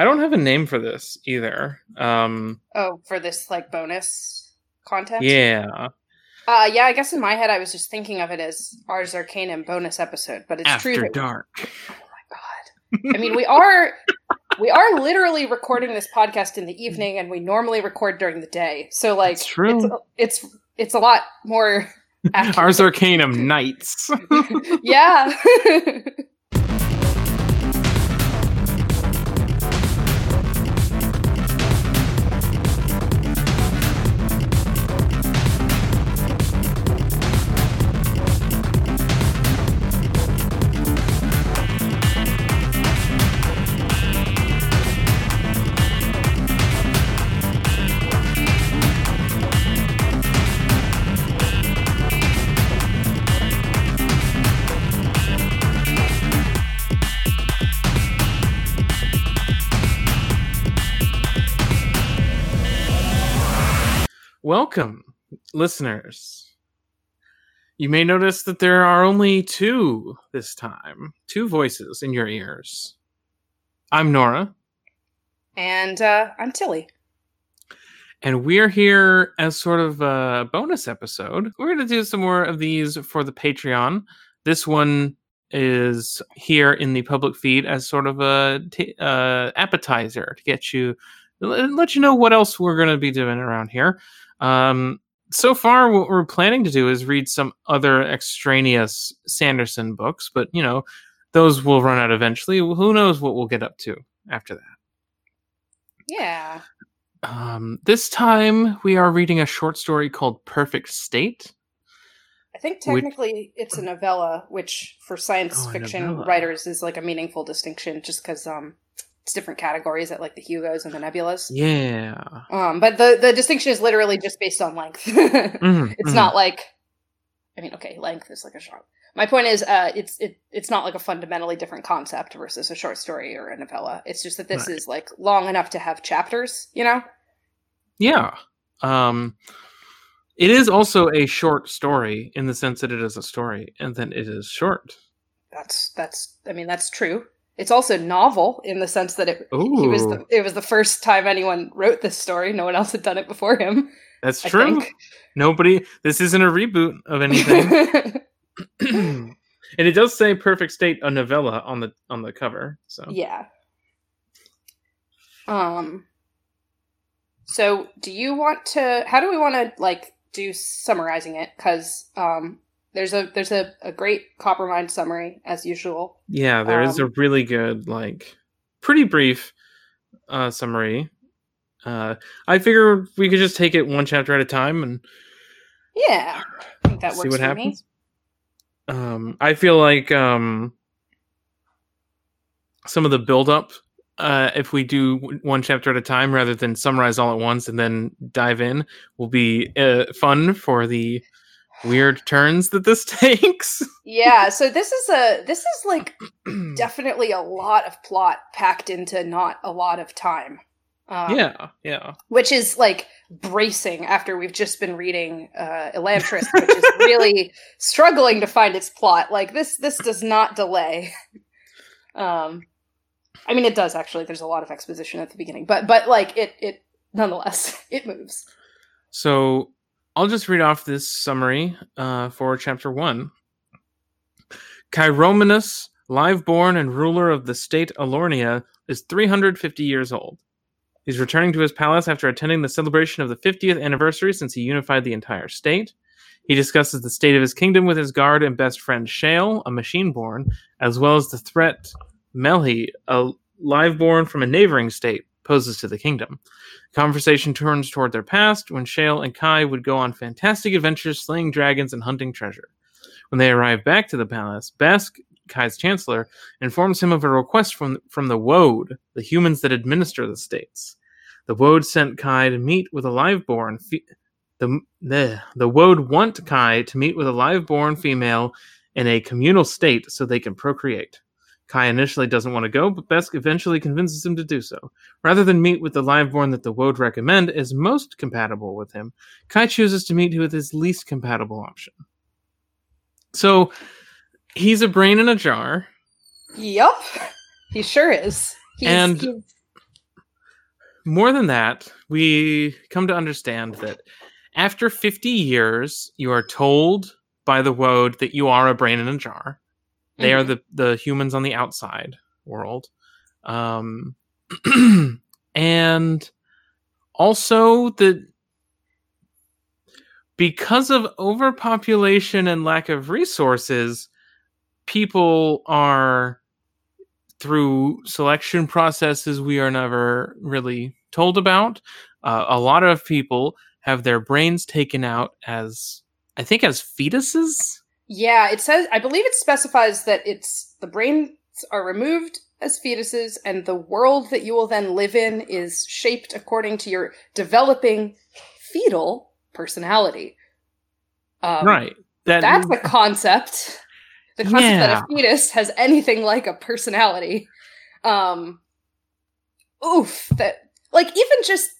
I don't have a name for this either. Um, Oh, for this like bonus content. yeah, Uh, yeah. I guess in my head, I was just thinking of it as Ars Arcanum bonus episode, but it's true after that dark. Oh my god. I mean, we are we are literally recording this podcast in the evening, and we normally record during the day. So, like, That's true. It's, it's it's a lot more. accurate. Ars Arcanum Nights. yeah. Welcome, listeners. You may notice that there are only two this time, two voices in your ears. I'm Nora, and uh, I'm Tilly. and we're here as sort of a bonus episode. We're going to do some more of these for the Patreon. This one is here in the public feed as sort of a t- uh, appetizer to get you, let let you know what else we're going to be doing around here. Um, so far, what we're planning to do is read some other extraneous Sanderson books, but you know, those will run out eventually. Who knows what we'll get up to after that? Yeah. Um, this time, we are reading a short story called Perfect State. I think Which- technically it's a novella, which for science Oh, fiction novella. writers is like a meaningful distinction, just because um, different categories at like the Hugos and the Nebulas. Yeah. Um, but the the distinction is literally just based on length. Mhm, it's mhm. not like, I mean, okay, length is like a genre. My point is, uh, it's it it's not like a fundamentally different concept versus a short story or a novella. It's just that this Right. is like long enough to have chapters, you know. Yeah. Um, it is also a short story in the sense that it is a story and then it is short. That's that's. I mean, that's true. It's also novel in the sense that it he was the, it was the first time anyone wrote this story. No one else had done it before him. That's I true. think. Nobody, this isn't a reboot of anything. and it does say Perfect State, a novella on the on the cover. So yeah. Um. So, do you want to? How do we want to like do summarizing it? Because um, there's a there's a, a great Coppermind summary as usual. yeah, there is a Um, really good, like, pretty brief uh, summary. Uh, I figure we could just take it one chapter at a time and Yeah, I think that works see what for happens. Um, I feel like um, some of the build up, uh, if we do one chapter at a time rather than summarize all at once and then dive in, will be uh, fun for the weird turns that this takes. Yeah. So this is a this is like definitely a lot of plot packed into not a lot of time. Um, yeah, yeah. which is like bracing after we've just been reading uh Elantris, which is really struggling to find its plot. Like this this does not delay. Um I mean it does actually. There's a lot of exposition at the beginning, but but like it it nonetheless it moves. So I'll just read off this summary uh, for chapter one. Kairominas, live-born and ruler of the state Alornia, is 350 years old. He's returning to his palace after attending the celebration of the 50th anniversary since he unified the entire state. He discusses the state of his kingdom with his guard and best friend Shale, a machine-born, as well as the threat Melhi, a live-born from a neighboring state, poses to the kingdom. Conversation turns toward their past when Shale and Kai would go on fantastic adventures slaying dragons and hunting treasure. When they arrive back to the palace, Besk, Kai's chancellor, informs him of a request from, from the Woad, the humans that administer the states. The Woad sent Kai to meet with a liveborn. Fe- the, the, the Woad want Kai to meet with a live born female in a communal state so they can procreate. Kai initially doesn't want to go, but Besk eventually convinces him to do so. Rather than meet with the liveborn that the Woad recommend is most compatible with him, Kai chooses to meet with his least compatible option. So he's a brain in a jar, Yup. He sure is. He's, And- he's- more than that, we come to understand that after 50 years, you are told by the Woad that you are a brain in a jar. They are Mhm. the, the humans on the outside world. Um, and also that because of overpopulation and lack of resources, people are through selection processes we are never really told about. Uh, a lot of people have their brains taken out as, I think, as fetuses. Yeah, it says I believe it specifies that it's the brains are removed as fetuses and the world that you will then live in is shaped according to your developing fetal personality. Um, right. That That's a concept. The concept that a fetus has anything like a personality. Um oof, that like even just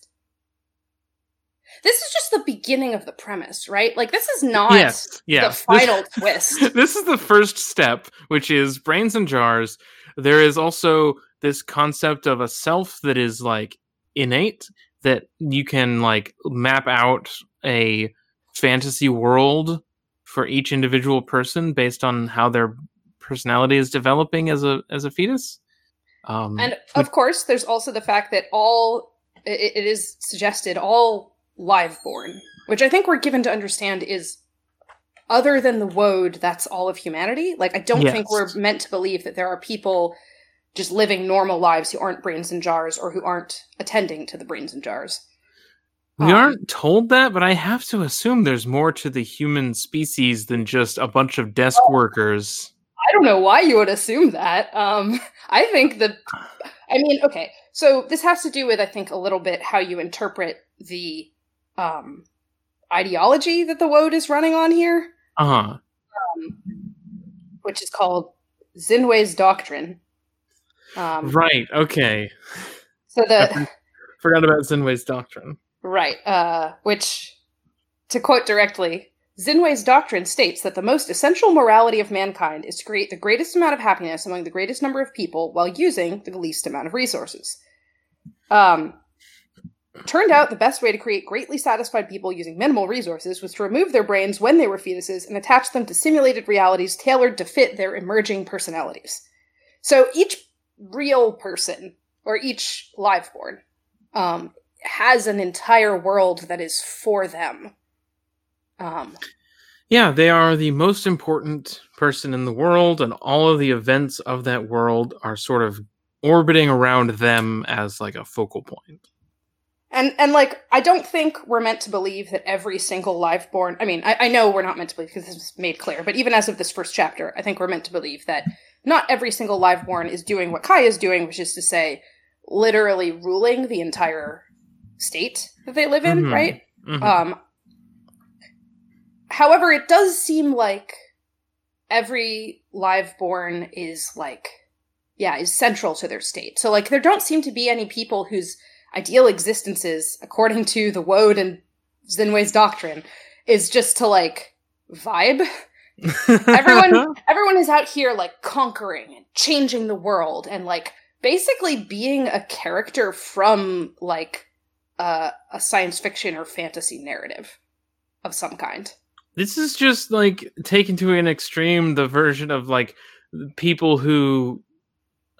this is just the beginning of the premise, right? Like this is not yes, yes. the final twist. this is the first step, which is brains and jars. There is also this concept of a self that is like innate that you can like map out a fantasy world for each individual person based on how their personality is developing as a as a fetus. Um, And of course, there's also the fact that all it, it is suggested all live-born, which I think we're given to understand is other than the Woad, that's all of humanity. Like, I don't think we're meant to believe that there are people just living normal lives who aren't brains in jars or who aren't attending to the brains in jars. we um, aren't told that, but I have to assume there's more to the human species than just a bunch of desk workers. I don't know why you would assume that. Um, I think that, I mean, okay, so this has to do with, I think, a little bit how you interpret the um, ideology that the Woad is running on here, Uh huh. Um, which is called Zinwei's Doctrine. Um, Right. Okay. So the Forgot about Zinwei's doctrine. right, uh, which, to quote directly, Zinwei's doctrine states that the most essential morality of mankind is to create the greatest amount of happiness among the greatest number of people while using the least amount of resources. Um, turned out the best way to create greatly satisfied people using minimal resources was to remove their brains when they were fetuses and attach them to simulated realities tailored to fit their emerging personalities. So each real person, or each liveborn, um, has an entire world that is for them. Um, Yeah, they are the most important person in the world, and all of the events of that world are sort of orbiting around them as like a focal point. And and like I don't think we're meant to believe that every single liveborn. I mean, I, I know we're not meant to believe because this is made clear. But even as of this first chapter, I think we're meant to believe that not every single liveborn is doing what Kai is doing, which is to say, literally ruling the entire state that they live in. Mhm. Right? Mhm. Um, however, it does seem like every liveborn is like, yeah, is central to their state. So like, there don't seem to be any people whose ideal existences, according to the Woad and Zinwei's doctrine, is just to like vibe. everyone- Everyone is out here like conquering and changing the world and like basically being a character from like uh, a science fiction or fantasy narrative of some kind. this is just like taken to an extreme the version of like people who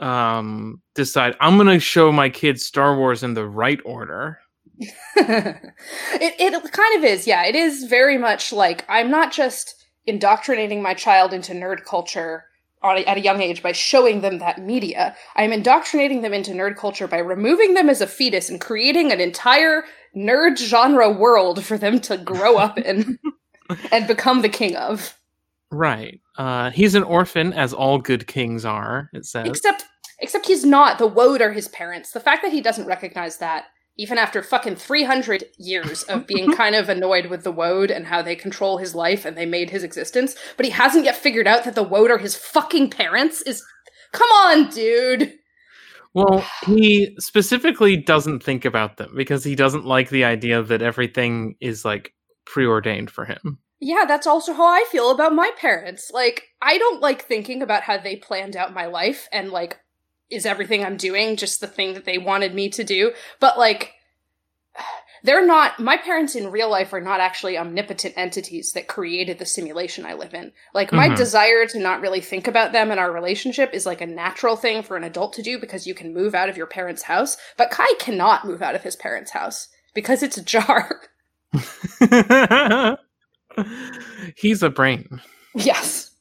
um decide i'm gonna show my kids star wars in the right order it it kind of is, yeah. It is very much like I'm not just indoctrinating my child into nerd culture a, at a young age by showing them that media. I'm indoctrinating them into nerd culture by removing them as a fetus and creating an entire nerd genre world for them to grow up in and become the king of. right uh he's an orphan as all good kings are it says Except except he's not. The Woad are his parents. The fact that he doesn't recognize that even after fucking 300 years of being kind of annoyed with the Woad and how they control his life and they made his existence, but he hasn't yet figured out that the Woad are his fucking parents is Come on, dude. Well, he specifically doesn't think about them because he doesn't like the idea that everything is like preordained for him. Yeah, that's also how I feel about my parents. Like, I don't like thinking about how they planned out my life and like is everything I'm doing just the thing that they wanted me to do? But like, they're not, my parents in real life are not actually omnipotent entities that created the simulation I live in. Like, my Mhm. desire to not really think about them and our relationship is like a natural thing for an adult to do because you can move out of your parents' house. But Kai cannot move out of his parents' house because it's a jar. He's a brain. yes.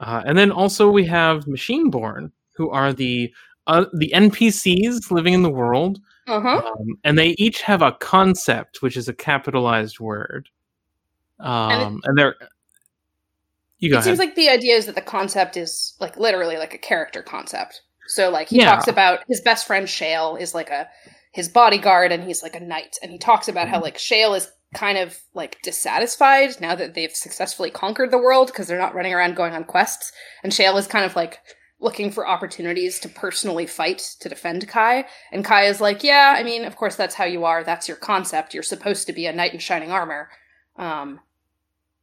Uh, and then also we have Machineborn, who are the uh, the NPCs living in the world, Uh huh. um, and they each have a concept, which is a capitalized word. Um, and, they're you go It ahead. seems like the idea is that the concept is like literally like a character concept. So like he Yeah. talks about his best friend Shale is like a his bodyguard and he's like a knight and he talks about Mm-hmm. how like Shale is kind of like dissatisfied now that they've successfully conquered the world because they're not running around going on quests and Shale is kind of like looking for opportunities to personally fight to defend Kai and Kai is like yeah I mean of course that's how you are that's your concept you're supposed to be a knight in shining armor um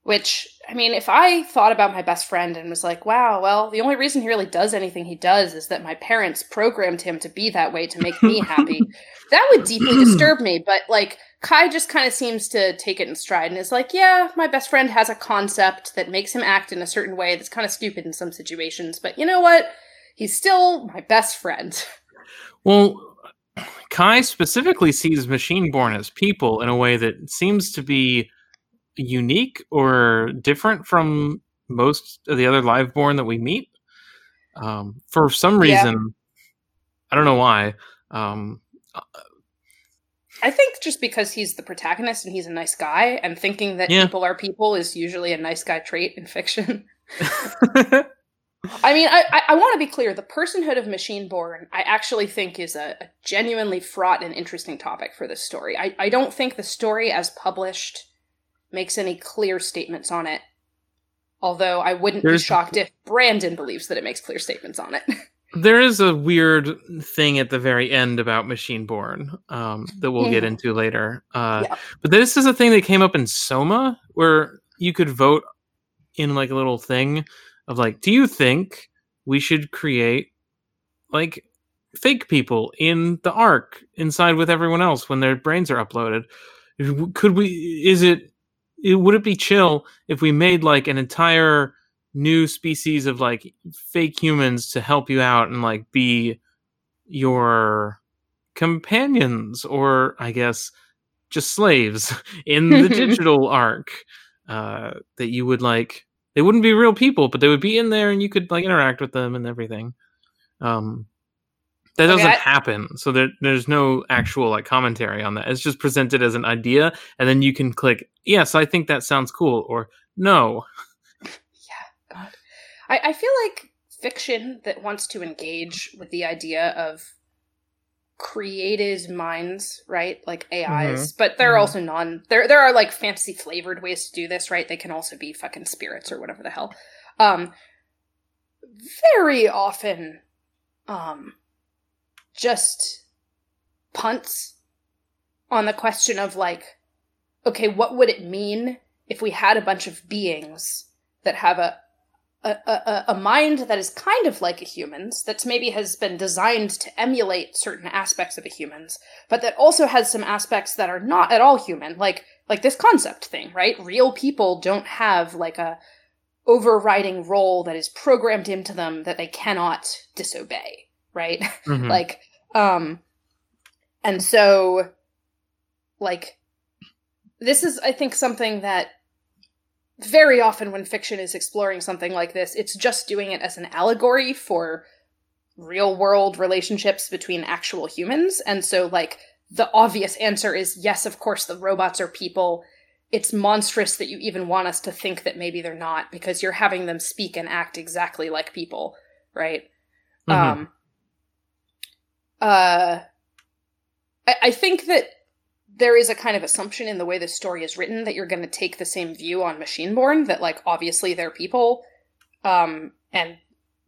which, I mean, if I thought about my best friend and was like, wow, well, the only reason he really does anything he does is that my parents programmed him to be that way to make me happy, that would deeply disturb me. But, like, Kai just kind of seems to take it in stride and is like, yeah, my best friend has a concept that makes him act in a certain way that's kind of stupid in some situations. But you know what? He's still my best friend. Well, Kai specifically sees machine born as people in a way that seems to be unique or different from most of the other live born that we meet. Um, for some Yeah. reason, I don't know why. Um, I think just because he's the protagonist and he's a nice guy, and thinking that Yeah. people are people is usually a nice guy trait in fiction. I mean, I, I, I want to be clear. The personhood of Machine Born, I actually think, is a, a genuinely fraught and interesting topic for this story. I, I don't think the story, as published, makes any clear statements on it. Although I wouldn't There's- be shocked if Brandon believes that it makes clear statements on it. there is a weird thing at the very end about Machineborn um, that we'll get Mhm. into later. Uh, Yeah. But this is a thing that came up in Soma where you could vote in like a little thing of like, do you think we should create like fake people in the arc inside with everyone else when their brains are uploaded? Could we? Is it? it would it be chill if we made like an entire new species of like fake humans to help you out and like be your companions or I guess just slaves in the digital arc uh, that you would like they wouldn't be real people but they would be in there and you could like interact with them and everything um that doesn't I- happen so there, there's no actual like commentary on that it's just presented as an idea and then you can click yes i think that sounds cool or no. I, I feel like fiction that wants to engage with the idea of created minds, right? Like AIs, but there are Mhm. also non there there are like fantasy flavored ways to do this, right? They can also be fucking spirits or whatever the hell. Um very often um just punts on the question of like okay, what would it mean if we had a bunch of beings that have a a, a, a mind that is kind of like a human's, that maybe has been designed to emulate certain aspects of a human's, but that also has some aspects that are not at all human, like like this concept thing, right? Real people don't have like a overriding role that is programmed into them that they cannot disobey, right? Mhm. like um and so like this is i think something that very often when fiction is exploring something like this it's just doing it as an allegory for real world relationships between actual humans. And so like the obvious answer is yes of course the robots are people. It's monstrous that you even want us to think that maybe they're not because you're having them speak and act exactly like people right? Mhm. um uh I, I think that there is a kind of assumption in the way this story is written that you're going to take the same view on Machineborn that like obviously they're people um and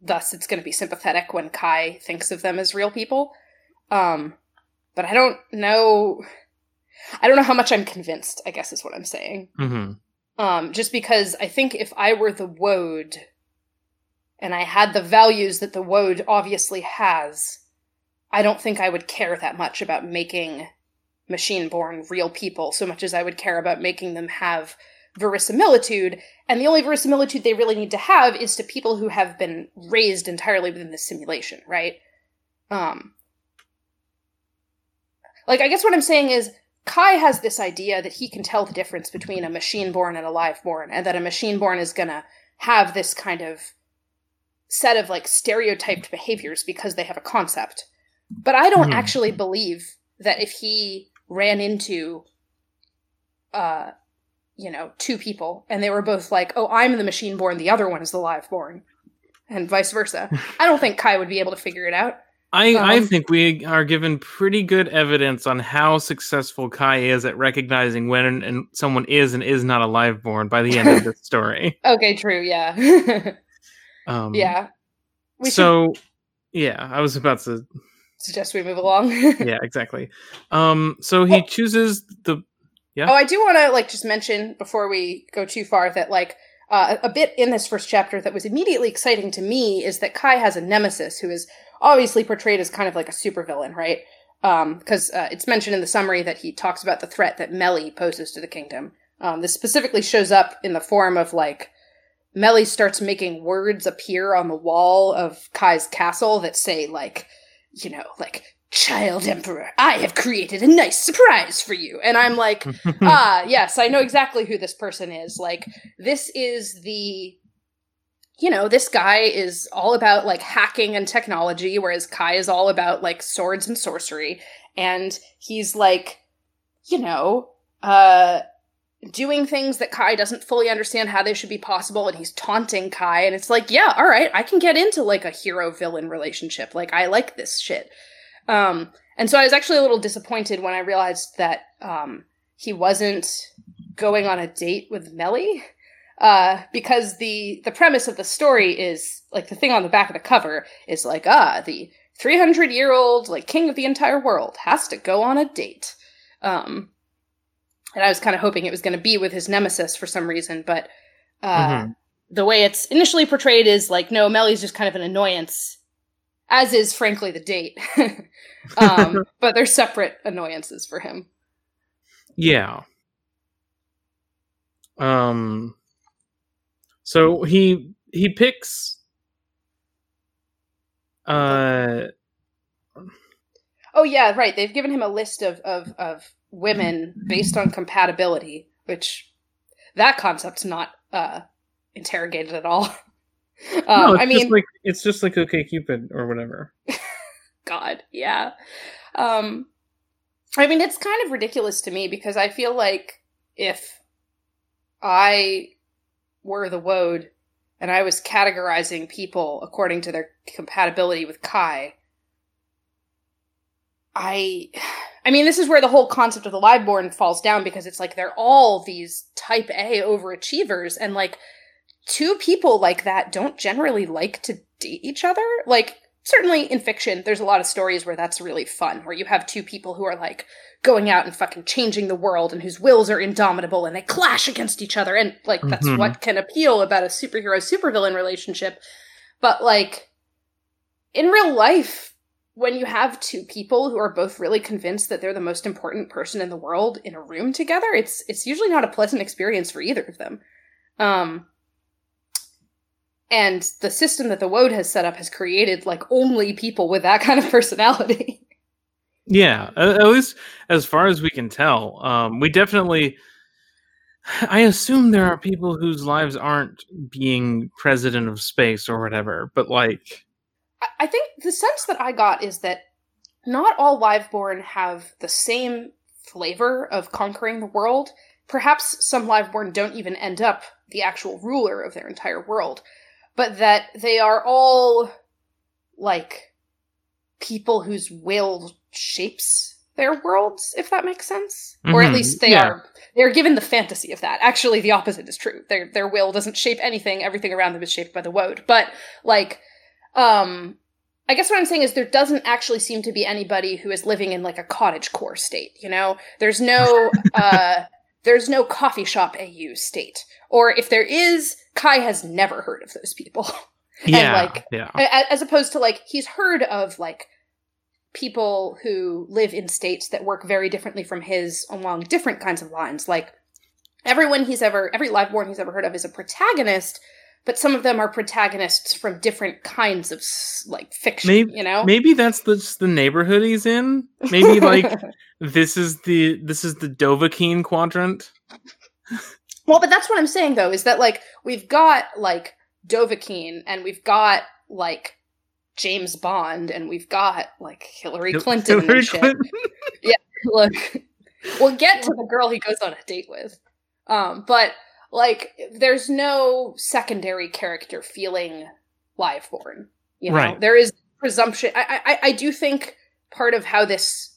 thus it's going to be sympathetic when Kai thinks of them as real people um but I don't know I don't know how much I'm convinced I guess is what I'm saying Mhm. um, just because I think if I were the Woad and I had the values that the Woad obviously has, I don't think I would care that much about making machine born real people so much as I would care about making them have verisimilitude. And the only verisimilitude they really need to have is to people who have been raised entirely within the simulation, right? Um, like, I guess what I'm saying is Kai has this idea that he can tell the difference between a machine born and a live born, and that a machine born is gonna have this kind of set of like stereotyped behaviors because they have a concept. But I don't hmm. actually believe that if he ran into uh you know, two people and they were both like, "Oh, I'm the machine born, the other one is the live born." And vice versa. I don't think Kai would be able to figure it out. I, um, I think we are given pretty good evidence on how successful Kai is at recognizing when and, and someone is and is not a live born by the end of the story. okay, true, yeah. um, yeah. We so, should... yeah, I was about to suggest we move along. yeah, exactly. Um, so he chooses the. Yeah. Oh, I do want to like just mention before we go too far that like uh, a bit in this first chapter that was immediately exciting to me is that Kai has a nemesis who is obviously portrayed as kind of like a supervillain, right? Because um, uh, it's mentioned in the summary that he talks about the threat that Melhi poses to the kingdom. Um, this specifically shows up in the form of like Melhi starts making words appear on the wall of Kai's castle that say like, you know, like child emperor, I have created a nice surprise for you. And I'm like, ah, yes, I know exactly who this person is. Like, this is the you know, this guy is all about like hacking and technology, whereas Kai is all about like swords and sorcery. And he's like, you know, uh, doing things that Kai doesn't fully understand how they should be possible, and he's taunting Kai. And it's like, yeah, all right, I can get into like a hero villain relationship. Like, I like this shit. Um, and so I was actually a little disappointed when I realized that um, he wasn't going on a date with Melhi uh, because the the premise of the story is like the thing on the back of the cover is like ah the 300 year old like king of the entire world has to go on a date um and i was kind of hoping it was going to be with his nemesis for some reason but uh mm-hmm. the way it's initially portrayed is like no Melhi's just kind of an annoyance as is frankly the date. Um but they're separate annoyances for him. Yeah. Um so he he picks uh Oh yeah, right. They've given him a list of of of women based on compatibility, which that concept's not uh interrogated at all. um, no, I mean, like it's just like OK Cupid or whatever. God, yeah. Um, I mean, it's kind of ridiculous to me because I feel like if I were the Woad, and I was categorizing people according to their compatibility with Kai. I I mean this is where the whole concept of the liveborn falls down because it's like they're all these type A overachievers and like two people like that don't generally like to date each other. Like certainly in fiction, there's a lot of stories where that's really fun, where you have two people who are like going out and fucking changing the world and whose wills are indomitable and they clash against each other. And like, that's mm-hmm. what can appeal about a superhero supervillain relationship. But like, in real life, when you have two people who are both really convinced that they're the most important person in the world in a room together, it's it's usually not a pleasant experience for either of them. Um, and the system that the Woad has set up has created like only people with that kind of personality. yeah, at least as far as we can tell. Um, we definitely. I assume there are people whose lives aren't being president of space or whatever, but like. I think the sense that I got is that not all Liveborn have the same flavor of conquering the world. Perhaps some Liveborn don't even end up the actual ruler of their entire world but that they are all like people whose will shapes their worlds, if that makes sense. Mm-hmm. Or at mm-hmm. least they yeah. are they're given the fantasy of that. Actually, the opposite is true. Their their will doesn't shape anything. Everything around them is shaped by the woad. But like, um, I guess what I'm saying is there doesn't actually seem to be anybody who is living in like a cottage core state. You know, there's no uh, there's no coffee shop AU state. Or if there is, Kai has never heard of those people. Yeah, like, yeah. A- as opposed to like he's heard of like people who live in states that work very differently from his along different kinds of lines like everyone he's ever every liveborn he's ever heard of is a protagonist but some of them are protagonists from different kinds of like fiction Maybe- you know Maybe that's the, just the neighborhood he's in. Maybe like this is the this is the Dovahkiin quadrant. well but that's what i'm saying though is that like we've got like dovahkiin and we've got like james bond and we've got like hillary clinton Hillary. Clinton. look we'll get to the girl he goes on a date with um but like there's no secondary character feeling liveborn you know Right. there is presumption I, I i do think part of how this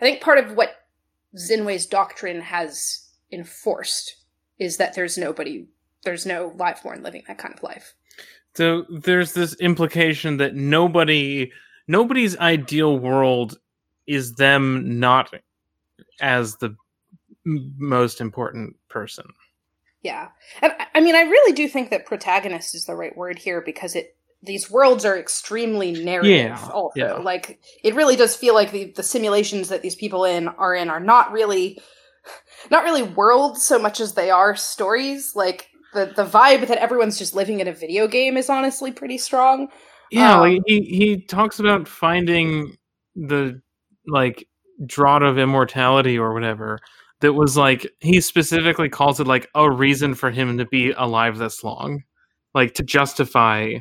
i think part of what zinwei's doctrine has enforced is that there's nobody there's no liveborn living that kind of life So there's this implication that nobody nobody's ideal world is them not as the most important person. Yeah. And I- mean, I really do think that protagonist is the right word here because it these worlds are extremely narrative Yeah, also. yeah. Like it really does feel like the, the simulations that these people in are in are not really not really worlds so much as they are stories. Like the the vibe that everyone's just living in a video game is honestly pretty strong. Yeah, like Um, he he talks about finding the like draught of immortality or whatever. That was like he specifically calls it like a reason for him to be alive this long, like to justify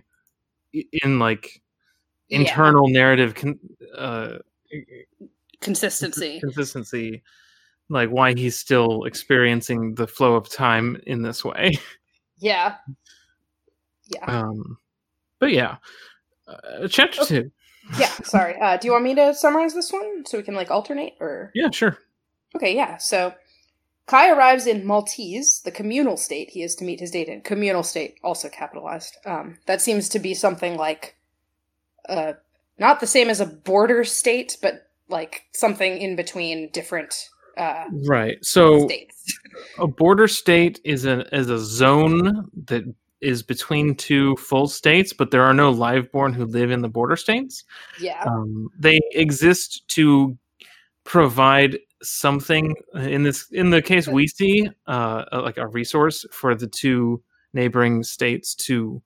in like Yeah. internal narrative con- uh, Consistency. consistency, like why he's still experiencing the flow of time in this way. Yeah. Yeah. Um, but yeah, uh, chapter Okay. two. Yeah. Sorry. Uh, do you want me to summarize this one so we can like alternate or Yeah, sure. Okay, yeah. So Kai arrives in Maltese, the communal state he is to meet his date in. Communal state, also capitalized. Um, that seems to be something like, uh, not the same as a border state, but like something in between different uh, Right. So states. a border state is a is a zone that is between two full states, but there are no liveborn who live in the border states. Yeah. Um, they exist to provide something in this in the case we see uh, uh, like a resource for the two neighboring states to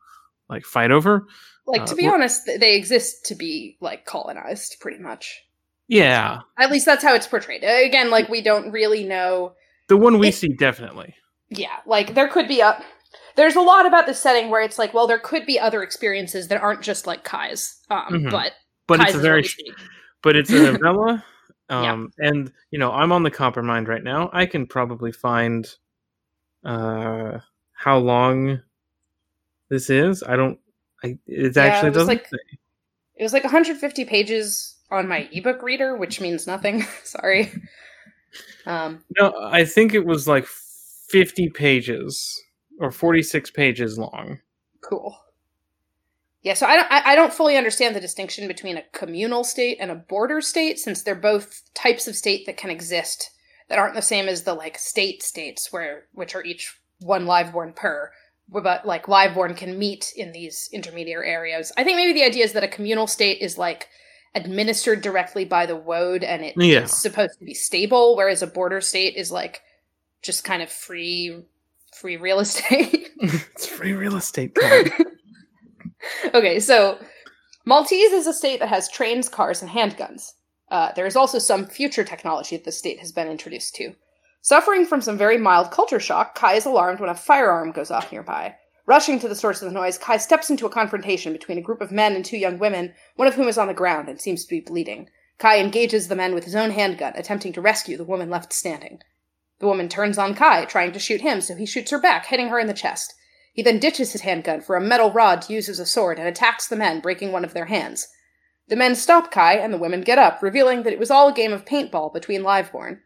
like fight over. Like, to uh, be we're- honest, they exist to be like colonized, pretty much. Yeah, At least that's how it's portrayed. Uh, Again, like, we don't really know the one we It- see definitely. yeah like there could be a there's a lot about the setting where it's like well there could be other experiences that aren't just like kai's um Mhm. but But kai's it's a very but it's an umbrella. Yeah. Um, and you know, I'm on the Coppermind right now. I can probably find uh how long this is. I don't. I it Yeah, actually it doesn't. like- say. it was like 150 pages on my ebook reader which means nothing sorry um No, I think it was like 50 pages or 46 pages long. cool yeah so i don't I, I don't fully understand the distinction between a communal state and a border state since they're both types of state that can exist that aren't the same as the like state states where which are each one liveborn per but like liveborn can meet in these intermediate areas i think maybe the idea is that a communal state is like administered directly by the woad and it's Yeah. supposed to be stable whereas a border state is like just kind of free free real estate it's free real estate. Okay, so Maltese is a state that has trains, cars, and handguns. Uh, there is also some future technology that the state has been introduced to. Suffering from some very mild culture shock, Kai is alarmed when a firearm goes off nearby. Rushing to the source of the noise, Kai steps into a confrontation between a group of men and two young women, one of whom is on the ground and seems to be bleeding. Kai engages the men with his own handgun, attempting to rescue the woman left standing. The woman turns on Kai, trying to shoot him, so he shoots her back, hitting her in the chest. He then ditches his handgun for a metal rod to use as a sword and attacks the men, breaking one of their hands. The men stop Kai, and the women get up, revealing that it was all a game of paintball between Liveborn.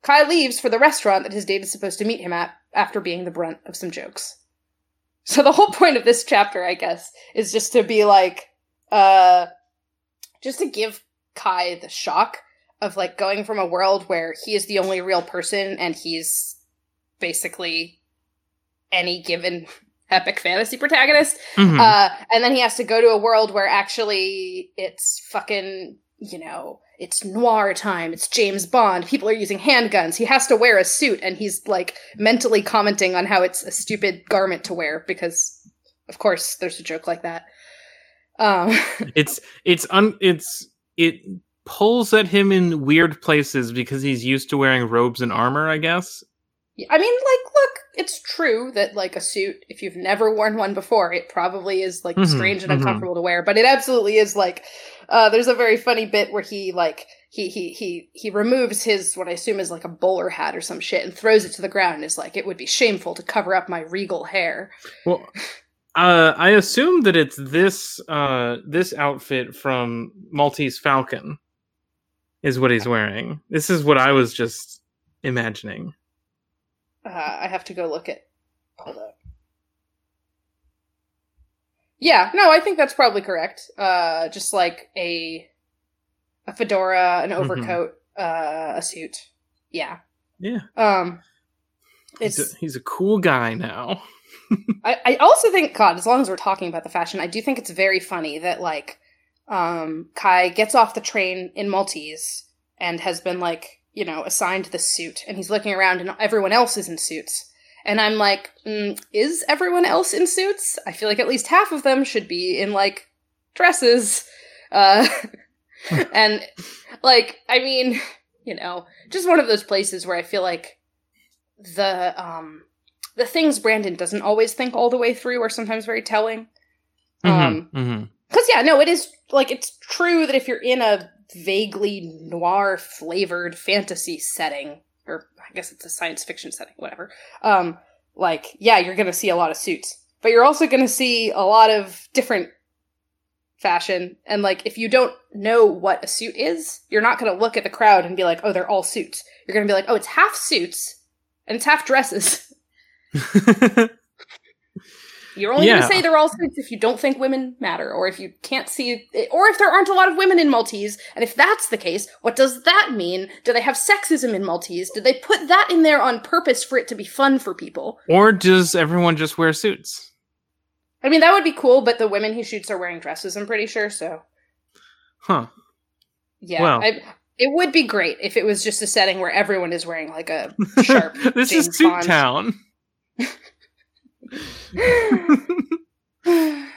Kai leaves for the restaurant that his date is supposed to meet him at after being the brunt of some jokes. So the whole point of this chapter, I guess, is just to be like, uh, just to give Kai the shock of like going from a world where he is the only real person and he's basically any given epic fantasy protagonist. Mhm. Uh, and then he has to go to a world where actually it's fucking, you know, it's noir time. It's James Bond. People are using handguns. He has to wear a suit, and he's like mentally commenting on how it's a stupid garment to wear because, of course, there's a joke like that. Um, it's it's un it's it pulls at him in weird places because he's used to wearing robes and armor, I guess. I mean, like, look, it's true that like a suit, if you've never worn one before, it probably is like Mhm, strange and mhm. uncomfortable to wear. But it absolutely is like. Uh, there's a very funny bit where he like he he he he removes his what I assume is like a bowler hat or some shit and throws it to the ground and is like, it would be shameful to cover up my regal hair. Well, uh, I assume that it's this uh this outfit from Maltese Falcon is what he's wearing. This is what I was just imagining. Uh, I have to go look at. Hold up. Yeah, no, I think that's probably correct. Uh, just like a a fedora, an Mhm. overcoat, uh, a suit. Yeah. Yeah, Um, he's a, he's a cool guy now. I, I also think, God, as long as we're talking about the fashion, I do think it's very funny that like, um, Kai gets off the train in Maltese and has been like, you know, assigned the suit, and he's looking around, and everyone else is in suits. And I'm like, mm, is everyone else in suits? I feel like at least half of them should be in like dresses. Uh, and like, I mean, you know, just one of those places where I feel like the um the things Brandon doesn't always think all the way through are sometimes very telling. Um, Mhm, mhm. because yeah, no, it is like it's true that if you're in a vaguely noir flavored fantasy setting, or I guess it's a science fiction setting, whatever. Um, like yeah, you're gonna see a lot of suits, but you're also gonna see a lot of different fashion. And like, if you don't know what a suit is, you're not gonna look at the crowd and be like, oh, they're all suits. You're gonna be like, oh, it's half suits and it's half dresses. You're only Yeah. going to say they're all suits if you don't think women matter, or if you can't see, or if there aren't a lot of women in Maltese. And if that's the case, what does that mean? Do they have sexism in Maltese? Did they put that in there on purpose for it to be fun for people? or does everyone just wear suits? I mean, that would be cool, but the women he shoots are wearing dresses, I'm pretty sure, so. Huh. Yeah. Well. I, it would be great if it was just a setting where everyone is wearing like a sharp. this James is Suit Bond. Town.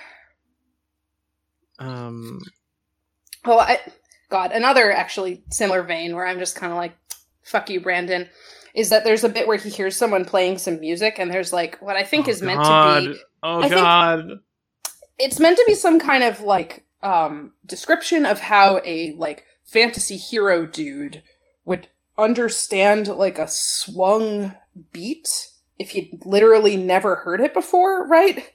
Um, Oh, I, God, another actually similar vein where I'm just kind of like, fuck you, Brandon, is that there's a bit where he hears someone playing some music and there's like what I think oh is meant God. to be Oh I God. it's meant to be some kind of like um description of how a like fantasy hero dude would understand like a swung beat if you'd literally never heard it before, right?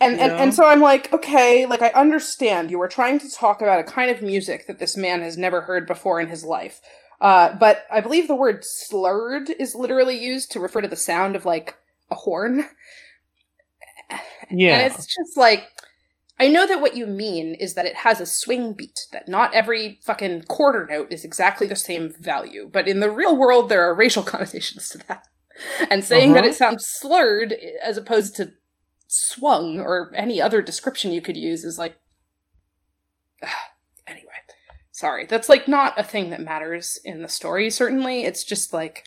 And, and and so I'm like, okay, like I understand you were trying to talk about a kind of music that this man has never heard before in his life. Uh, but I believe the word slurred is literally used to refer to the sound of like a horn. Yeah. And it's just like, I know that what you mean is that it has a swing beat, that not every fucking quarter note is exactly the same value. But in the real world, there are racial connotations to that. And saying that Uh-huh. it sounds slurred as opposed to swung or any other description you could use is like. anyway, sorry. That's like not a thing that matters in the story, certainly. It's just like.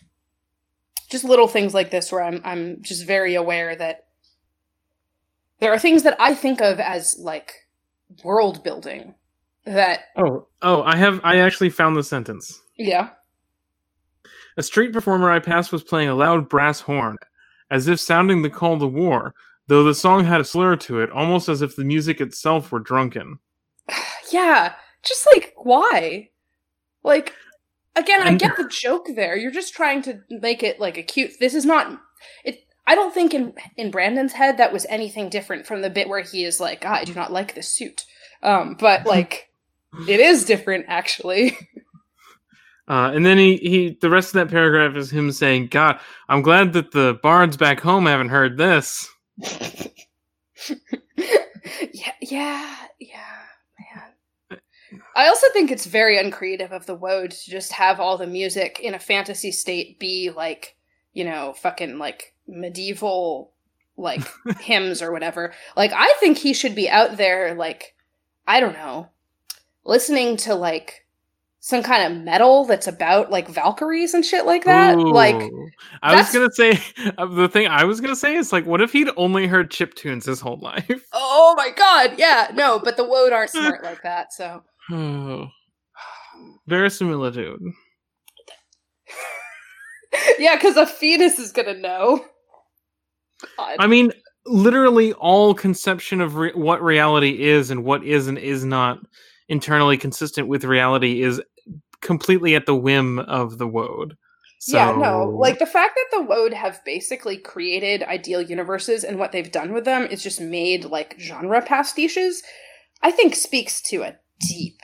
Just little things like this where I'm I'm just very aware that there are things that I think of as like world building that oh, oh, I have. I actually found the sentence. yeah A street performer I passed was playing a loud brass horn, as if sounding the call to war. Though the song had a slur to it, almost as if the music itself were drunken. yeah just like why like again i get the joke there you're just trying to make it like a cute this is not it i don't think in in brandon's head that was anything different from the bit where he is like "Ah, i do not like this suit um but like it is different actually Uh, and then he, he, the rest of that paragraph is him saying, "God, I'm glad that the bards back home haven't heard this." yeah, yeah, yeah, man. I also think it's very uncreative of the Woad to just have all the music in a fantasy state be like, you know, fucking like medieval like hymns or whatever. Like I think he should be out there like I don't know, listening to like some kind of metal that's about like Valkyries and shit like that. Ooh. Like I was gonna say uh, the thing I was gonna say is like, what if he'd only heard chip tunes his whole life? oh my god, yeah, no, but the Woad aren't smart like that, so Oh. Verisimilitude. yeah, because a fetus is gonna know. God. I mean, literally all conception of re- what reality is and what is and is not internally consistent with reality is completely at the whim of the Wode. So, Yeah, no. Like the fact that the Wode have basically created ideal universes and what they've done with them is just made like genre pastiches, I think speaks to a deep,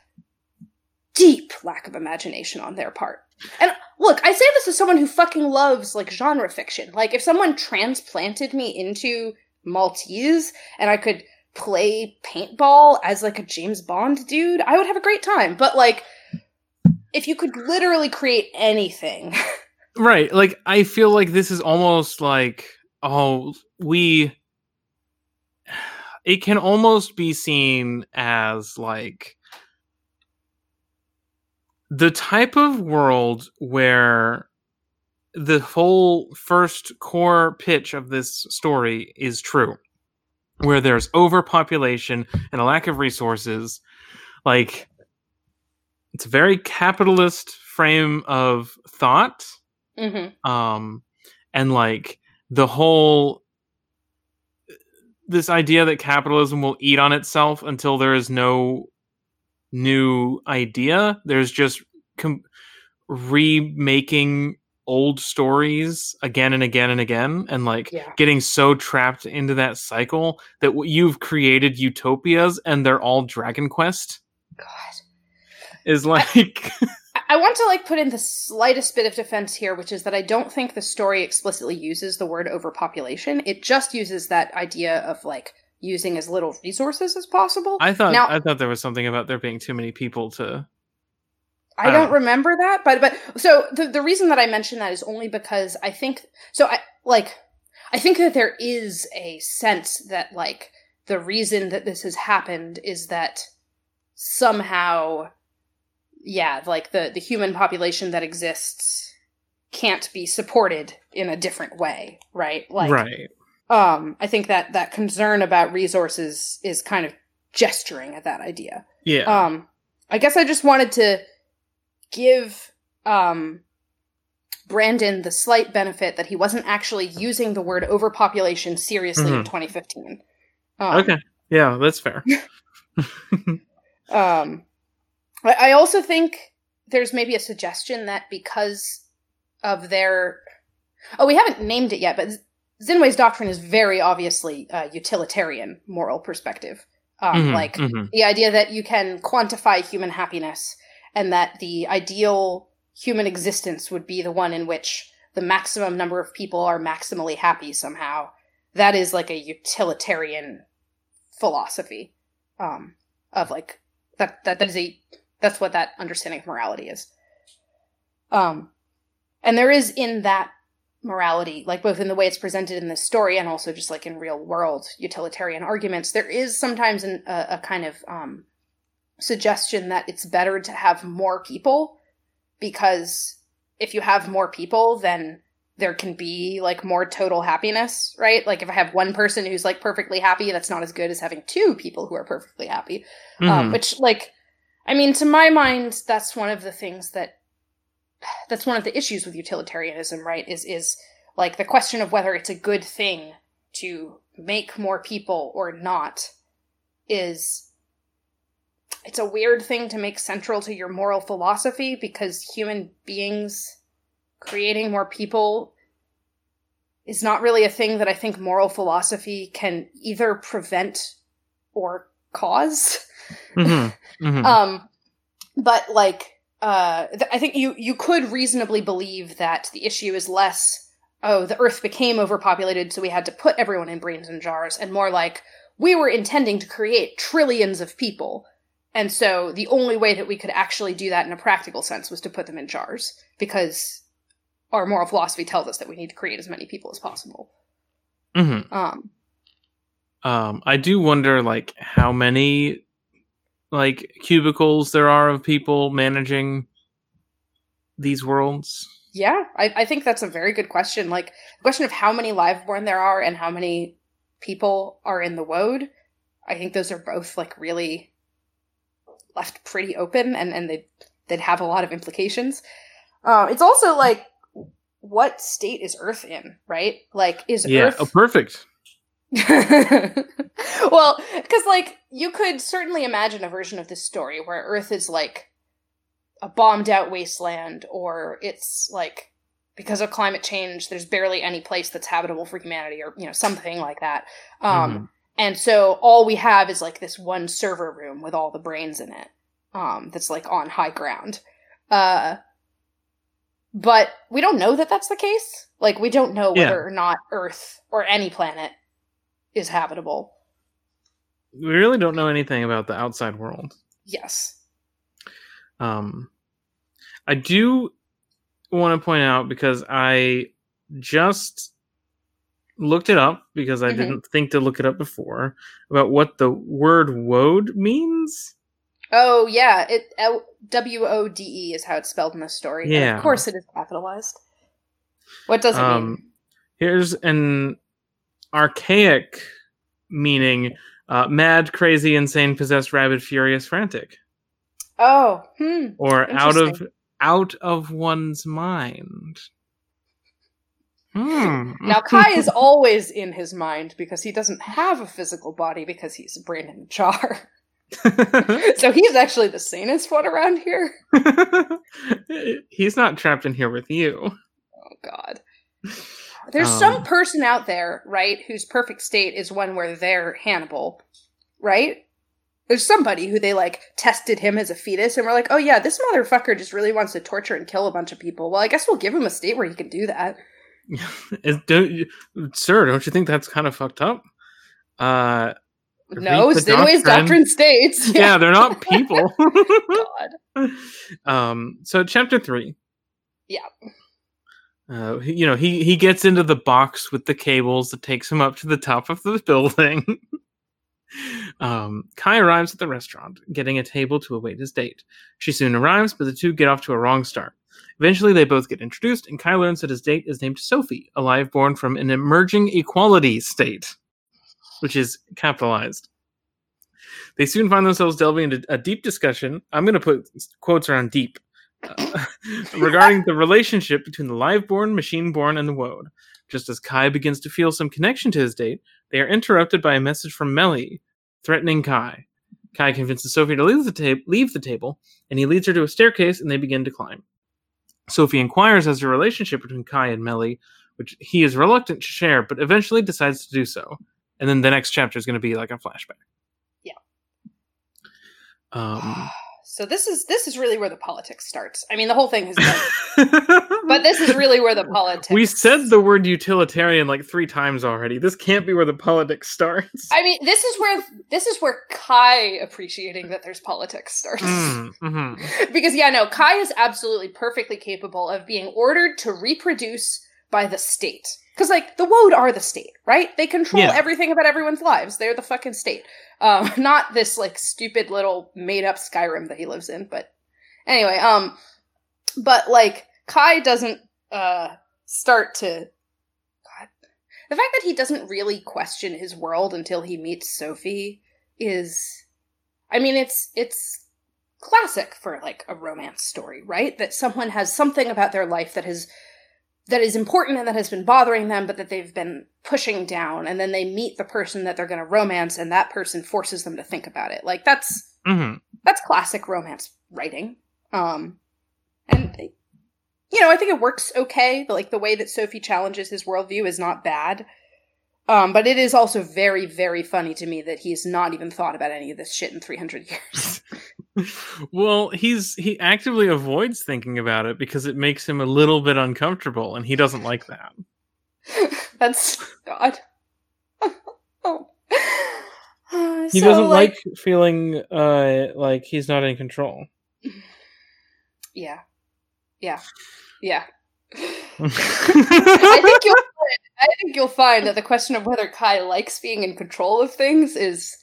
deep lack of imagination on their part. And look, I say this as someone who fucking loves like genre fiction. Like if someone transplanted me into Maltese and I could play paintball as like a James Bond dude, I would have a great time. But like if you could literally create anything. Right, like I feel like this is almost like oh, we it can almost be seen as like the type of world where the whole first core pitch of this story is true where there's overpopulation and a lack of resources. Like it's a very capitalist frame of thought Mm-hmm. um and like the whole this idea that capitalism will eat on itself until there is no new idea there's just com- remaking old stories again and again and again and like Yeah. getting so trapped into that cycle that w- you've created utopias and they're all dragon quest God. Is like I- want to like put in the slightest bit of defense here, which is that I don't think the story explicitly uses the word overpopulation. It just uses that idea of like using as little resources as possible. i thought Now- i thought there was something about there being too many people to I don't don't- remember that, but but so the the reason that I mention that is only because I think so I like I think that there is a sense that like the reason that this has happened is that somehow yeah, like the the human population that exists can't be supported in a different way, right? Like right um I think that that concern about resources is kind of gesturing at that idea. yeah Um, I guess I just wanted to give um Brandon the slight benefit that he wasn't actually using the word overpopulation seriously in Mhm. 2015. Um, okay yeah that's fair Um, I, I also think there's maybe a suggestion that because of their oh, we haven't named it yet, but Zinwei's doctrine is very obviously a utilitarian moral perspective. Um, Mhm, like mhm. the idea that you can quantify human happiness and that the ideal human existence would be the one in which the maximum number of people are maximally happy somehow. That is like a utilitarian philosophy um, of like that that that is a that's what that understanding of morality is. Um, and there is in that morality, like both in the way it's presented in this story and also just like in real world utilitarian arguments, there is sometimes an, a, a kind of um, suggestion that it's better to have more people because if you have more people, then there can be like more total happiness, right? Like if I have one person who's like perfectly happy, that's not as good as having two people who are perfectly happy. Um, Mhm. which, like, I mean, to my mind, that's one of the things that that's one of the issues with utilitarianism, right? Is is like the question of whether it's a good thing to make more people or not is it's a weird thing to make central to your moral philosophy because human beings creating more people is not really a thing that I think moral philosophy can either prevent or cause. Mhm, mhm. Um, but like, uh, th- I think you you could reasonably believe that the issue is less, oh, the Earth became overpopulated, so we had to put everyone in brains and jars, and more like we were intending to create trillions of people, and so the only way that we could actually do that in a practical sense was to put them in jars because our moral philosophy tells us that we need to create as many people as possible. Mhm. Um, Um, I do wonder, like, how many like cubicles there are of people managing these worlds. yeah, I, I think that's a very good question. Like the question of how many liveborn there are and how many people are in the Wode. I think those are both like really left pretty open, and and they they'd have a lot of implications. Uh, it's also like what state is Earth in, right? Like is Yeah. Earth Oh, perfect. well, because like you could certainly imagine a version of this story where Earth is like a bombed out wasteland, or it's like because of climate change, there's barely any place that's habitable for humanity, or you know something like that. Um, Mhm. And so all we have is like this one server room with all the brains in it, um, that's like on high ground. Uh, but we don't know that that's the case. Like we don't know Yeah. whether or not Earth or any planet is habitable. We really don't know anything about the outside world. Yes. Um, I do want to point out because I just looked it up because I Mhm. didn't think to look it up before about what the word "wode" means. Oh yeah, it W O D E is how it's spelled in the story. and Yeah. of course it is capitalized. What does it mean? Um, here's an archaic meaning: uh, mad, crazy, insane, possessed, rabid, furious, frantic, Oh, hmm. or out of out of one's mind. Hmm. Now Kai is always in his mind because he doesn't have a physical body because he's a brain in a jar. so he's actually the sanest one around here. He's not trapped in here with you. Oh God. There's Um, some person out there, right, whose perfect state is one where they're Hannibal, right? There's somebody who they like tested him as a fetus and we're like, oh yeah, this motherfucker just really wants to torture and kill a bunch of people. Well, I guess we'll give him a state where he can do that. don't sir, don't you think that's kind of fucked up? Uh, No, Zinwei's doctrine. doctrine states. yeah, they're not people. God. um, so chapter three. Yeah. Uh, you know, he he gets into the box with the cables that takes him up to the top of the building. um, Kai arrives at the restaurant, getting a table to await his date. She soon arrives, but the two get off to a wrong start. Eventually, they both get introduced, and Kai learns that his date is named Sophie, alive born from an emerging equality state, which is capitalized. They soon find themselves delving into a deep discussion. I'm going to put quotes around deep uh, regarding the relationship between the live-born, machine-born, and the woad. Just as Kai begins to feel some connection to his date, they are interrupted by a message from Melhi, threatening Kai. Kai convinces Sophie to leave the, ta- leave the table, and he leads her to a staircase, and they begin to climb. Sophie inquires as to the relationship between Kai and Melhi, which he is reluctant to share, but eventually decides to do so. And then the next chapter is going to be like a flashback. Yeah. Um, So this is this is really where the politics starts. I mean, the whole thing been, but this is really where the politics. we said the word utilitarian like three times already. This can't be where the politics starts. I mean, this is where this is where Kai appreciating that there's politics starts. Mm, mhm. because yeah, no, Kai is absolutely perfectly capable of being ordered to reproduce by the state. Because like the Wode are the state, right? They control Yeah. everything about everyone's lives. They're the fucking state. Um, not this like stupid little made up Skyrim that he lives in. But anyway, um, but like Kai doesn't uh start to. God, the fact that he doesn't really question his world until he meets Sophie is, I mean, it's it's classic for like a romance story, right? That someone has something about their life that has that is important and that has been bothering them, but that they've been pushing down, and then they meet the person that they're going to romance, and that person forces them to think about it. Like that's Mhm. that's classic romance writing. Um, and you know, I think it works okay. Like the way that Sophie challenges his worldview is not bad. Um, but it is also very, very funny to me that he's not even thought about any of this shit in 300 years. well, he's he actively avoids thinking about it because it makes him a little bit uncomfortable, and he doesn't like that. That's God. oh. He So, doesn't like, feeling uh like he's not in control. Yeah. Yeah. Yeah. I think you'll I think you'll find that the question of whether Kai likes being in control of things is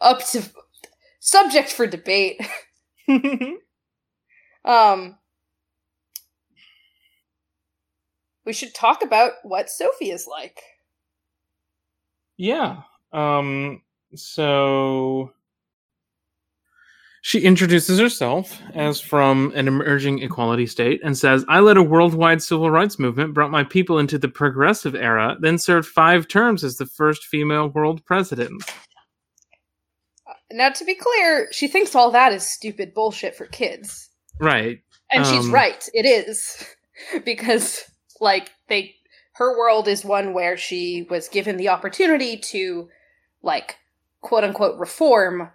up to subject for debate. um we should talk about what Sophie is like. Yeah. Um so she introduces herself as from an emerging equality state and says, I led a worldwide civil rights movement, brought my people into the progressive era, then served five terms as the first female world president. Now, to be clear, she thinks all that is stupid bullshit for kids. Right. And she's Um, right. It is. because, like, they. Her world is one where she was given the opportunity to, like, quote unquote, reform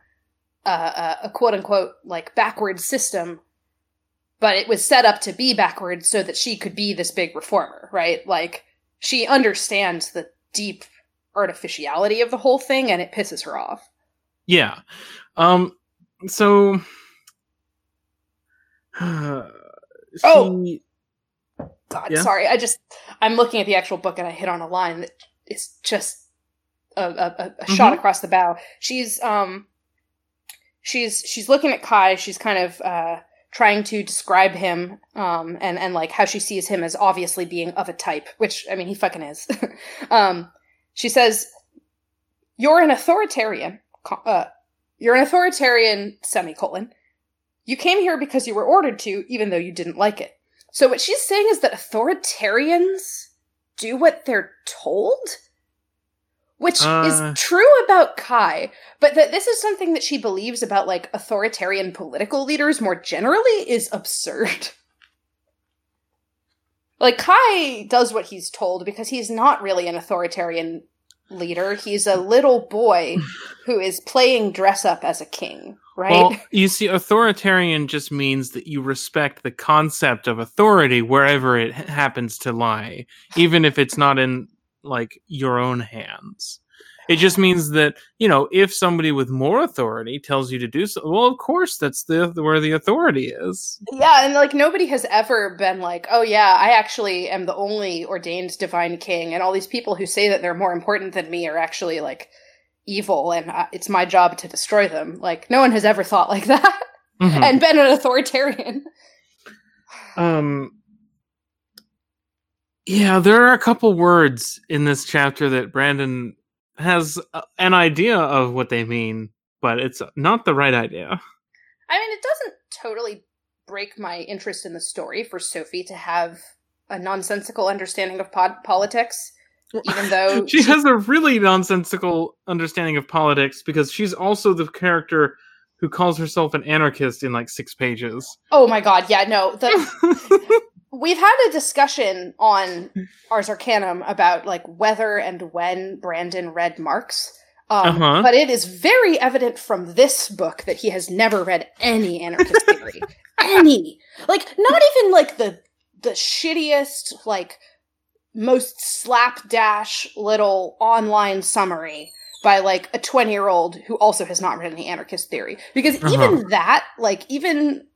uh, a, a quote unquote, like, backward system. But it was set up to be backward so that she could be this big reformer, right? Like, she understands the deep artificiality of the whole thing and it pisses her off. Yeah. Um so Oh. she- God, Yeah? sorry. I just I'm looking at the actual book and I hit on a line that is just a, a, a- a shot across the bow. She's um she's she's looking at Kai. She's kind of uh trying to describe him um and and like how she sees him as obviously being of a type, which I mean he fucking is. um she says you're an authoritarian. Uh, you're an authoritarian semicolon. You came here because you were ordered to, even though you didn't like it. So what she's saying is that authoritarians do what they're told? Which Uh. is true about Kai, but that this is something that she believes about like authoritarian political leaders more generally is absurd. Like Kai does what he's told because he's not really an authoritarian leader. He's a little boy who is playing dress up as a king, right? Well, you see, authoritarian just means that you respect the concept of authority wherever it happens to lie, even if it's not in like your own hands. It just means that you know if somebody with more authority tells you to do so, well, of course that's the where the authority is. Yeah, and like nobody has ever been like, oh yeah, I actually am the only ordained divine king, and all these people who say that they're more important than me are actually like evil, and uh, it's my job to destroy them. Like no one has ever thought like that Mhm. and been an authoritarian. Um. Yeah, there are a couple words in this chapter that Brandon has uh, an idea of what they mean, but it's not the right idea. I mean, it doesn't totally break my interest in the story for Sophie to have a nonsensical understanding of pod- politics, even though she has a really nonsensical understanding of politics because she's also the character who calls herself an anarchist in like six pages. Oh my god, yeah, no. The we've had a discussion on Ars Arcanum about like whether and when Brandon read Marx. Um, Uh-huh. But it is very evident from this book that he has never read any anarchist theory. any. Like, not even like the the shittiest, like most slapdash little online summary by like a 20 year old who also has not read any anarchist theory. Because Uh-huh. even that, like even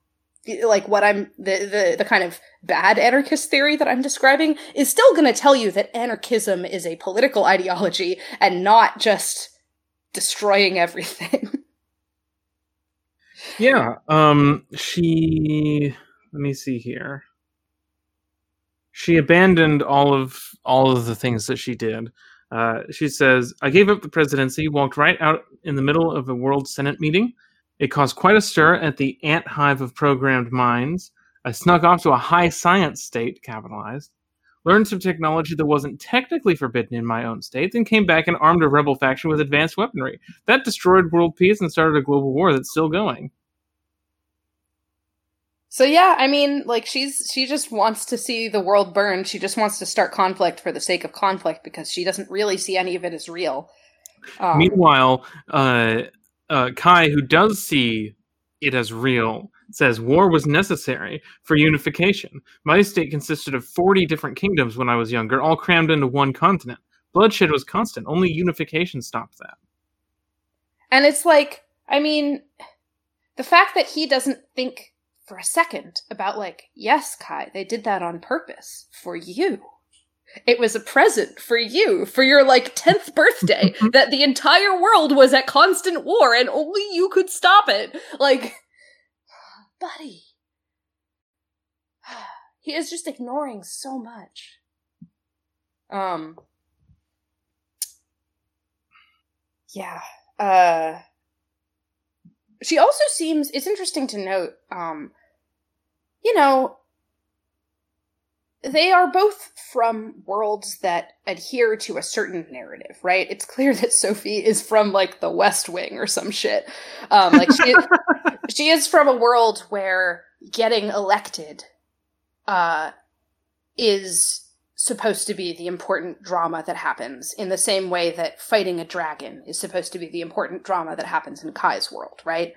like what I'm the, the the kind of bad anarchist theory that I'm describing is still going to tell you that anarchism is a political ideology and not just destroying everything. yeah. Um. She. Let me see here. She abandoned all of all of the things that she did. Uh, she says, "I gave up the presidency, walked right out in the middle of a World Senate meeting. It caused quite a stir at the ant hive of programmed minds. I snuck off to a high science state, capitalized, learned some technology that wasn't technically forbidden in my own state, then came back and armed a rebel faction with advanced weaponry. That destroyed world peace and started a global war that's still going." so yeah, I mean, like she's she just wants to see the world burn. She just wants to start conflict for the sake of conflict because she doesn't really see any of it as real. Um, Meanwhile, uh, uh, Kai, who does see it as real, says war was necessary for unification. My state consisted of 40 different kingdoms when I was younger, all crammed into one continent. Bloodshed was constant. Only unification stopped that. And it's like, I mean, the fact that he doesn't think for a second about, like, yes, Kai, they did that on purpose for you. It was a present for you for your like 10th birthday that the entire world was at constant war and only you could stop it. Like, buddy. He is just ignoring so much. Um, yeah. Uh, she also seems, it's interesting to note, um, you know, they are both from worlds that adhere to a certain narrative, right? It's clear that Sophie is from like the West Wing or some shit. Um, like she, is, she is from a world where getting elected uh, is supposed to be the important drama that happens in the same way that fighting a dragon is supposed to be the important drama that happens in Kai's world, right?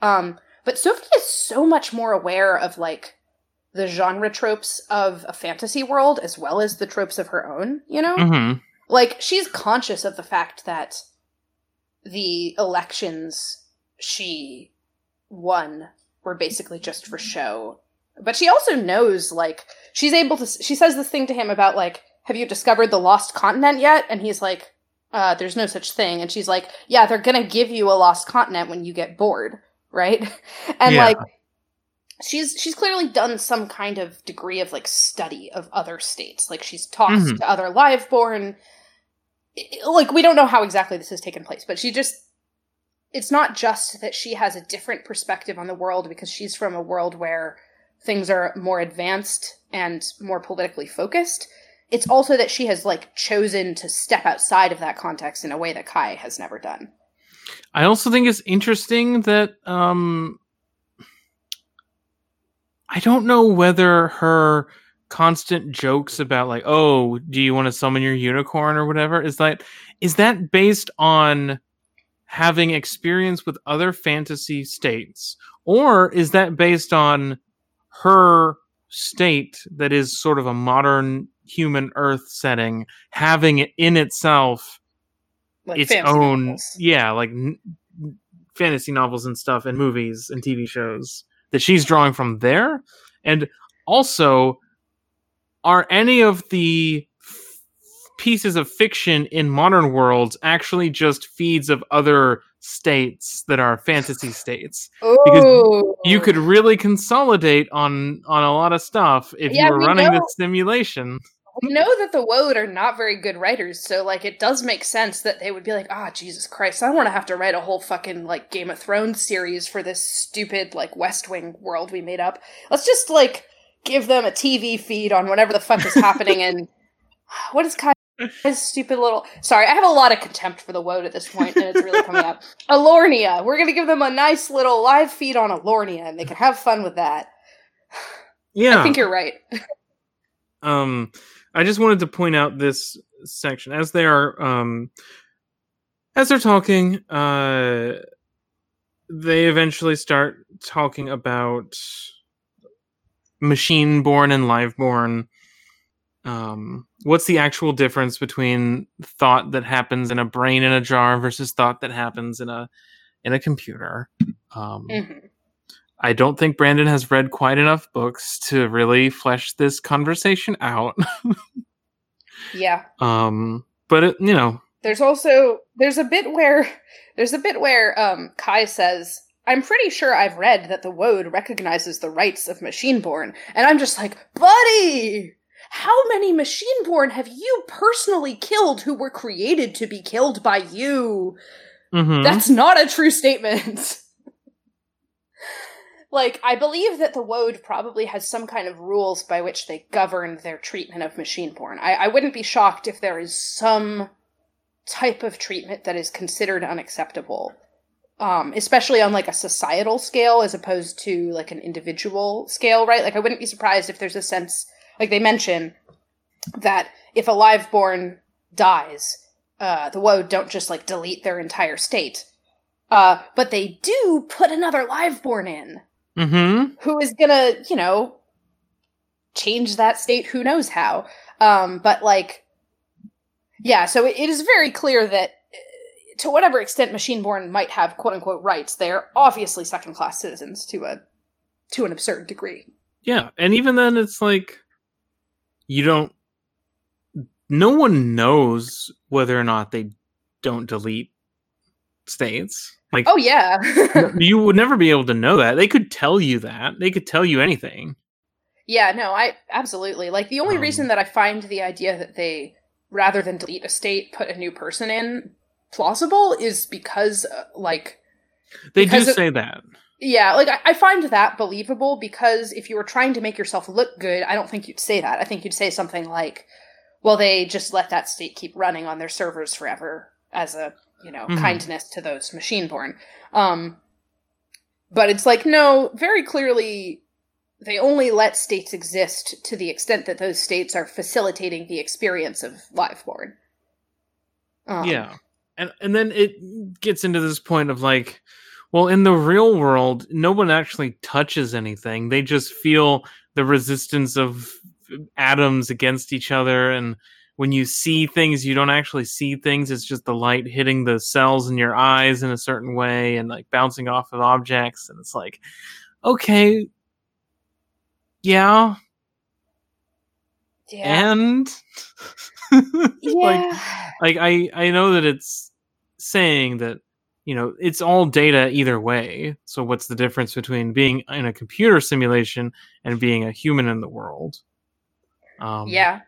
Um, but Sophie is so much more aware of like the genre tropes of a fantasy world as well as the tropes of her own, you know? Mm-hmm. Like she's conscious of the fact that the elections she won were basically just for show. But she also knows like she's able to she says this thing to him about like have you discovered the lost continent yet? And he's like uh, there's no such thing. And she's like, yeah, they're gonna give you a lost continent when you get bored, right? And Yeah. like, she's she's clearly done some kind of degree of like study of other states. Like she's talked Mhm. to other liveborn. I- Like we don't know how exactly this has taken place, but she just it's not just that she has a different perspective on the world because she's from a world where things are more advanced and more politically focused. It's also that she has like chosen to step outside of that context in a way that Kai has never done. I also think it's interesting that um I don't know whether her constant jokes about like, "Oh, do you want to summon your unicorn or whatever?" is that is that based on having experience with other fantasy states or is that based on her state that is sort of a modern human earth setting having in itself Like its own novels. yeah like n- fantasy novels and stuff and movies and tv shows that she's drawing from there. And also are any of the f- pieces of fiction in modern worlds actually just feeds of other states that are fantasy states? Because Oh, you could really consolidate on on a lot of stuff if Yeah, you were we running know. this simulation We know that the Wode are not very good writers, so like it does make sense that they would be like, ah, Jesus Christ, I don't want to have to write a whole fucking like Game of Thrones series for this stupid like West Wing world we made up. Let's just like give them a TV feed on whatever the fuck is happening and what is Kai's stupid little sorry, I have a lot of contempt for the Wode at this point, and it's really coming out. Alornia. We're gonna give them a nice little live feed on Alornia and they can have fun with that. yeah I think you're right. um i just wanted to point out this section. As they are um as they're talking uh they eventually start talking about machine born and live born. Um what's the actual difference between thought that happens in a brain in a jar versus thought that happens in a in a computer? Um Mhm. I don't think Brandon has read quite enough books to really flesh this conversation out. Yeah. um, but it, you know, There's also there's a bit where there's a bit where um Kai says, "I'm pretty sure I've read that the Wode recognizes the rights of Machineborn," and I'm just like, "Buddy, how many Machineborn have you personally killed who were created to be killed by you?" mhm. That's not a true statement. like, I believe that the Wode probably has some kind of rules by which they govern their treatment of machine born. I, I wouldn't be shocked if there is some type of treatment that is considered unacceptable. Um, especially on like a societal scale as opposed to like an individual scale, right? Like I wouldn't be surprised if there's a sense like they mention that if a live born dies, uh, the Wode don't just like delete their entire state. Uh, but they do put another liveborn in Mhm. who is gonna, you know, change that state who knows how. Um, but like, yeah, so it, it is very clear that uh, to whatever extent machine-born might have quote unquote rights, they're obviously second class citizens to a to an absurd degree. Yeah, and even then, it's like you don't. no one knows whether or not they don't delete states. Like, oh yeah, you would never be able to know that. They could tell you that. They could tell you anything. Yeah, no, I absolutely like the only Um, reason that I find the idea that they rather than delete a state put a new person in plausible is because uh, like They Because do it- say that. yeah like I, I find that believable because if you were trying to make yourself look good i don't think you'd say that i think you'd say something like well they just let that state keep running on their servers forever as a you know Mhm. kindness to those machine born. Um but it's like no very clearly they only let states exist to the extent that those states are facilitating the experience of liveborn um, yeah. And and then it gets into this point of like well in the real world no one actually touches anything. They just feel the resistance of atoms against each other and when you see things you don't actually see things. It's just the light hitting the cells in your eyes in a certain way and like bouncing off of objects. And it's like okay yeah. Yeah. And? Like yeah. like i i know that it's saying that you know it's all data either way. So what's the difference between being in a computer simulation and being a human in the world? Um yeah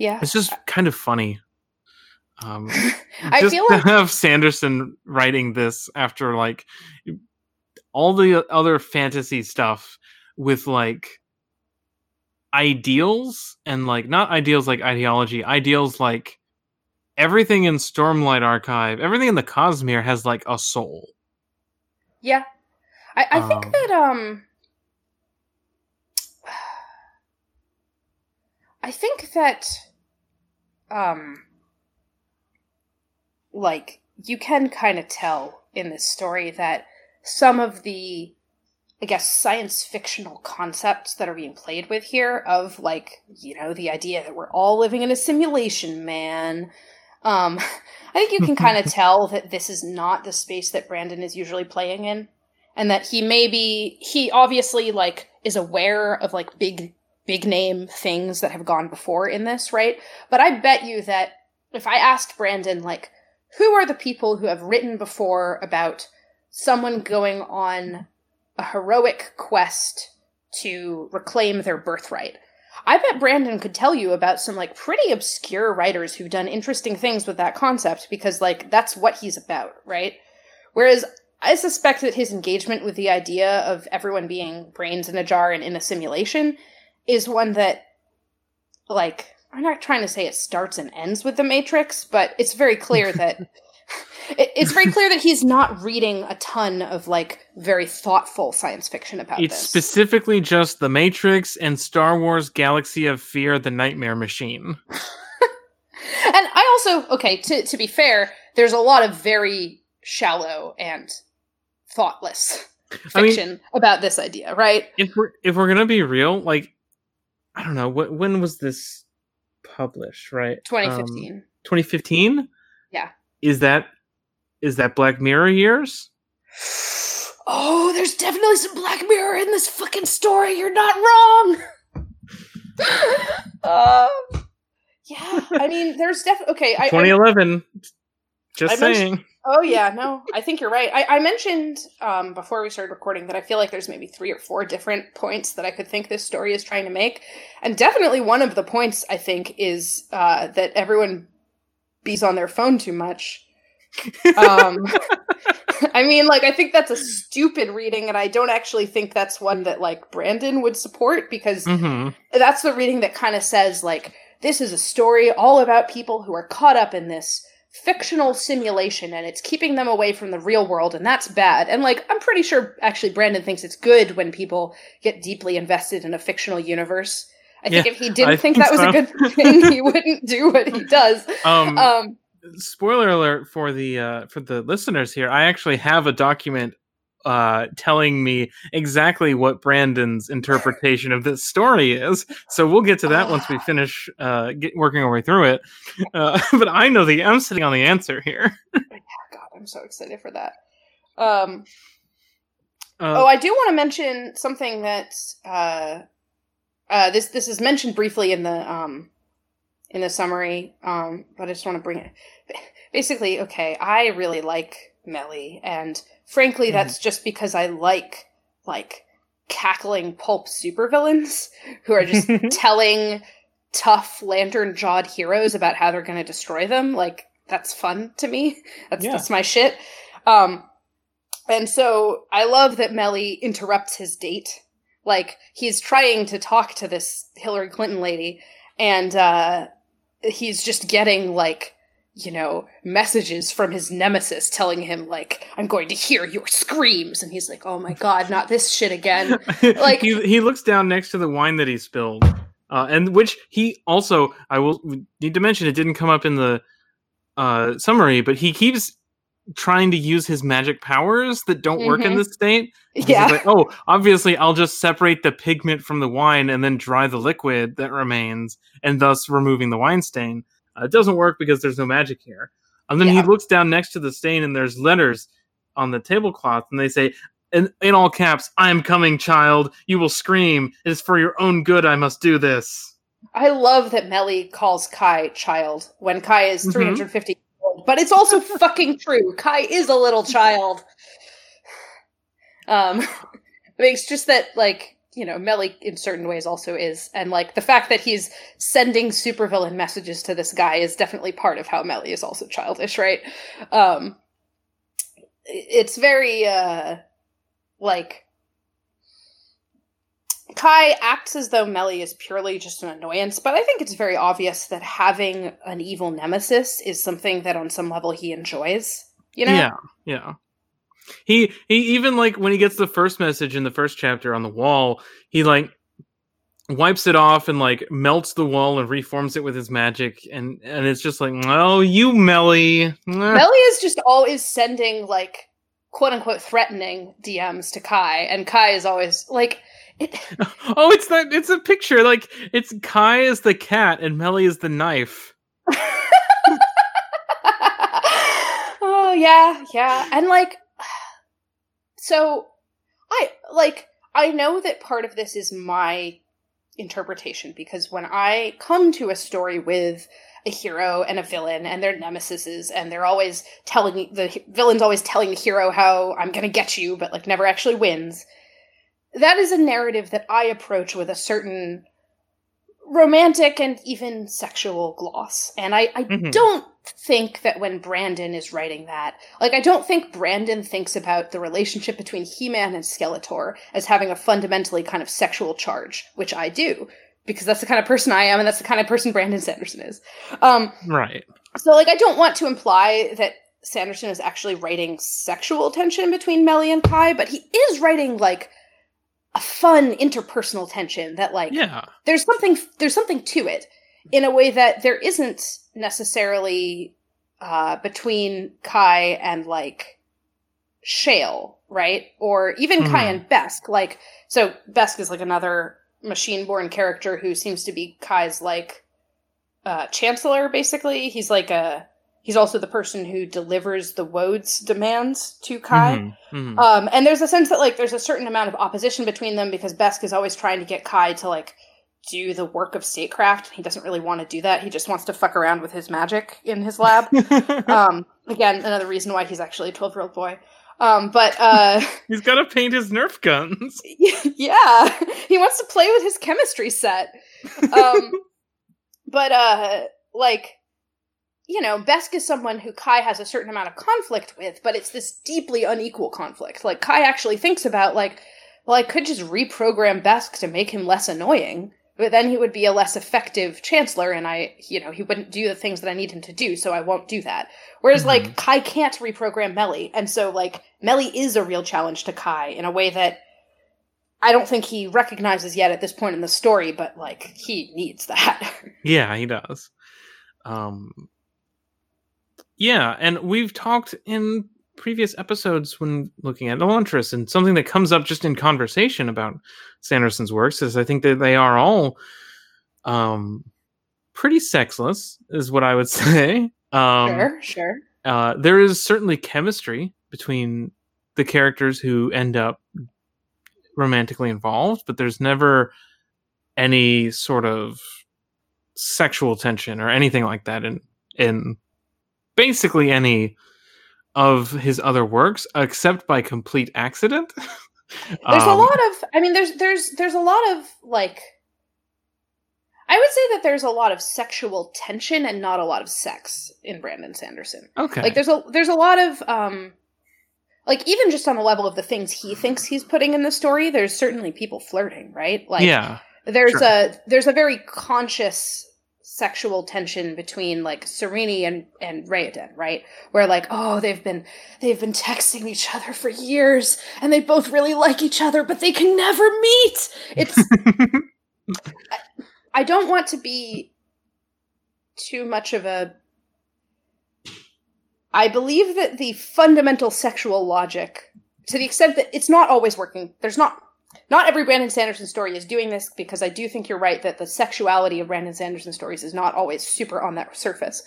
yeah. It's just kind of funny. Um I just feel to like have sanderson writing this after like all the other fantasy stuff with like ideals and like not ideals like ideology ideals like everything in stormlight archive everything in the cosmere has like a soul. Yeah. I, I think Um, that um I think that um like you can kind of tell in this story that some of the I guess science fictional concepts that are being played with here of like, you know, the idea that we're all living in a simulation, man. Um I think you can kind of tell that this is not the space that Brandon is usually playing in and that he maybe he obviously like is aware of like big big name things that have gone before in this, right? But I bet you that if I asked Brandon like who are the people who have written before about someone going on a heroic quest to reclaim their birthright? I bet Brandon could tell you about some like pretty obscure writers who've done interesting things with that concept because like that's what he's about, right? Whereas I suspect that his engagement with the idea of everyone being brains in a jar and in a simulation is one that like I'm not trying to say it starts and ends with the Matrix, but it's very clear that it, it's very clear that he's not reading a ton of like very thoughtful science fiction about it's this. specifically just the matrix and star wars galaxy of fear the nightmare machine And I also, okay, to, to be fair, there's a lot of very shallow and thoughtless I mean- fiction about this idea, right? if we're if we're gonna be real like i don't know what when was this published right Um, 2015. 2015 Yeah. is that is that black mirror years oh, there's definitely some Black Mirror in this fucking story. You're not wrong. uh, yeah, I mean, there's definitely okay. I, I 2011 just I mentioned- saying Oh yeah, no, I think you're right. I, I mentioned um, before we started recording that I feel like there's maybe three or four different points that I could think this story is trying to make, and definitely one of the points I think is uh, that everyone bees on their phone too much. Um, I mean, like I think that's a stupid reading, and I don't actually think that's one that like Brandon would support because hmm that's the reading that kind of says like this is a story all about people who are caught up in this fictional simulation and it's keeping them away from the real world and that's bad. And like i'm pretty sure actually brandon thinks it's good when people get deeply invested in a fictional universe. I think Yeah, if he didn't think think that was so. a good thing he wouldn't do what he does. Um, um spoiler alert for the uh for the listeners here i actually have a document uh telling me exactly what brandon's interpretation of this story is. So we'll get to that once we finish uh get working our way through it. Uh, but i know the i'm sitting on the answer here. God i'm so excited for that. Um uh, oh, I do want to mention something that uh, uh, this this is mentioned briefly in the um, in the summary, um, but I just want to bring it. Basically, okay, I really like Melhi, and frankly, mm-hmm. that's just because I like like cackling pulp supervillains who are just telling tough lantern jawed heroes about how they're going to destroy them. Like that's fun to me. That's yeah. that's my shit. Um, and so I love that Melhi interrupts his date. Like he's trying to talk to this Hillary Clinton lady, and uh, he's just getting like you know messages from his nemesis telling him like i'm going to hear your screams and he's like oh my god not this shit again like he, he looks down next to the wine that he spilled uh, and which he also i will need to mention it didn't come up in the uh, summary but he keeps trying to use his magic powers that don't mm-hmm. work in mm-hmm. this state. Yeah. Like, oh, obviously, I'll just separate the pigment from the wine and then dry the liquid that remains, and thus removing the wine stain. Uh, it doesn't work because there's no magic here. And then yeah. he looks down next to the stain, and there's letters on the tablecloth, and they say, in, in all caps, I am coming, child. You will scream. It is for your own good I must do this. I love that Melhi calls Kai child when Kai is mm-hmm. 350 but it's also fucking true. Kai is a little child. Um, I mean, it's just that, like, you know, Melhi in certain ways also is, and like the fact that he's sending supervillain messages to this guy is definitely part of how Melhi is also childish, right? Um, it's very uh, like Kai acts as though Melhi is purely just an annoyance, but I think it's very obvious that having an evil nemesis is something that on some level he enjoys. You know? Yeah, yeah. He he even like when he gets the first message in the first chapter on the wall, he like wipes it off and like melts the wall and reforms it with his magic and and it's just like, "Oh, you Melhi." Melhi is just always sending like quote unquote threatening DMs to Kai and Kai is always like oh, it's that. It's a picture. Like it's Kai is the cat and Melhi is the knife. oh yeah, yeah, and like, so I like. I know that part of this is my interpretation because when I come to a story with a hero and a villain and their nemesises and they're always telling the villain's always telling the hero how I'm gonna get you, but like never actually wins that is a narrative that I approach with a certain romantic and even sexual gloss. And I, I mm-hmm. don't think that when Brandon is writing that, like, I don't think Brandon thinks about the relationship between He Man and Skeletor as having a fundamentally kind of sexual charge, which I do, because that's the kind of person I am and that's the kind of person Brandon Sanderson is. Um, right. So, like, I don't want to imply that Sanderson is actually writing sexual tension between Melhi and Kai, but he is writing, like, a fun interpersonal tension that like yeah there's something there's something to it in a way that there isn't necessarily uh between kai and like shale right or even mm-hmm. kai and besk like so besk is like another machine born character who seems to be kai's like uh chancellor basically he's like a He's also the person who delivers the Wode's demands to Kai. Mm-hmm, mm-hmm. Um, and there's a sense that like there's a certain amount of opposition between them because Besk is always trying to get Kai to like do the work of statecraft. He doesn't really want to do that. He just wants to fuck around with his magic in his lab. um, again, another reason why he's actually a 12 year old boy. Um, but uh, he's got to paint his Nerf guns. yeah, he wants to play with his chemistry set. Um, but uh, like you know, Besk is someone who Kai has a certain amount of conflict with, but it's this deeply unequal conflict. Like Kai actually thinks about like, well, I could just reprogram Besk to make him less annoying, but then he would be a less effective chancellor, and I, you know, he wouldn't do the things that I need him to do, so I won't do that. Whereas mm-hmm. like Kai can't reprogram Melhi, and so like Melhi is a real challenge to Kai in a way that I don't think he recognizes yet at this point in the story, but like he needs that. yeah, he does. Um yeah, and we've talked in previous episodes when looking at Elantris, and something that comes up just in conversation about Sanderson's works is I think that they are all um, pretty sexless, is what I would say. Um, sure, sure. Uh, there is certainly chemistry between the characters who end up romantically involved, but there's never any sort of sexual tension or anything like that in in basically any of his other works except by complete accident. There's a Um, lot of I mean there's there's there's a lot of like I would say that there's a lot of sexual tension and not a lot of sex in Brandon Sanderson. Okay. Like there's a there's a lot of um like even just on the level of the things he thinks he's putting in the story, there's certainly people flirting, right? Like yeah. there's sure. a there's a very conscious sexual tension between like Sarene and and Raoden, right? Where like, oh, they've been they've been texting each other for years and they both really like each other, but they can never meet. It's I don't want to be too much of a I believe that the fundamental sexual logic to the extent that it's not always working. There's not not every Brandon Sanderson story is doing this because I do think you're right that the sexuality of Brandon Sanderson stories is not always super on that surface.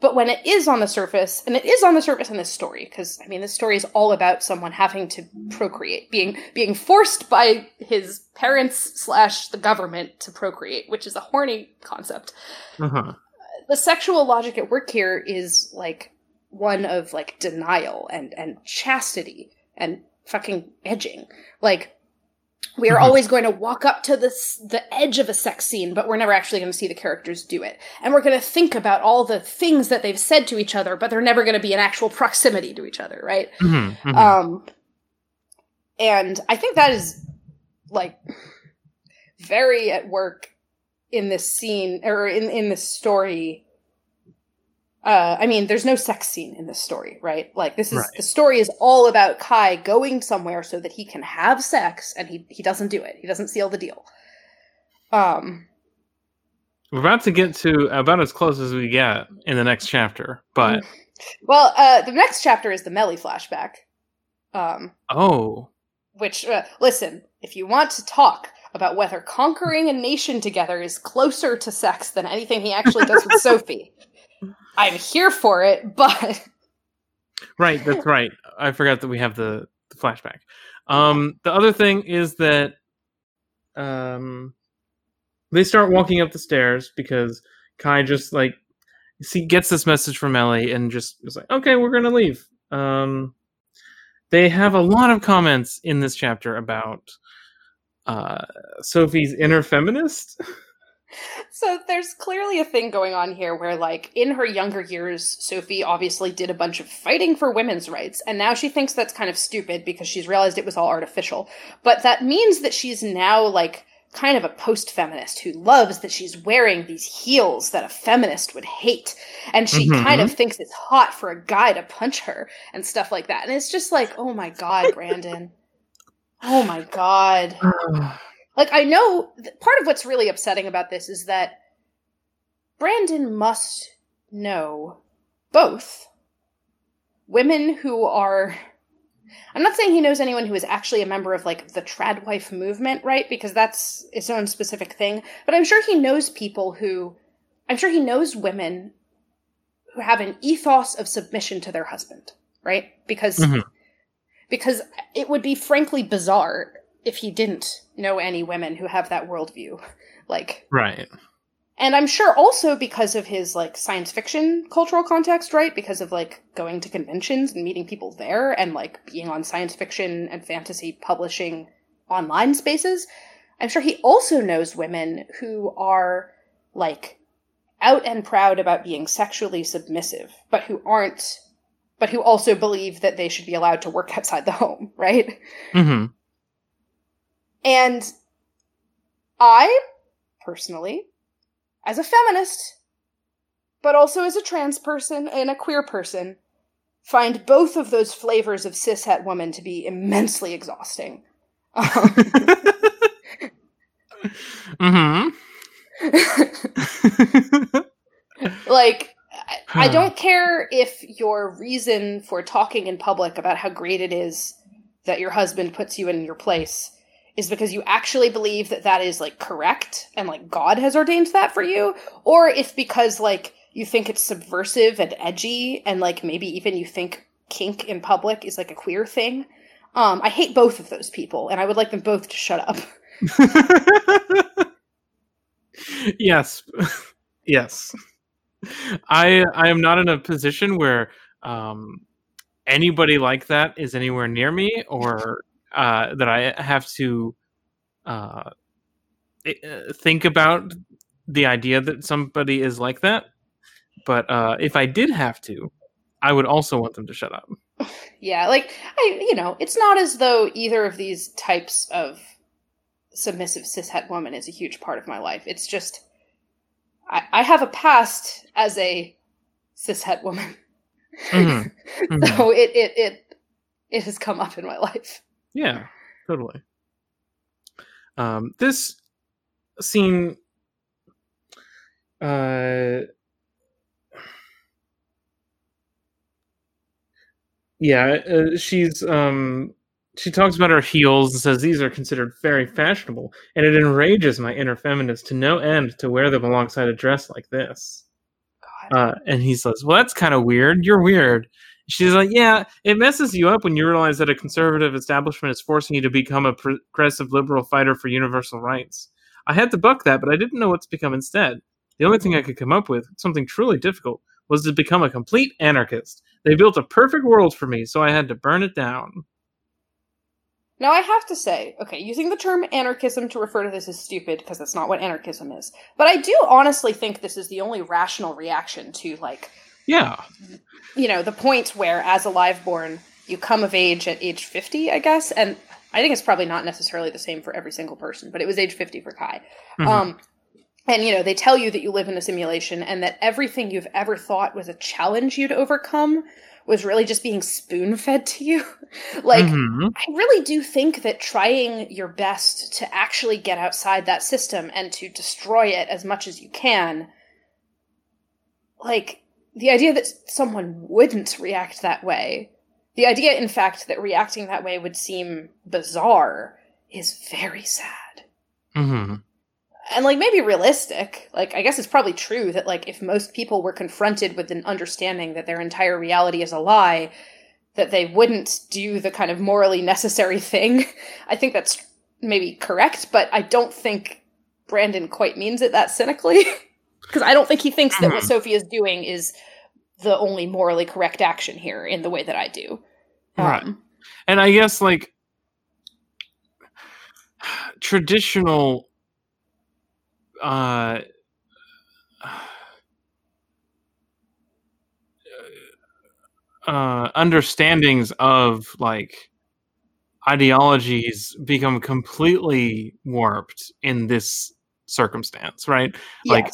But when it is on the surface, and it is on the surface in this story, because I mean, this story is all about someone having to procreate, being being forced by his parents slash the government to procreate, which is a horny concept. uh-huh. The sexual logic at work here is like one of like denial and and chastity and fucking edging. Like we are Mhm. always going to walk up to this the edge of a sex scene, but we're never actually going to see the characters do it. And we're going to think about all the things that they've said to each other, but they're never going to be in actual proximity to each other, right? Mhm, mhm. Um, and I think that is like very at work in this scene or in in this story. Uh, I mean, there's no sex scene in this story, right? Like this is Right. the story is all about Kai going somewhere so that he can have sex, and he he doesn't do it. He doesn't seal the deal. Um, We're about to get to about as close as we get in the next chapter, but well, uh, the next chapter is the Melhi flashback. Um, oh, Which, uh, listen, if you want to talk about whether conquering a nation together is closer to sex than anything he actually does with Sophie, I'm here for it, but right, that's right. I forgot that we have the, the flashback. Um, the other thing is that um, they start walking up the stairs because Kai just like see gets this message from Ellie and just is like, okay, we're gonna leave. Um, they have a lot of comments in this chapter about uh, Sophie's inner feminist. so there's clearly a thing going on here where, like, in her younger years, Sophie obviously did a bunch of fighting for women's rights, and now she thinks that's kind of stupid because she's realized it was all artificial. But that means that she's now, like, kind of a post feminist who loves that she's wearing these heels that a feminist would hate. And she Mhm. kind of thinks it's hot for a guy to punch her and stuff like that. And it's just like, oh my God, Brandon. oh my God. Like, I know th- part of what's really upsetting about this is that Brandon must know both women who are. I'm not saying he knows anyone who is actually a member of like the tradwife movement, right? Because that's its own specific thing. But I'm sure he knows people who. I'm sure he knows women who have an ethos of submission to their husband, right? Because Mhm. because it would be frankly bizarre if he didn't know any women who have that worldview. Like, right. and I'm sure also because of his like science fiction cultural context, right? Because of like going to conventions and meeting people there and like being on science fiction and fantasy publishing online spaces. I'm sure he also knows women who are like out and proud about being sexually submissive, but who aren't, but who also believe that they should be allowed to work outside the home, right? hmm And I, personally, as a feminist, but also as a trans person and a queer person, find both of those flavors of cishet woman to be immensely exhausting. Um, hmm like, I, I don't care if your reason for talking in public about how great it is that your husband puts you in your place is because you actually believe that that is like correct and like God has ordained that for you, or if because like you think it's subversive and edgy and like maybe even you think kink in public is like a queer thing. Um, I hate both of those people, and I would like them both to shut up. yes. Yes. I I am not in a position where um, anybody like that is anywhere near me or uh, that I have to uh, think about the idea that somebody is like that. But uh, if I did have to, I would also want them to shut up. Yeah, like I, you know, it's not as though either of these types of submissive cishet woman is a huge part of my life. It's just I, I have a past as a cishet woman, mm-hmm. Mm-hmm. so it it it it has come up in my life. Yeah, totally. Um, this scene, uh, yeah, uh, she's um she talks about her heels and says these are considered very fashionable, and it enrages my inner feminist to no end to wear them alongside a dress like this. Uh, and he says, "Well, that's kind of weird. You're weird." She's like, "Yeah, it messes you up when you realize that a conservative establishment is forcing you to become a progressive liberal fighter for universal rights. I had to buck that, but I didn't know what to become instead. The only thing I could come up with, something truly difficult, was to become a complete anarchist. They built a perfect world for me, so I had to burn it down." Now, I have to say, okay, using the term anarchism to refer to this is stupid because that's not what anarchism is. But I do honestly think this is the only rational reaction to, like, yeah, you know, the point where, as a liveborn, you come of age at age 50, I guess. And I think it's probably not necessarily the same for every single person, but it was age 50 for Kai. Mm-hmm. Um, and, you know, they tell you that you live in a simulation and that everything you've ever thought was a challenge you'd overcome was really just being spoon fed to you. like, mm-hmm. I really do think that trying your best to actually get outside that system and to destroy it as much as you can, like, the idea that someone wouldn't react that way, the idea, in fact, that reacting that way would seem bizarre is very sad. Mm-hmm. And like maybe realistic. Like i guess it's probably true that like if most people were confronted with an understanding that their entire reality is a lie that they wouldn't do the kind of morally necessary thing i think that's maybe correct but i don't think brandon quite means it that cynically because i don't think he thinks that what mm-hmm. sophie is doing is the only morally correct action here in the way that i do right um, and i guess like traditional uh, uh, understandings of like ideologies become completely warped in this circumstance, right? Yes. Like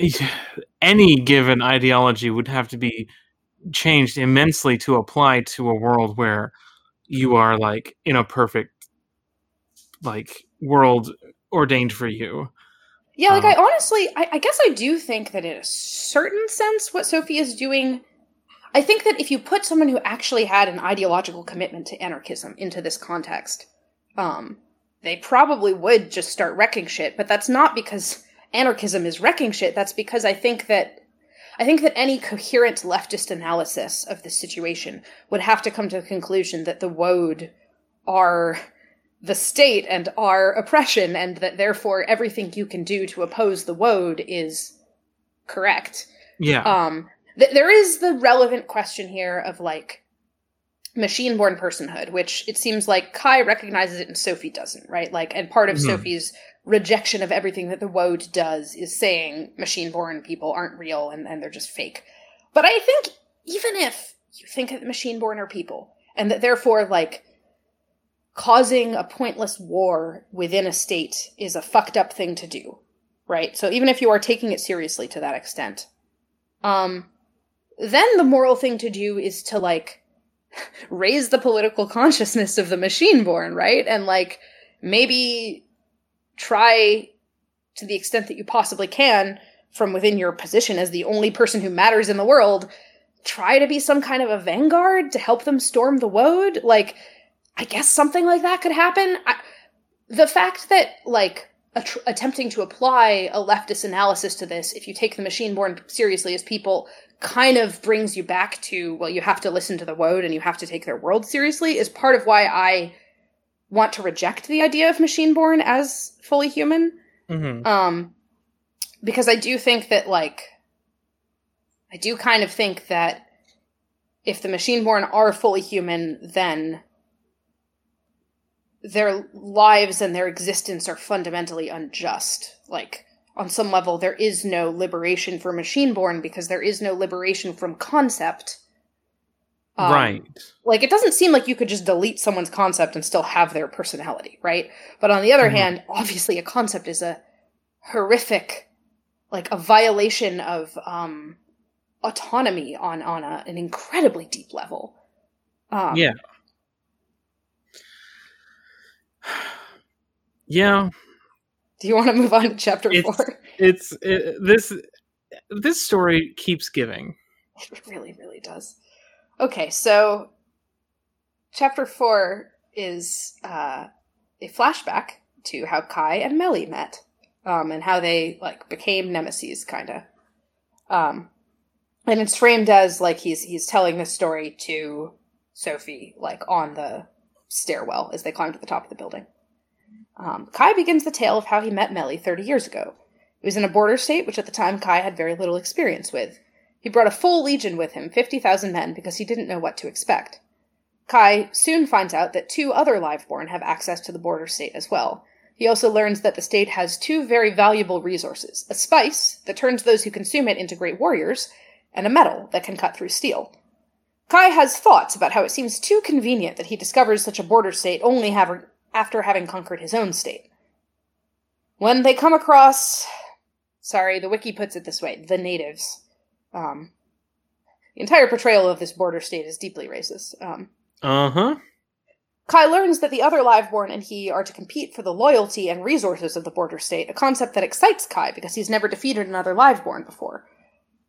any given ideology would have to be changed immensely to apply to a world where you are like in a perfect like world ordained for you. Yeah, like um, I honestly, I, I guess I do think that in a certain sense, what Sophie is doing, I think that if you put someone who actually had an ideological commitment to anarchism into this context, um, they probably would just start wrecking shit. But that's not because anarchism is wrecking shit. That's because I think that I think that any coherent leftist analysis of the situation would have to come to the conclusion that the Wode are the state and are oppression, and that therefore everything you can do to oppose the Wode is correct. Yeah. Um, th- there is the relevant question here of like machine born personhood, which it seems like Kai recognizes it and Sophie doesn't, right? Like, and part of mm-hmm. Sophie's rejection of everything that the Wode does is saying machine born people aren't real and, and they're just fake. But I think even if you think that machine born are people, and that therefore, like, causing a pointless war within a state is a fucked up thing to do, right? So even if you are taking it seriously to that extent, um, then the moral thing to do is to like raise the political consciousness of the machine born, right? And like maybe try to the extent that you possibly can from within your position as the only person who matters in the world, try to be some kind of a vanguard to help them storm the wode. Like, I guess something like that could happen. I, the fact that like tr- attempting to apply a leftist analysis to this, if you take the machine born seriously as people, kind of brings you back to well, you have to listen to the Wode and you have to take their world seriously. Is part of why I want to reject the idea of machine born as fully human. Mm-hmm. Um, because I do think that like I do kind of think that if the machine born are fully human, then their lives and their existence are fundamentally unjust. Like on some level, there is no liberation for machine born because there is no liberation from concept. Um, right. Like it doesn't seem like you could just delete someone's concept and still have their personality, right? But on the other mm-hmm. hand, obviously a concept is a horrific like a violation of um autonomy on on a, an incredibly deep level. Um, yeah. Yeah. Do you want to move on to chapter it's, four? It's it, this this story keeps giving. It really, really does. Okay, so chapter four is uh, a flashback to how Kai and Melhi met, um, and how they like became nemesis, kind of. Um, and it's framed as like he's he's telling this story to Sophie, like on the stairwell as they climb to the top of the building. Um, Kai begins the tale of how he met Melhi 30 years ago. It was in a border state which at the time Kai had very little experience with. He brought a full legion with him, 50,000 men, because he didn't know what to expect. Kai soon finds out that two other Liveborn have access to the border state as well. He also learns that the state has two very valuable resources a spice that turns those who consume it into great warriors, and a metal that can cut through steel. Kai has thoughts about how it seems too convenient that he discovers such a border state only after having conquered his own state. When they come across. Sorry, the wiki puts it this way the natives. Um, the entire portrayal of this border state is deeply racist. Um, uh huh. Kai learns that the other Liveborn and he are to compete for the loyalty and resources of the border state, a concept that excites Kai because he's never defeated another Liveborn before.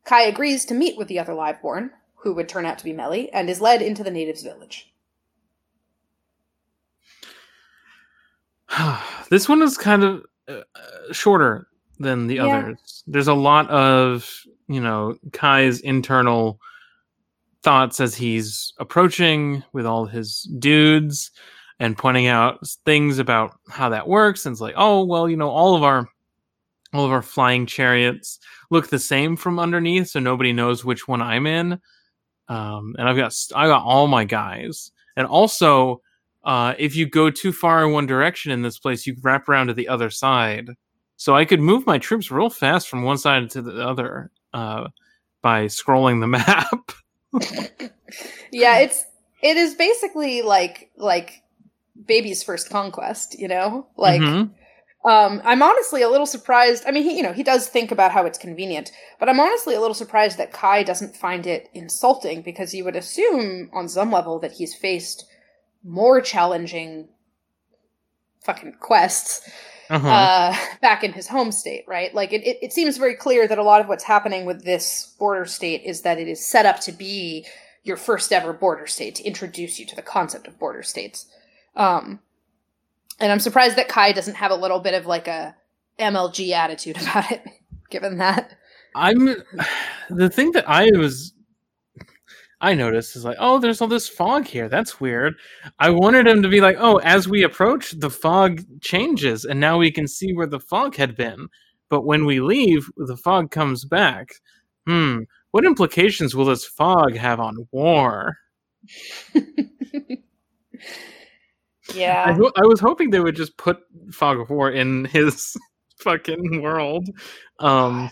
Kai agrees to meet with the other Liveborn, who would turn out to be Melhi, and is led into the natives' village. this one is kind of uh, shorter than the yeah. others. There's a lot of, you know, Kai's internal thoughts as he's approaching with all his dudes and pointing out things about how that works and it's like, "Oh, well, you know, all of our all of our flying chariots look the same from underneath, so nobody knows which one I'm in. Um, and I've got I got all my guys, and also uh, if you go too far in one direction in this place, you wrap around to the other side. So I could move my troops real fast from one side to the other uh, by scrolling the map. yeah, it's it is basically like like baby's first conquest, you know, like. Mm-hmm um, I'm honestly a little surprised. I mean, he, you know, he does think about how it's convenient, but I'm honestly a little surprised that Kai doesn't find it insulting because you would assume on some level that he's faced more challenging fucking quests uh-huh. uh, back in his home state, right? Like, it, it, it seems very clear that a lot of what's happening with this border state is that it is set up to be your first ever border state to introduce you to the concept of border states. Um, and I'm surprised that Kai doesn't have a little bit of like a MLG attitude about it, given that. I'm the thing that I was I noticed is like, oh, there's all this fog here. That's weird. I wanted him to be like, oh, as we approach, the fog changes, and now we can see where the fog had been. But when we leave, the fog comes back. Hmm, what implications will this fog have on war? Yeah. I, ho- I, was hoping they would just put Fog of War in his fucking world. Um God.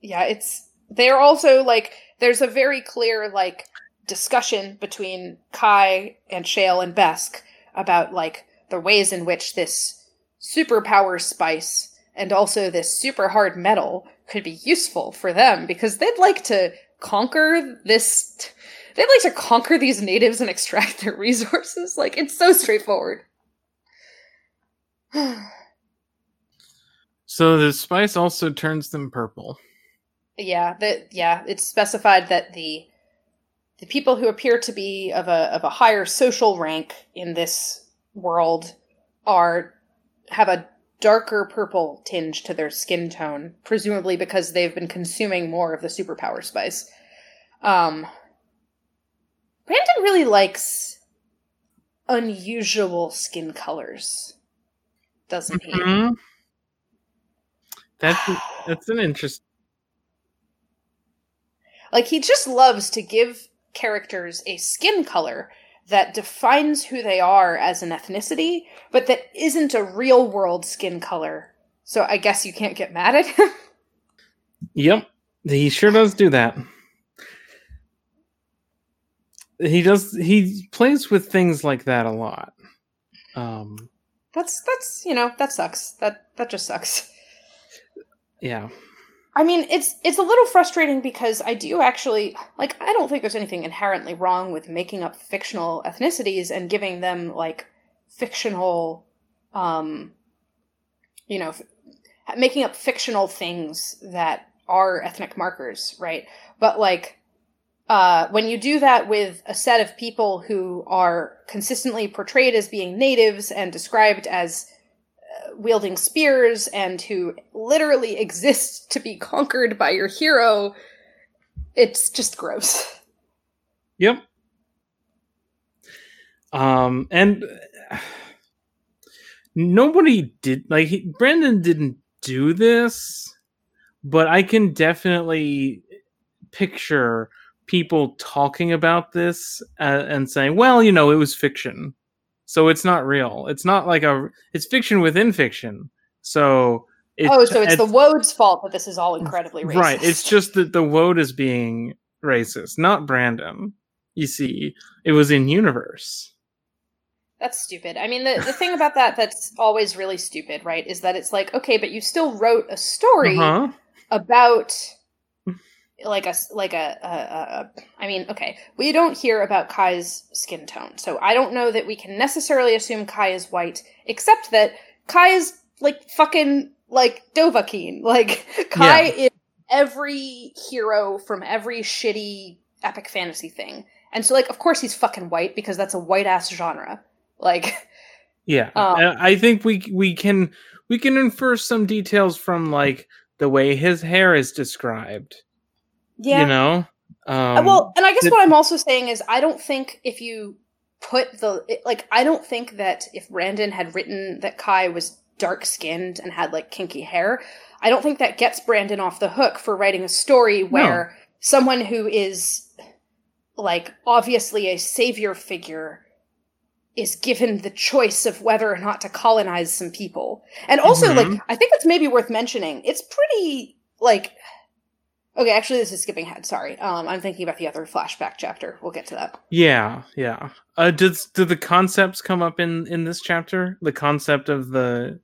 Yeah, it's they're also like there's a very clear like discussion between Kai and Shale and Besk about like the ways in which this superpower spice and also this super hard metal could be useful for them because they'd like to conquer this They'd like to conquer these natives and extract their resources. Like, it's so straightforward. so the spice also turns them purple. Yeah, that yeah, it's specified that the the people who appear to be of a of a higher social rank in this world are have a darker purple tinge to their skin tone, presumably because they've been consuming more of the superpower spice. Um, Brandon really likes unusual skin colors, doesn't mm-hmm. he? That's that's an interest. Like he just loves to give characters a skin color that defines who they are as an ethnicity, but that isn't a real world skin color. So I guess you can't get mad at him. Yep, he sure does do that. He does. He plays with things like that a lot. Um, that's that's you know that sucks. That that just sucks. Yeah. I mean, it's it's a little frustrating because I do actually like I don't think there's anything inherently wrong with making up fictional ethnicities and giving them like fictional um you know, f- making up fictional things that are ethnic markers, right? But like uh, when you do that with a set of people who are consistently portrayed as being natives and described as wielding spears and who literally exist to be conquered by your hero, it's just gross. Yep. Um, and nobody did like he, Brandon didn't do this, but I can definitely picture people talking about this uh, and saying, "Well, you know, it was fiction, so it's not real. It's not like a it's fiction within fiction." So it's, oh, so it's, the Wode's fault that this is all incredibly racist. Right. It's just that the Wode is being racist, not Brandon. You see, it was in universe. That's stupid. I mean, the, the thing about that that's always really stupid, right, is that it's like, okay, but you still wrote a story Uh-huh. about like a like a, a, a, I mean, okay, we don't hear about Kai's skin tone, so I don't know that we can necessarily assume Kai is white, except that Kai is like fucking like Dovahkiin. Like Kai Yeah. is every hero from every shitty epic fantasy thing, and so like, of course, he's fucking white because that's a white ass genre. Like, Yeah, Um, I think we we can we can infer some details from like the way his hair is described. Yeah, You know. Uh, Um, well, and I guess the- what I'm also saying is I don't think if you put the it- like I don't think that if Brandon had written that Kai was dark skinned and had like kinky hair, I don't think that gets Brandon off the hook for writing a story where someone who is like obviously a savior figure is given the choice of whether or not to colonize some people. And also Mhm. like I think it's maybe worth mentioning. It's pretty like Okay, actually, this is skipping ahead. Sorry, um, I'm thinking about the other flashback chapter. We'll get to that. yeah, yeah. Uh, does do the concepts come up in in this chapter? The concept of the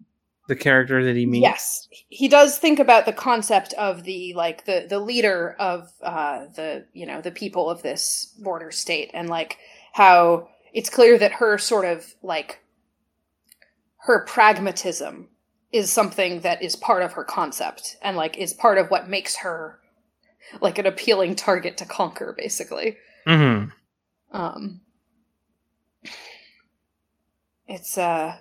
the character that he meets. Yes, he does think about the concept of the like the the leader of uh, the you know the people of this border state, and like how it's clear that her sort of like her pragmatism is something that is part of her concept, and like is part of what makes her like an appealing target to conquer, basically. hmm Um, it's uh,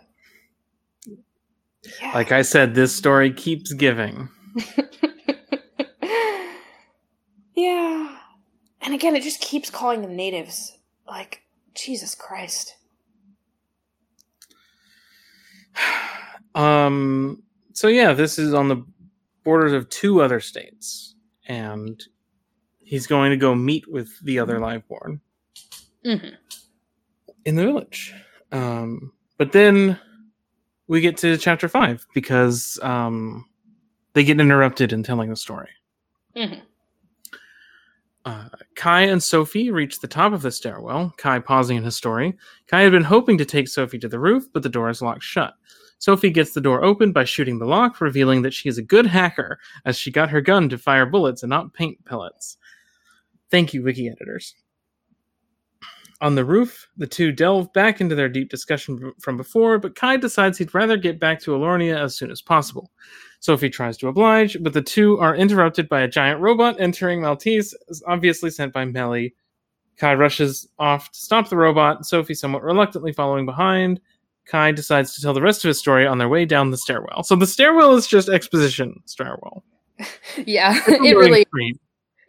yeah. Like I said, this story keeps giving. yeah, and again, it just keeps calling them natives. Like Jesus Christ. Um. So yeah, this is on the borders of two other states, and he's going to go meet with the other liveborn Mm-hmm. in the village. Um. But then we get to chapter five because um they get interrupted in telling the story. Mhm. Uh, Kai and Sophie reach the top of the stairwell, Kai pausing in his story. Kai had been hoping to take Sophie to the roof, but the door is locked shut. Sophie gets the door open by shooting the lock, revealing that she is a good hacker, as she got her gun to fire bullets and not paint pellets. Thank you, wiki editors. On the roof, the two delve back into their deep discussion from before, but Kai decides he'd rather get back to Alornia as soon as possible. Sophie tries to oblige, but the two are interrupted by a giant robot entering Maltese, obviously sent by Melhi. Kai rushes off to stop the robot, Sophie somewhat reluctantly following behind. Kai decides to tell the rest of his story on their way down the stairwell. So the stairwell is just exposition stairwell. Yeah, it really screen.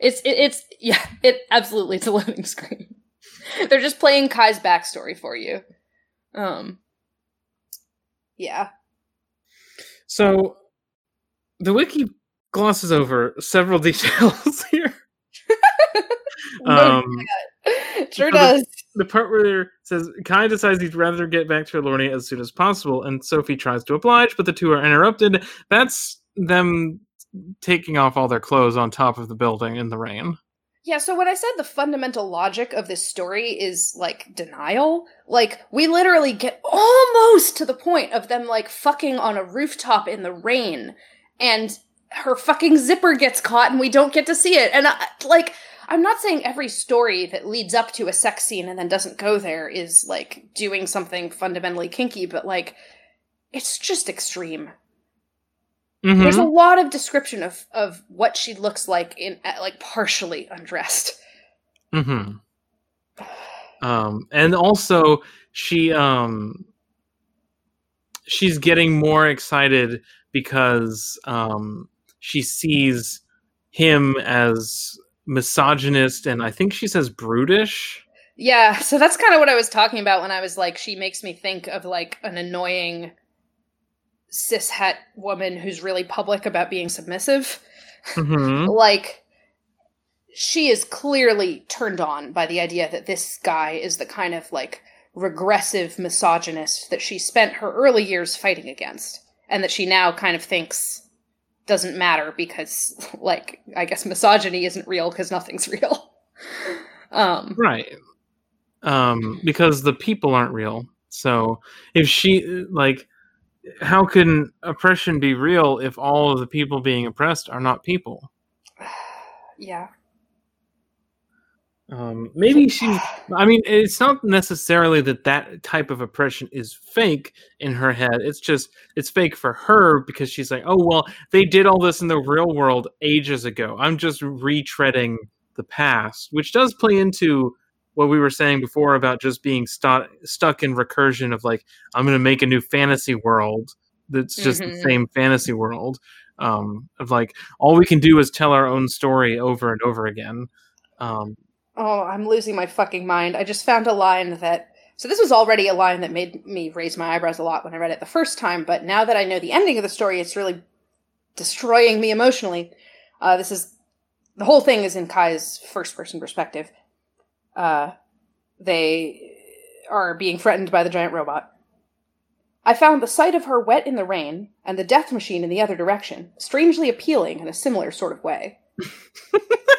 it's it, it's yeah it absolutely it's a loading screen. They're just playing Kai's backstory for you. Um. Yeah. So the wiki glosses over several details here. No, sure does. The part where says Kai decides he'd rather get back to Alornia as soon as possible, and Sophie tries to oblige, but the two are interrupted. That's them taking off all their clothes on top of the building in the rain. Yeah, so when I said the fundamental logic of this story is like denial, like we literally get almost to the point of them like fucking on a rooftop in the rain and her fucking zipper gets caught and we don't get to see it. And I, like I'm not saying every story that leads up to a sex scene and then doesn't go there is like doing something fundamentally kinky, but like it's just extreme. Mhm. There's a lot of description of of what she looks like in like partially undressed. hmm Um, and also she um she's getting more excited because um she sees him as misogynist and I think she says brutish. Yeah, so that's kind of what I was talking about when I was like, she makes me think of like an annoying cis het woman who's really public about being submissive. hmm Like, she is clearly turned on by the idea that this guy is the kind of like regressive misogynist that she spent her early years fighting against, and that she now kind of thinks doesn't matter because, like, I guess misogyny isn't real because nothing's real. Um, Right. Um, because the people aren't real. So if she like how can oppression be real if all of the people being oppressed are not people? yeah. Um, maybe she's. I mean, it's not necessarily that that type of oppression is fake in her head. It's just it's fake for her because she's like, oh well, they did all this in the real world ages ago. I'm just retreading the past, which does play into what we were saying before about just being stu- stuck in recursion of like, I'm going to make a new fantasy world that's just the Mhm. same fantasy world. Um, of like, all we can do is tell our own story over and over again. Um, Oh, I'm losing my fucking mind. I just found a line that. So this was already a line that made me raise my eyebrows a lot when I read it the first time, but now that I know the ending of the story, it's really destroying me emotionally. Uh, this is. The whole thing is in Kai's first person perspective. Uh, they are being threatened by the giant robot. I found the sight of her wet in the rain and the death machine in the other direction strangely appealing in a similar sort of way.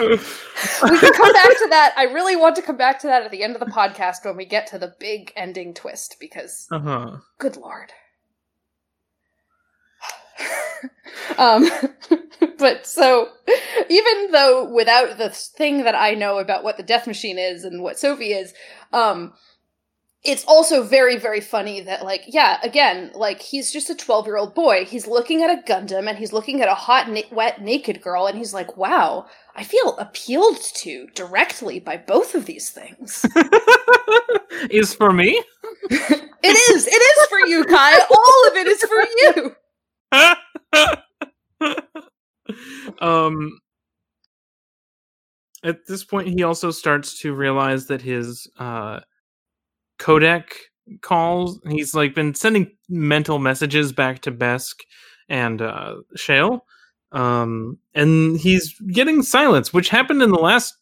We can come back to that. I really want to come back to that at the end of the podcast when we get to the big ending twist because uh huh. good lord. um but so even though without the thing that I know about what the death machine is and what Sophie is, um it's also very very funny that like yeah again like he's just a 12 year old boy. He's looking at a gundam and he's looking at a hot na- wet naked girl and he's like wow i feel appealed to directly by both of these things. Is for me. it is. It is for you kai. All of it is for you. Um at this point he also starts to realize that his uh codec calls he's like been sending mental messages back to Besk and uh Shale um and he's getting silence which happened in the last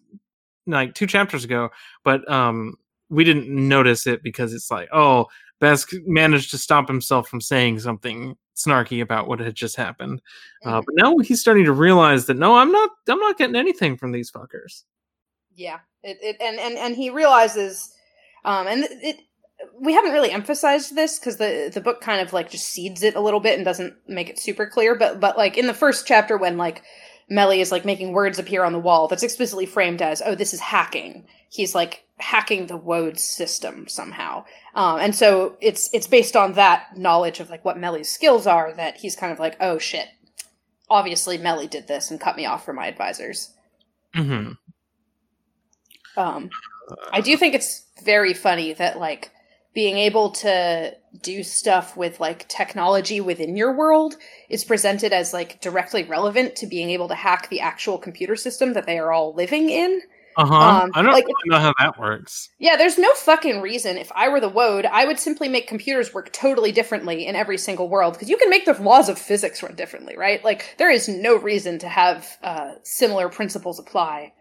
like two chapters ago but um we didn't notice it because it's like oh Besk managed to stop himself from saying something snarky about what had just happened uh, but now he's starting to realize that no, I'm not. I'm not getting anything from these fuckers. yeah it, it and, and and he realizes um and it, we haven't really emphasized this because the the book kind of like just seeds it a little bit and doesn't make it super clear but but like in the first chapter when like Melhi is like making words appear on the wall that's explicitly framed as oh this is hacking he's like hacking the Wodes system somehow. Um and so it's it's based on that knowledge of like what Melhi's skills are that he's kind of like oh shit. Obviously Melhi did this and cut me off from my advisors. Mm-hmm. um I do think it's very funny that like being able to do stuff with like technology within your world is presented as like directly relevant to being able to hack the actual computer system that they are all living in. Uh huh. Um, I don't like- really know how that works. Yeah, there's no fucking reason. If I were the Wode, I would simply make computers work totally differently in every single world because you can make the laws of physics run differently, right? Like there is no reason to have uh, similar principles apply.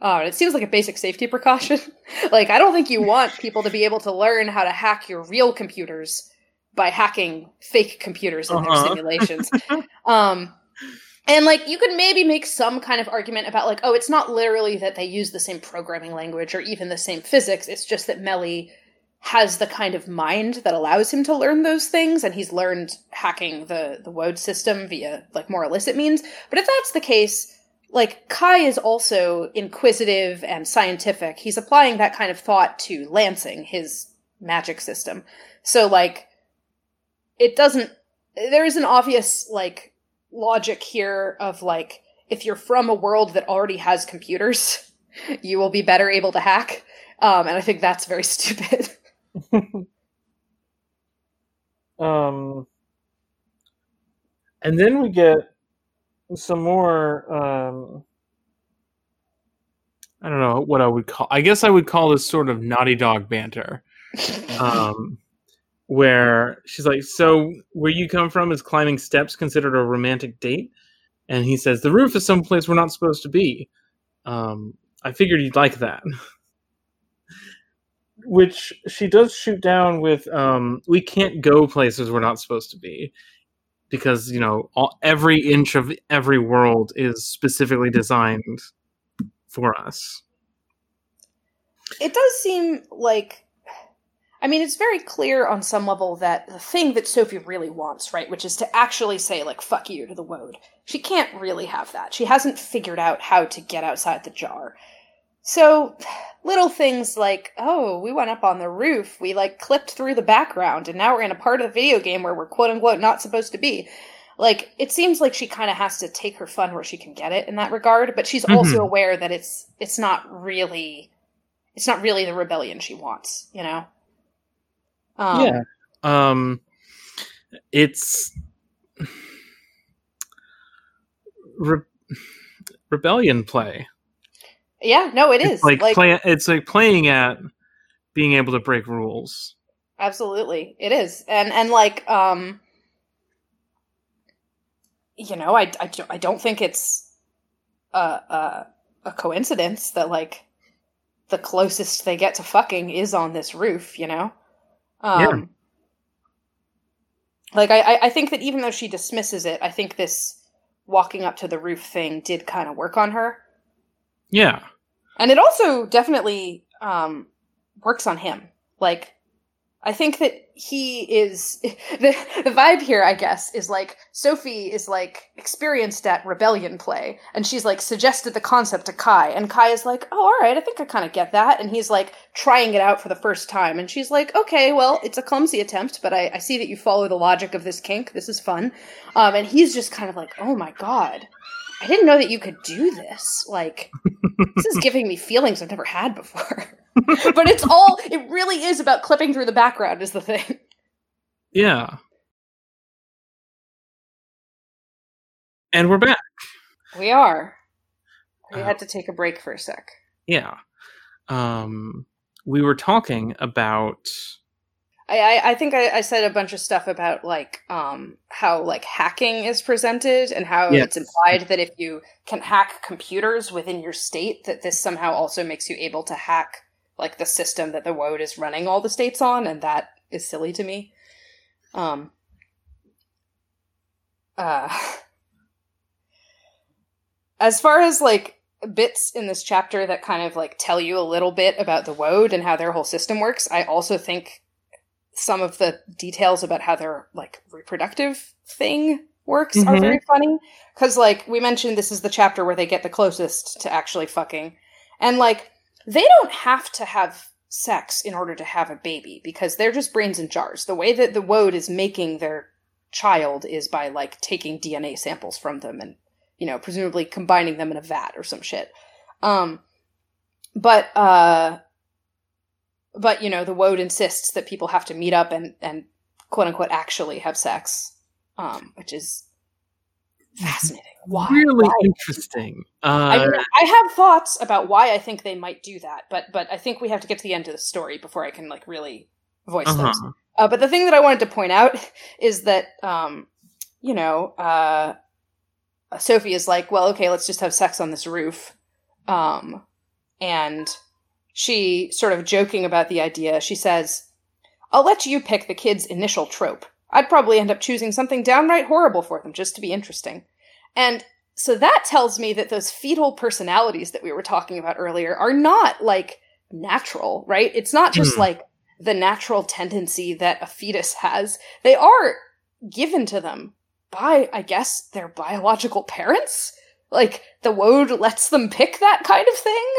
Uh, it seems like a basic safety precaution. like I don't think you want people to be able to learn how to hack your real computers by hacking fake computers in Uh-huh. their simulations. um, and like you could maybe make some kind of argument about like, oh, it's not literally that they use the same programming language or even the same physics. It's just that Melhi has the kind of mind that allows him to learn those things, and he's learned hacking the the Wode system via like more illicit means. But if that's the case, like Kai is also inquisitive and scientific. He's applying that kind of thought to Lancing, his magic system. So like it doesn't there is an obvious like logic here of like if you're from a world that already has computers, you will be better able to hack. Um, and I think that's very stupid. Um, and then we get some more. Um, I don't know what I would call. I guess I would call this sort of naughty dog banter. Um, where she's like, "So where you come from is climbing steps considered a romantic date?" And he says, "The roof is someplace we're not supposed to be." Um, I figured you'd like that. Which she does shoot down with. Um, we can't go places we're not supposed to be because you know all, every inch of every world is specifically designed for us. it does seem like I mean, it's very clear on some level that the thing that Sophie really wants, right, which is to actually say, like, fuck you to the Wode, she can't really have that. She hasn't figured out how to get outside the jar. So, little things like, oh, we went up on the roof, we, like, clipped through the background, and now we're in a part of the video game where we're quote unquote not supposed to be. Like, it seems like she kind of has to take her fun where she can get it in that regard, but she's also Mhm. aware that it's it's not really it's not really the rebellion she wants, you know? Um, yeah. Um, it's re- rebellion play. Yeah, no, it is. It's like, like play. It's like playing at being able to break rules. absolutely. It is. And and like um you know, I I don't, I don't think it's a, a a coincidence that like the closest they get to fucking is on this roof, you know? Um Yeah. Like I- I think that even though she dismisses it, I think this walking up to the roof thing did kind of work on her. Yeah. And it also definitely um, works on him. Like, I think that he is the the vibe here. I guess is like Sophie is like experienced at rebellion play, and she's like suggested the concept to Kai, and Kai is like, "Oh, all right, I think I kind of get that," and he's like trying it out for the first time, and she's like, "Okay, well, it's a clumsy attempt, but I, I see that you follow the logic of this kink. This is fun," um, and he's just kind of like, "Oh my god." I didn't know that you could do this. Like, this is giving me feelings I've never had before. but it's all, it really is about clipping through the background, is the thing. Yeah. And we're back. We are. We Uh, had to take a break for a sec. Yeah. Um, we were talking about. I, I, I think I, I said a bunch of stuff about like um how like hacking is presented and how Yes. it's implied that if you can hack computers within your state, that this somehow also makes you able to hack like the system that the Wode is running all the states on, and that is silly to me. Um. Uh. As far as like bits in this chapter that kind of like tell you a little bit about the Wode and how their whole system works, I also think some of the details about how their like reproductive thing works are Mhm. very funny. Because like we mentioned this is the chapter where they get the closest to actually fucking. And like they don't have to have sex in order to have a baby because they're just brains in jars. The way that the wode is making their child is by like taking dna samples from them and you know presumably combining them in a vat or some shit. Um but uh but you know the wode insists that people have to meet up and and quote unquote actually have sex um which is fascinating. Why? really Why? interesting. I Uh, mean, I have thoughts about why I think they might do that, but but I think we have to get to the end of the story before I can like really voice those. uh-huh. Uh, but the thing that I wanted to point out is that, um, you know, uh, Sophie is like, well, okay, let's just have sex on this roof. Um, and she, sort of joking about the idea, she says, I'll let you pick the kid's initial trope. I'd probably end up choosing something downright horrible for them just to be interesting. And so that tells me that those fetal personalities that we were talking about earlier are not like natural, right? It's not just Hmm. like the natural tendency that a fetus has. They are given to them by, I guess, their biological parents. Like the wode lets them pick that kind of thing.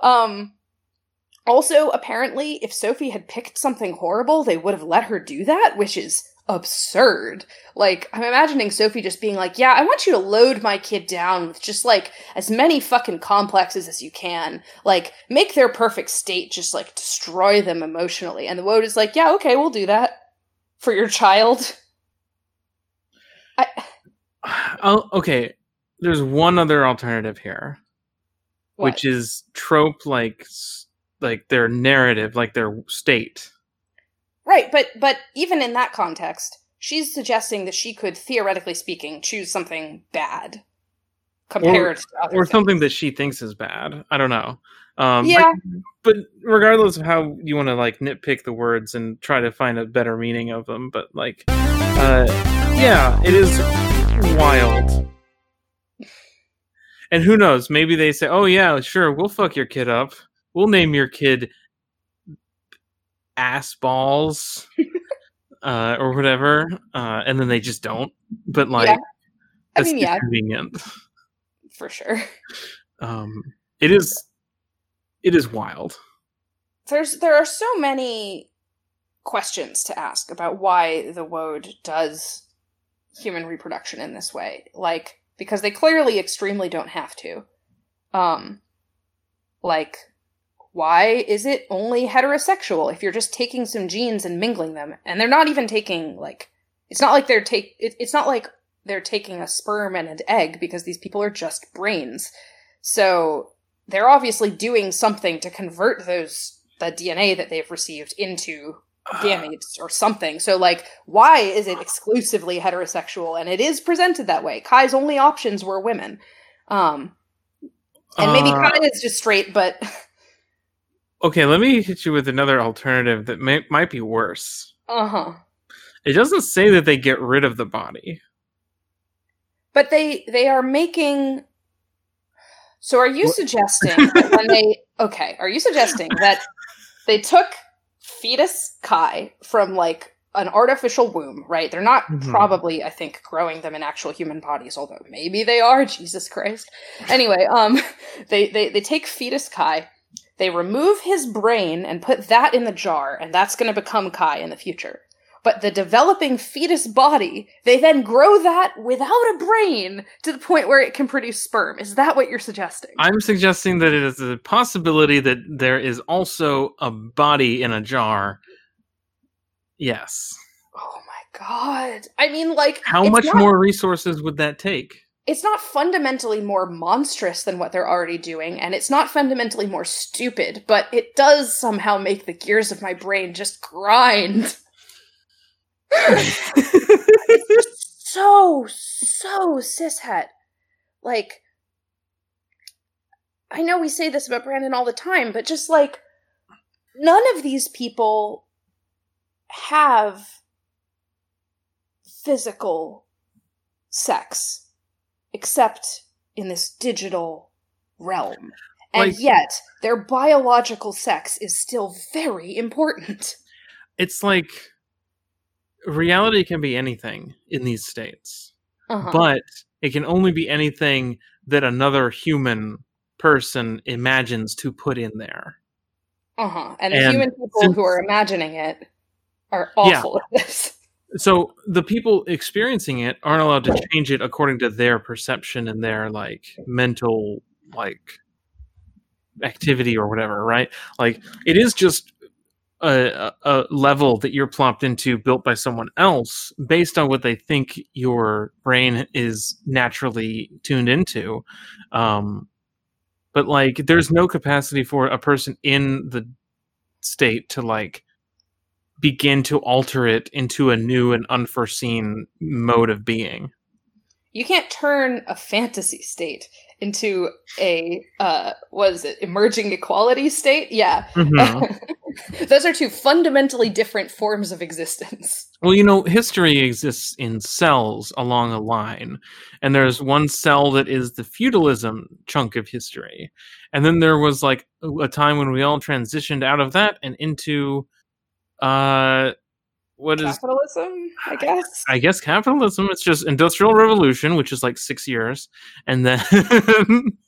Um also apparently if Sophie had picked something horrible, they would have let her do that, which is absurd. Like, I'm imagining Sophie just being like, yeah, I want you to load my kid down with just like as many fucking complexes as you can. Like, make their perfect state, just like destroy them emotionally. And the Wode is like, yeah, okay, we'll do that for your child. I, Oh, okay. There's one other alternative here, what? which is trope like like their narrative, like their state. Right, but but even in that context, she's suggesting that she could, theoretically speaking, choose something bad compared to other or things. something that she thinks is bad. I don't know. Um, Yeah, but, but regardless of how you want to like nitpick the words and try to find a better meaning of them, but like, uh, yeah, it is wild. And who knows? Maybe they say, "Oh yeah, sure, we'll fuck your kid up. We'll name your kid ass balls." Uh, or whatever, uh, and then they just don't. But like, Yeah. I mean, yeah, convenient. for sure. um it is it is wild There's there are so many questions to ask about why the Wode does human reproduction in this way. Like because they clearly extremely don't have to. Um like why is it only heterosexual if you're just taking some genes and mingling them? And they're not even taking like it's not like they're take it, it's not like they're taking a sperm and an egg because these people are just brains. So they're obviously doing something to convert those the dna that they've received into gametes or something. So like why is it exclusively heterosexual? And it is presented that way. Kai's only options were women. Um and maybe Uh, kai is just straight but okay let me hit you with another alternative that may, might be worse uh-huh it doesn't say that they get rid of the body But they they are making. So are you What- suggesting that when they okay? Are you suggesting that they took fetus Kai from like an artificial womb, right? They're not Mhm. probably, I think, growing them in actual human bodies, although maybe they are. Jesus Christ. Anyway, um, they they they take fetus Kai. They remove his brain and put that in the jar, and that's going to become Kai in the future. But the developing fetus body, they then grow that without a brain to the point where it can produce sperm. Is that what you're suggesting? i'm suggesting that it is a possibility that there is also a body in a jar yes oh my god! I mean, like, how much not- more resources would that take It's not fundamentally more monstrous than what they're already doing, and it's not fundamentally more stupid. But it does somehow make the gears of my brain just grind. so so cishet. Like, I know we say this about Brandon all the time, but just like none of these people have physical sex except in this digital realm. And Like- yet, their biological sex is still very important. it's like reality can be anything in these states Uh-huh. but it can only be anything that another human person imagines to put in there. uh-huh. And the human people since- who are imagining it are Yeah. awful at this. So the people experiencing it aren't allowed to change it according to their perception and their like mental like activity or whatever, right? Like it is just a, a level that you're plopped into built by someone else based on what they think your brain is naturally tuned into um but like there's no capacity for a person in the state to like begin to alter it into a new and unforeseen mode of being. You can't turn a fantasy state into a uh was it emerging equality state? Yeah. Mm-hmm. those are two fundamentally different forms of existence. Well you know history exists in cells along a line and there's one cell that is the feudalism chunk of history. And then there was like a time when we all transitioned out of that and into uh what is capitalism i guess? I guess capitalism it's just industrial revolution which is like six years and then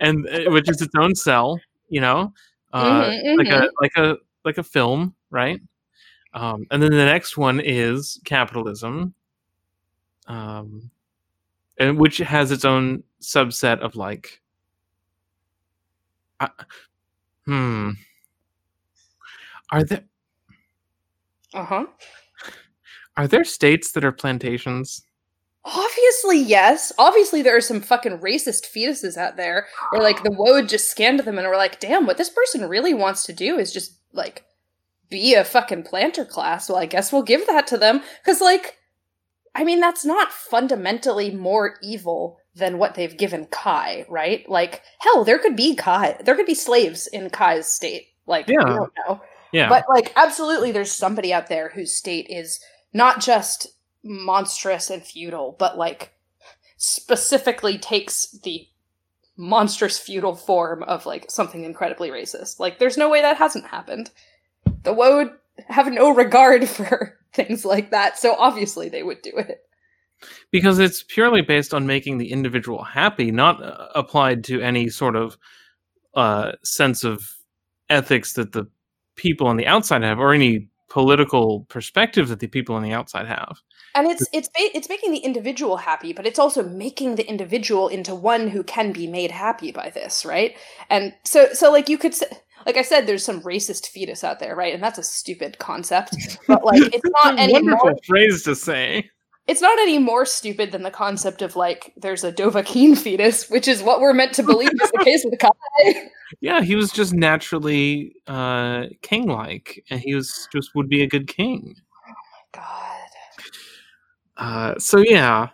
and uh, which is its own cell you know? Uh, mm-hmm, like mm-hmm. a like a like a film right? Um, and then the next one is capitalism um, and which has its own subset of like uh, hmm. Are there uh huh. Are there states that are plantations? Obviously, yes. Obviously, there are some fucking racist fetuses out there where, like, the wode just scanned them and were like, damn, what this person really wants to do is just, like, be a fucking planter class. Well, I guess we'll give that to them. Because, like, I mean, that's not fundamentally more evil than what they've given Kai, right? Like, hell, there could be Kai. There could be slaves in Kai's state. Like, yeah. I don't know. Yeah. But like absolutely there's somebody out there whose state is not just monstrous and feudal, but like specifically takes the monstrous feudal form of like something incredibly racist. Like there's no way that hasn't happened. The wode have no regard for things like that, so obviously they would do it. Because it's purely based on making the individual happy, not uh, applied to any sort of uh, sense of ethics that the people on the outside have or any political perspective that the people on the outside have and it's it's it's making the individual happy but it's also making the individual into one who can be made happy by this right and so so like you could say like I said, there's some racist fetus out there, right? And that's a stupid concept. But like, it's not any wonderful more, phrase to say. It's not any more stupid than the concept of like there's a Dovahkiin fetus, which is what we're meant to believe is the case with Kai. Yeah, he was just naturally uh, king-like, and he was just would be a good king. Oh my god. Uh, so yeah,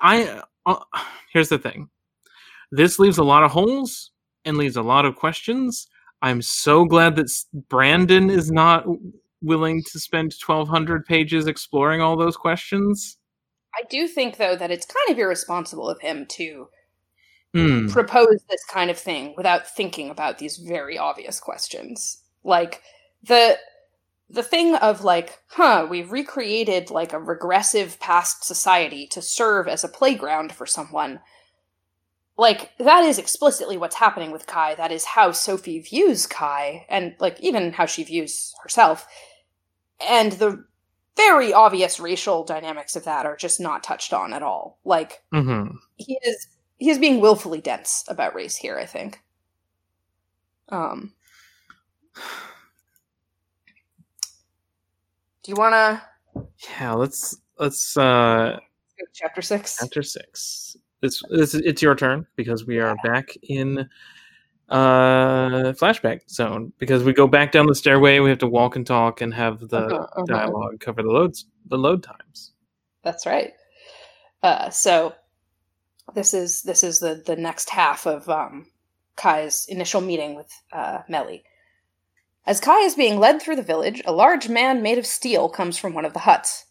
I uh, here's the thing. This leaves a lot of holes and leaves a lot of questions. I'm so glad that Brandon is not willing to spend 1200 pages exploring all those questions. I do think though that it's kind of irresponsible of him to mm. propose this kind of thing without thinking about these very obvious questions. Like the the thing of like, huh, we've recreated like a regressive past society to serve as a playground for someone. Like that is explicitly what's happening with Kai. That is how Sophie views Kai and like even how she views herself. And the very obvious racial dynamics of that are just not touched on at all. Like mm-hmm. he is he's being willfully dense about race here, I think. Um Do you wanna Yeah, let's let's uh chapter six. Chapter six. It's it's it's your turn because we are back in uh flashback zone because we go back down the stairway we have to walk and talk and have the uh-huh, uh-huh. dialogue cover the loads the load times that's right uh so this is this is the the next half of um, Kai's initial meeting with uh, Melhi. As Kai is being led through the village, a large man made of steel comes from one of the huts.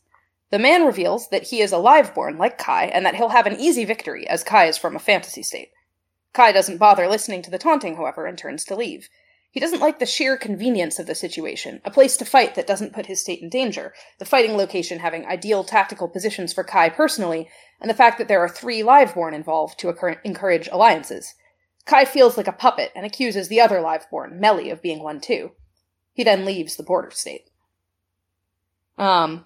The man reveals that he is a liveborn like Kai and that he'll have an easy victory as Kai is from a fantasy state. Kai doesn't bother listening to the taunting, however, and turns to leave. He doesn't like the sheer convenience of the situation, a place to fight that doesn't put his state in danger, the fighting location having ideal tactical positions for Kai personally, and the fact that there are three Liveborn involved to encourage alliances. Kai feels like a puppet and accuses the other Liveborn, Melhi, of being one too. He then leaves the border state. Um,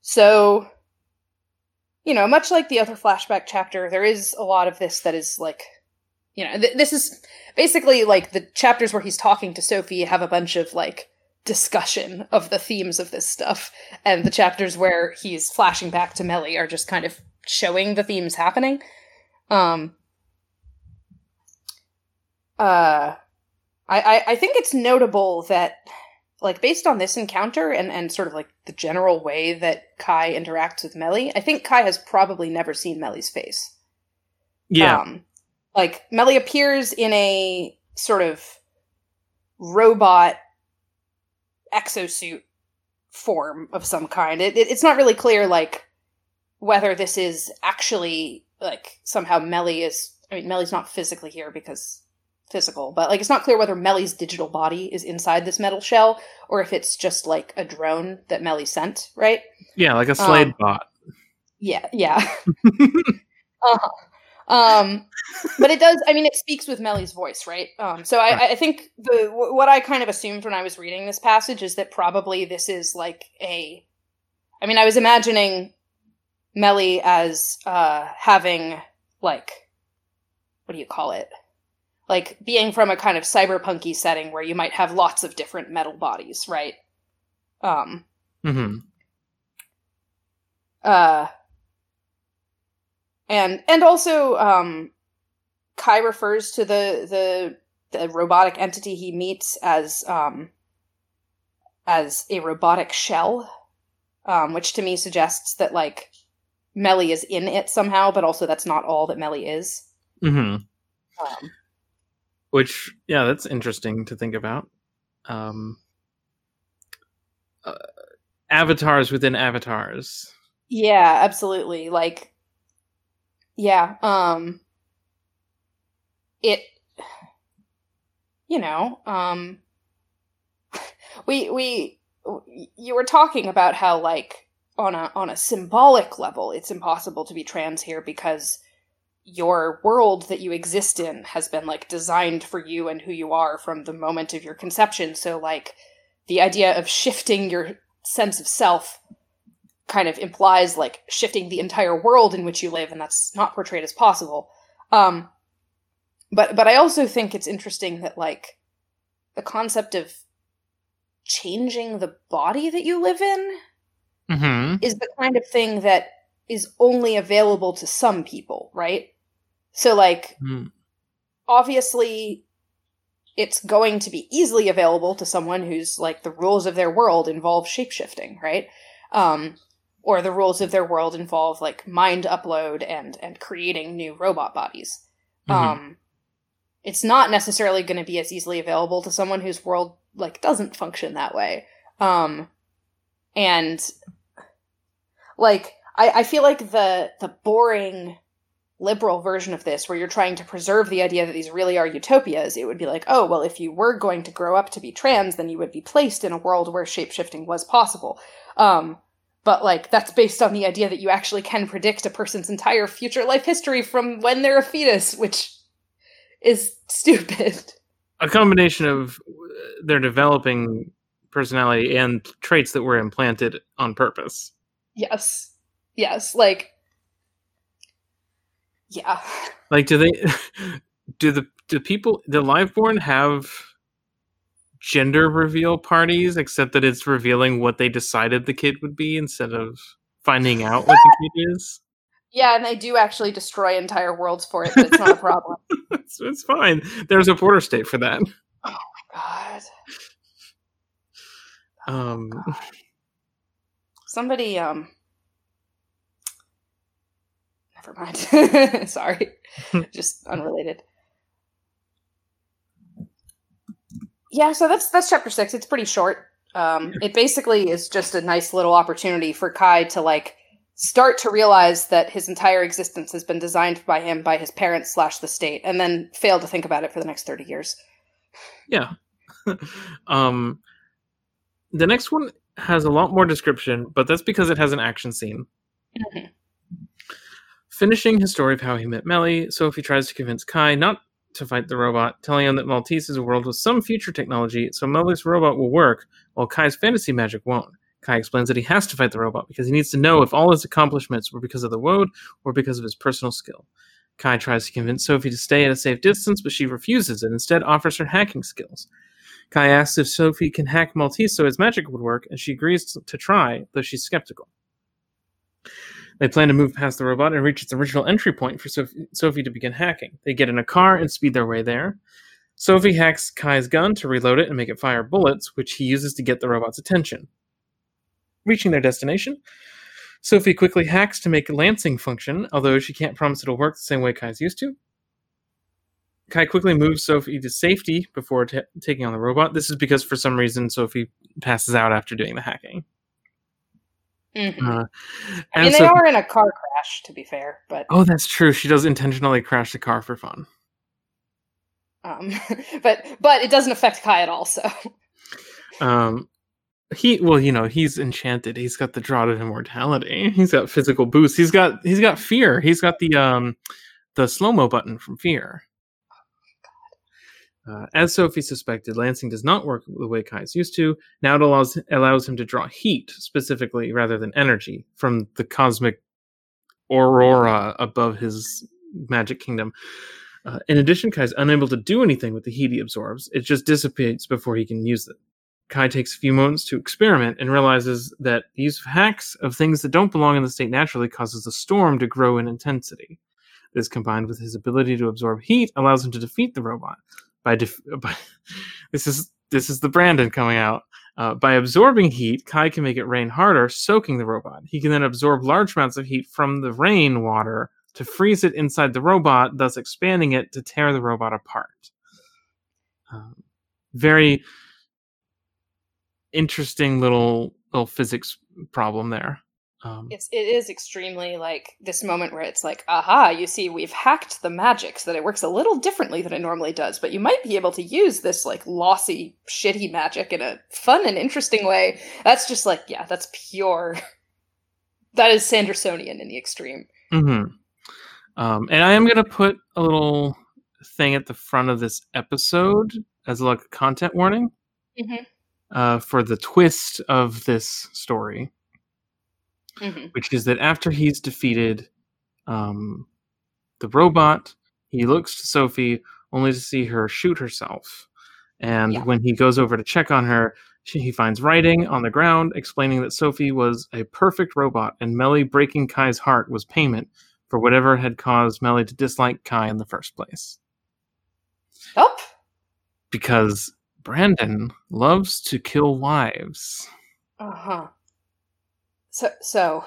so, you know, much like the other flashback chapter, there is a lot of this that is like you know, th- this is basically like the chapters where he's talking to Sophie have a bunch of like discussion of the themes of this stuff, and the chapters where he's flashing back to Melhi are just kind of showing the themes happening. Um, uh, I, I, I think it's notable that, like, based on this encounter and, and sort of like the general way that Kai interacts with Melhi, I think Kai has probably never seen Melhi's face. Yeah. Um, like Melhi appears in a sort of robot exosuit form of some kind. It, it, it's not really clear, like whether this is actually like somehow Melhi is. I mean, Melhi's not physically here because physical, but like it's not clear whether Melhi's digital body is inside this metal shell or if it's just like a drone that Melhi sent, right? Yeah, like a Slade Um, bot. Yeah, yeah. uh-huh. Um, but it does. I mean, it speaks with Melhi's voice, right? Um, so I, I think the what I kind of assumed when I was reading this passage is that probably this is like a. I mean, I was imagining Melhi as uh, having like, what do you call it? Like being from a kind of cyberpunky setting where you might have lots of different metal bodies, right? Um, hmm uh and and also um kai refers to the the the robotic entity he meets as um as a robotic shell um which to me suggests that like melhi is in it somehow but also that's not all that melhi is hmm um, Which, yeah, that's interesting to think about. Um, uh, avatars within avatars. yeah absolutely like yeah um it you know um we we you were talking about how like on a on a symbolic level it's impossible to be trans here because your world that you exist in has been like designed for you and who you are from the moment of your conception. So like the idea of shifting your sense of self kind of implies like shifting the entire world in which you live and that's not portrayed as possible. Um but but i also think it's interesting that like the concept of changing the body that you live in hmm is the kind of thing that is only available to some people right? So like Mm. obviously it's going to be easily available to someone who's like the rules of their world involve shapeshifting right? Um or the rules of their world involve like mind upload and and creating new robot bodies. Mhm. um it's not necessarily going to be as easily available to someone whose world like doesn't function that way. Um and like i i feel like the the boring liberal version of this where you're trying to preserve the idea that these really are utopias it would be like oh well if you were going to grow up to be trans then you would be placed in a world where shapeshifting was possible. Um but like that's based on the idea that you actually can predict a person's entire future life history from when they're a fetus which is stupid A combination of uh, their developing personality and traits that were implanted on purpose. yes yes like yeah Like, do they? Do the do people the liveborn have gender reveal parties? Except that it's revealing what they decided the kid would be instead of finding out what the kid is. yeah and they do actually destroy entire worlds for it but it's not a problem It's, it's fine. There's a border state for that. Oh my god Um, somebody um never mind sorry just unrelated yeah so that's that's chapter six it's pretty short um it basically is just a nice little opportunity for kai to like start to realize that his entire existence has been designed by him by his parents slash the state and then fail to think about it for the next 30 years yeah. um, the next one has a lot more description, but that's because it has an action scene. Mhm. Finishing his story of how he met Melhi, Sophie tries to convince Kai not to fight the robot, telling him that Maltese is a world with some future technology, so Melhi's robot will work, while Kai's fantasy magic won't. Kai explains that he has to fight the robot because he needs to know if all his accomplishments were because of the Wode or because of his personal skill. Kai tries to convince Sophie to stay at a safe distance, but she refuses and instead offers her hacking skills. Kai asks if Sophie can hack Maltese so his magic would work, and she agrees to try, though she's skeptical. They plan to move past the robot and reach its original entry point for Sophie, to begin hacking. They get in a car and speed their way there. Sophie hacks Kai's gun to reload it and make it fire bullets, which he uses to get the robot's attention. Reaching their destination, Sophie quickly hacks to make lancing function, although she can't promise it'll work the same way Kai's used to. Kai quickly moves Sophie to safety before t- taking on the robot. This is because for some reason Sophie passes out after doing the hacking. Mhm. Uh, I mean, they so- are in a car crash, to be fair, but oh, that's true. She does intentionally crash the car for fun. um, but but it doesn't affect Kai at all. So Um, he well, you know, he's enchanted. He's got the draught of immortality. He's got physical boost. He's got he's got fear. He's got the um the slow mo button from fear. Uh, as Sophie suspected, Lancing does not work the way Kai is used to. Now it allows allows him to draw heat specifically rather than energy from the cosmic aurora above his magic kingdom. Uh, in addition, Kai is unable to do anything with the heat he absorbs. It just dissipates before he can use it. Kai takes a few moments to experiment and realizes that the use of hacks of things that don't belong in the state naturally causes the storm to grow in intensity. This, combined with his ability to absorb heat, allows him to defeat the robot. By, def- by this is this is the Brandon coming out. Uh, by absorbing heat, Kai can make it rain harder, soaking the robot. He can then absorb large amounts of heat from the rain water to freeze it inside the robot, thus expanding it to tear the robot apart. Um, very interesting little little physics problem there. Um, it's it is extremely like this moment where it's like, aha, you see, we've hacked the magic so that it works a little differently than it normally does, but you might be able to use this like lossy, shitty magic in a fun and interesting way. That's just like, yeah, that's pure. That is Sandersonian in the extreme. mhm. um, and I am gonna put a little thing at the front of this episode as like a content warning Mm-hmm. uh, for the twist of this story. Mm-hmm. which is that after he's defeated um, the robot, he looks to Sophie only to see her shoot herself. And Yeah. when he goes over to check on her, she, he finds writing on the ground explaining that Sophie was a perfect robot and Melhi breaking Kai's heart was payment for whatever had caused Melhi to dislike Kai in the first place. Oh. Because Brandon loves to kill wives. Uh huh. So so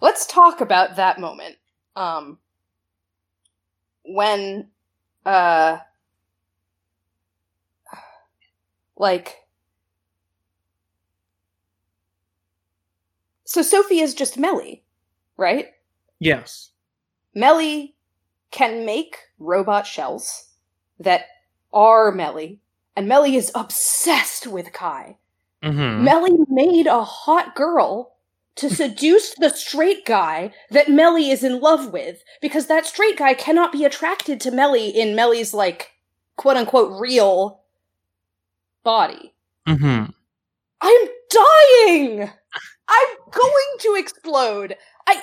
let's talk about that moment. Um when uh like So Sophie is just Melhi, right? Yes. Melhi can make robot shells that are Melhi, and Melhi is obsessed with Kai. Hmm Melhi made a hot girl to seduce the straight guy that Melhi is in love with because that straight guy cannot be attracted to Melhi in Melhi's like quote unquote real body. Mm-hmm. I'm dying. I'm going to explode. I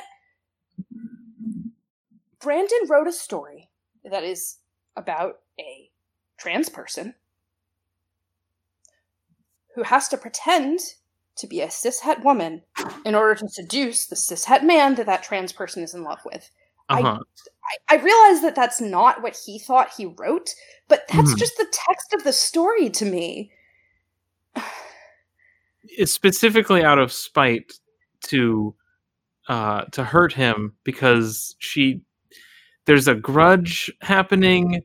Brandon wrote a story that is about a trans person who has to pretend to be a cishet woman in order to seduce the cishet man that that trans person is in love with. I- Uh-huh. I, I realize that that's not what he thought he wrote, but that's Mhm. just the text of the story to me. it's specifically out of spite to uh to hurt him because she there's a grudge happening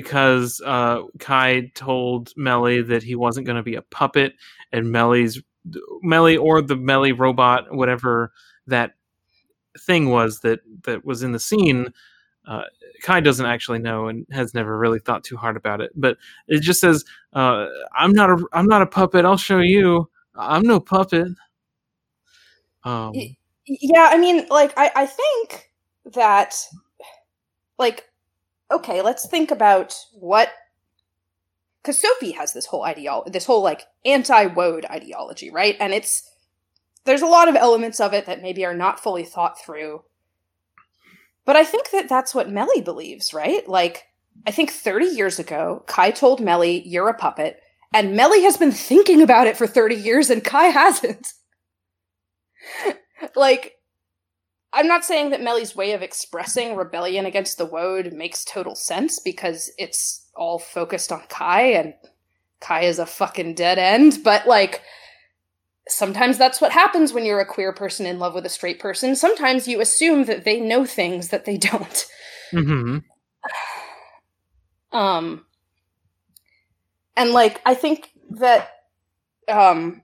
because uh Kai told Melhi that he wasn't going to be a puppet and Melhi's Melhi or the Melhi robot whatever that thing was that that was in the scene uh, Kai doesn't actually know and has never really thought too hard about it, but it just says, uh, "I'm not a I'm not a puppet. I'll show you. I'm no puppet." Um, yeah i mean like i i think that like okay let's think about what because sophie has this whole ideology this whole like anti-wode ideology right and it's there's a lot of elements of it that maybe are not fully thought through But I think that that's what Melhi believes, right? Like, I think 30 years ago, Kai told Melhi, You're a puppet. And Melhi has been thinking about it for 30 years and Kai hasn't. like, I'm not saying that Melhi's way of expressing rebellion against the Wode makes total sense because it's all focused on Kai and Kai is a fucking dead end, but like, sometimes that's what happens when you're a queer person in love with a straight person. Sometimes you assume that they know things that they don't. Mm-hmm. Um, and like I think that, um,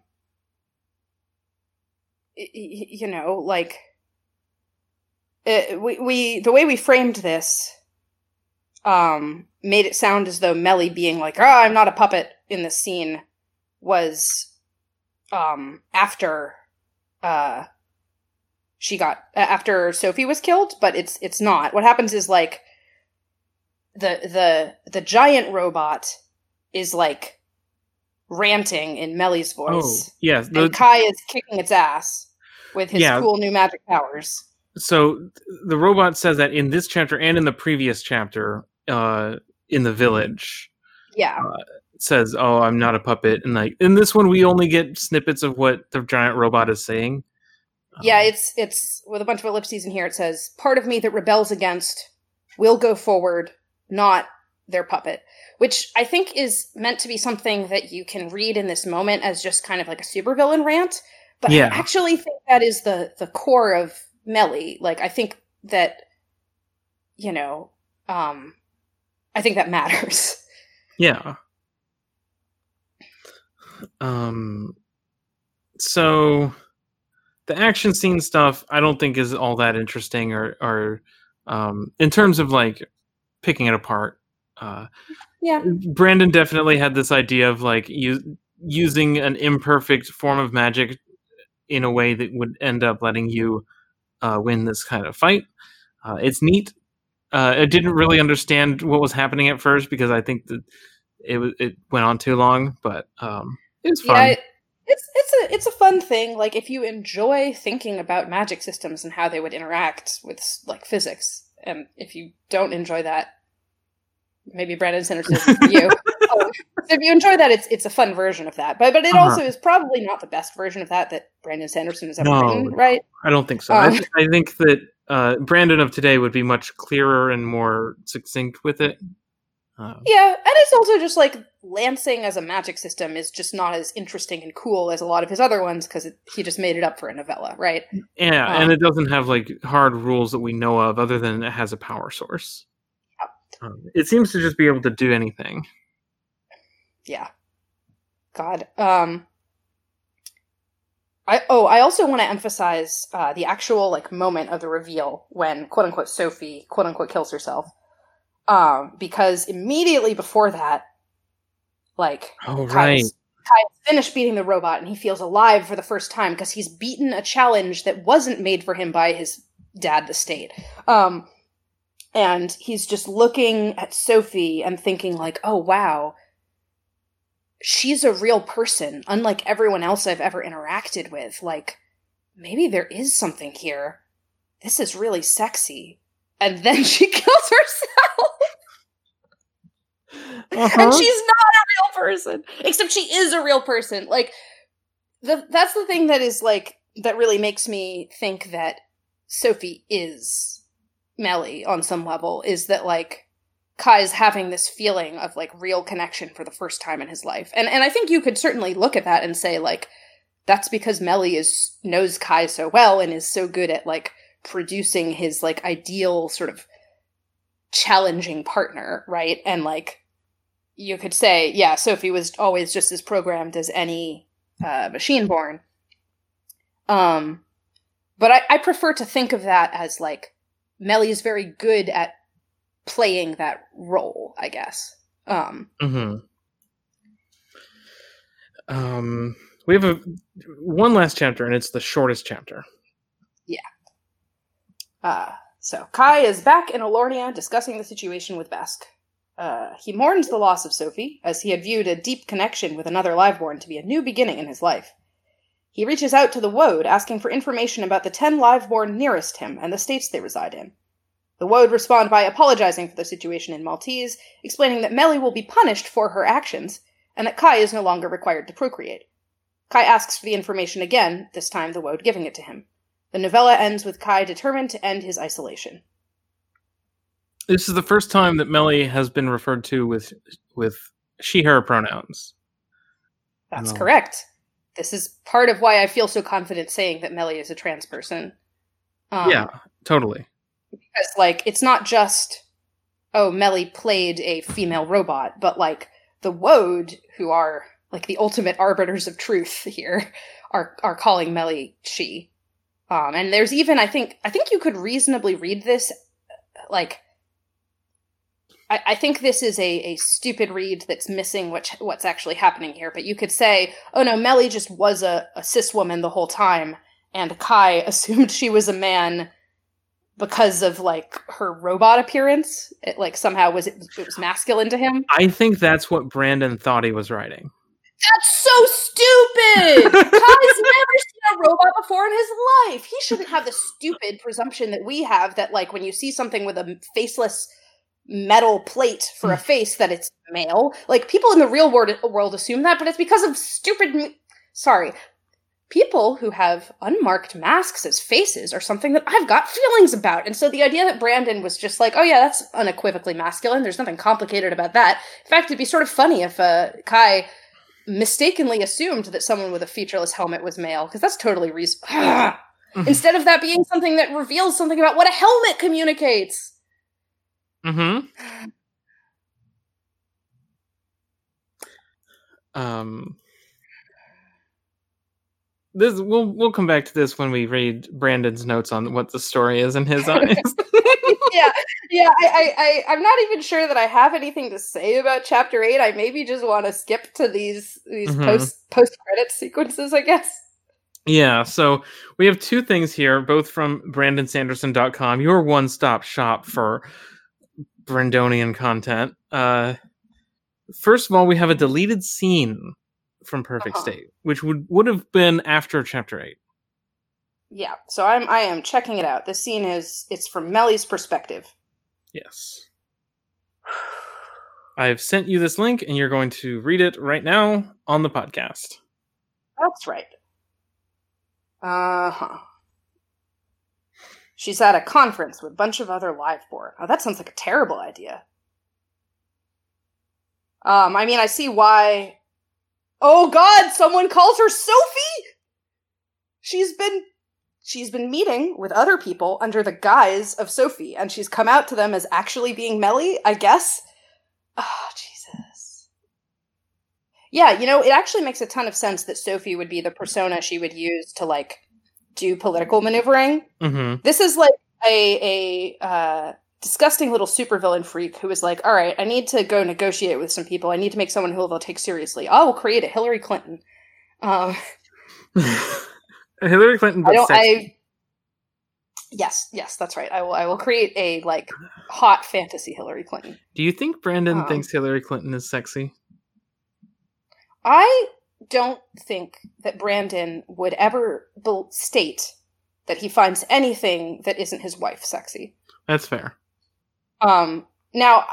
you know, like it, we we the way we framed this, um, made it sound as though Melhi being like, "Oh, I'm not a puppet" in the scene was, um, after, uh, she got after Sophie was killed, but it's it's not. What happens is like the the the giant robot is like ranting in Melhi's Oh, voice, yes. The, and Kai is kicking its ass with his Yeah. cool new magic powers. So the robot says that in this chapter and in the previous chapter, uh, in the village, Yeah, it says, "Oh, I'm not a puppet." And like in this one, we only get snippets of what the giant robot is saying. yeah. Um, It's it's with a bunch of ellipses in here. It says, "Part of me that rebels against will go forward, not their puppet," which I think is meant to be something that you can read in this moment as just kind of like a supervillain rant. But Yeah. I actually think that is the the core of Melhi. Like I think that you know, um I think that matters. Yeah. Um so the action scene stuff I don't think is all that interesting or or um in terms of like picking it apart. Uh Yeah. Brandon definitely had this idea of like you using an imperfect form of magic in a way that would end up letting you uh, win this kind of fight. Uh, it's neat. Uh, I didn't really understand what was happening at first because I think that it was it went on too long, but um, it was fun. Yeah, it's it's a it's a fun thing. Like if you enjoy thinking about magic systems and how they would interact with like physics, and if you don't enjoy that, maybe Brandon Sanderson for you. Um, so if you enjoy that, it's it's a fun version of that. But but it Uh-huh. also is probably not the best version of that that Brandon Sanderson has ever No. written, right? I don't think so. I, Um, th- I think that uh, Brandon of today would be much clearer and more succinct with it. Uh, Yeah, and it's also just like Lancing as a magic system is just not as interesting and cool as a lot of his other ones because he just made it up for a novella, right? Yeah, Um, and it doesn't have like hard rules that we know of, other than it has a power source. Um, it seems to just be able to do anything. Yeah. God um i oh i also want to emphasize uh the actual like moment of the reveal when quote unquote sophie quote unquote kills herself. Um because immediately before that like Oh Kai's- right, Kai's finished beating the robot and he feels alive for the first time because he's beaten a challenge that wasn't made for him by his dad, the state. Um, and he's just looking at Sophie and thinking like, "Oh wow, she's a real person, unlike everyone else I've ever interacted with. Like, maybe there is something here. This is really sexy." And then she kills herself. Uh-huh. and she's not a real person except she is a real person like the that's the thing that is like that really makes me think that sophie is melhi on some level is that like kai's having this feeling of like real connection for the first time in his life and and i think you could certainly look at that and say like that's because melhi is knows kai so well and is so good at like producing his like ideal sort of challenging partner right and like you could say, yeah, Sophie was always just as programmed as any uh, machine born. Um, but I, I prefer to think of that as like Melhi is very good at playing that role, I guess. Um, hmm Um, we have a one last chapter, and it's the shortest chapter. Yeah. Uh, so Kai is back in Alornia discussing the situation with Besk. Uh, he mourns the loss of Sophie, as he had viewed a deep connection with another liveborn to be a new beginning in his life. He reaches out to the Wode, asking for information about the ten liveborn nearest him and the states they reside in. The Wode respond by apologizing for the situation in Maltese, explaining that Melhi will be punished for her actions, and that Kai is no longer required to procreate. Kai asks for the information again, this time the Wode giving it to him. The novella ends with Kai determined to end his isolation. This is the first time that Melhi has been referred to with with she/her pronouns. That's No. correct. This is part of why I feel so confident saying that Melhi is a trans person. Um, yeah, totally. Because like it's not just oh Melhi played a female robot, but like the Wode, who are like the ultimate arbiters of truth here, are are calling Melhi she. Um, and there's even I think I think you could reasonably read this like I, I think this is a, a stupid read that's missing what, what's actually happening here, but you could say, oh no, Melly just was a, a cis woman the whole time, and Kai assumed she was a man because of like her robot appearance. It like somehow was it, it was masculine to him. I think that's what Brandon thought he was writing. That's so stupid. Kai's never seen a robot before in his life. He shouldn't have the stupid presumption that we have that like when you see something with a faceless metal plate for a face that it's male. Like people in the real world world assume that, but it's because of stupid m- sorry. People who have unmarked masks as faces are something that I've got feelings about. And so the idea that Brandon was just like, oh yeah, that's unequivocally masculine. There's nothing complicated about that. In fact, it'd be sort of funny if uh, Kai mistakenly assumed that someone with a featureless helmet was male, because that's totally reasonable. Instead of that being something that reveals something about what a helmet communicates. Mm-hmm. Um this we'll we'll come back to this when we read Brandon's notes on what the story is in his eyes. yeah, yeah. I, I, I, I'm not even sure that I have anything to say about chapter eight. I maybe just want to skip to these these Mhm. post post credit sequences. I guess. yeah, so we have two things here, both from BrandonSanderson.com, your one-stop shop for Brandonian content. Uh first of all, we have a deleted scene from Perfect Uh-huh. State, which would would have been after chapter eight. Yeah. So I'm I am checking it out. This scene is it's from Melhi's perspective. Yes. I've sent you this link and you're going to read it right now on the podcast. That's right. Uh huh. She's at a conference with a bunch of other liveborn. Oh, that sounds like a terrible idea. Um, I mean, I see why. Oh God! Someone calls her Sophie. She's been she's been meeting with other people under the guise of Sophie, and she's come out to them as actually being Melhi. I guess. Oh Jesus. Yeah, you know, it actually makes a ton of sense that Sophie would be the persona she would use to like do political maneuvering. Mm-hmm. This is like a a uh, disgusting little supervillain freak who is like, all right, I need to go negotiate with some people. I need to make someone who they'll take seriously. I will create a Hillary Clinton. Um, Hillary Clinton, I. I yes, yes, that's right. I will. I will create a like hot fantasy Hillary Clinton. Do you think Brandon Um, thinks Hillary Clinton is sexy? I don't think that Brandon would ever state that he finds anything that isn't his wife sexy. That's fair. Um, now,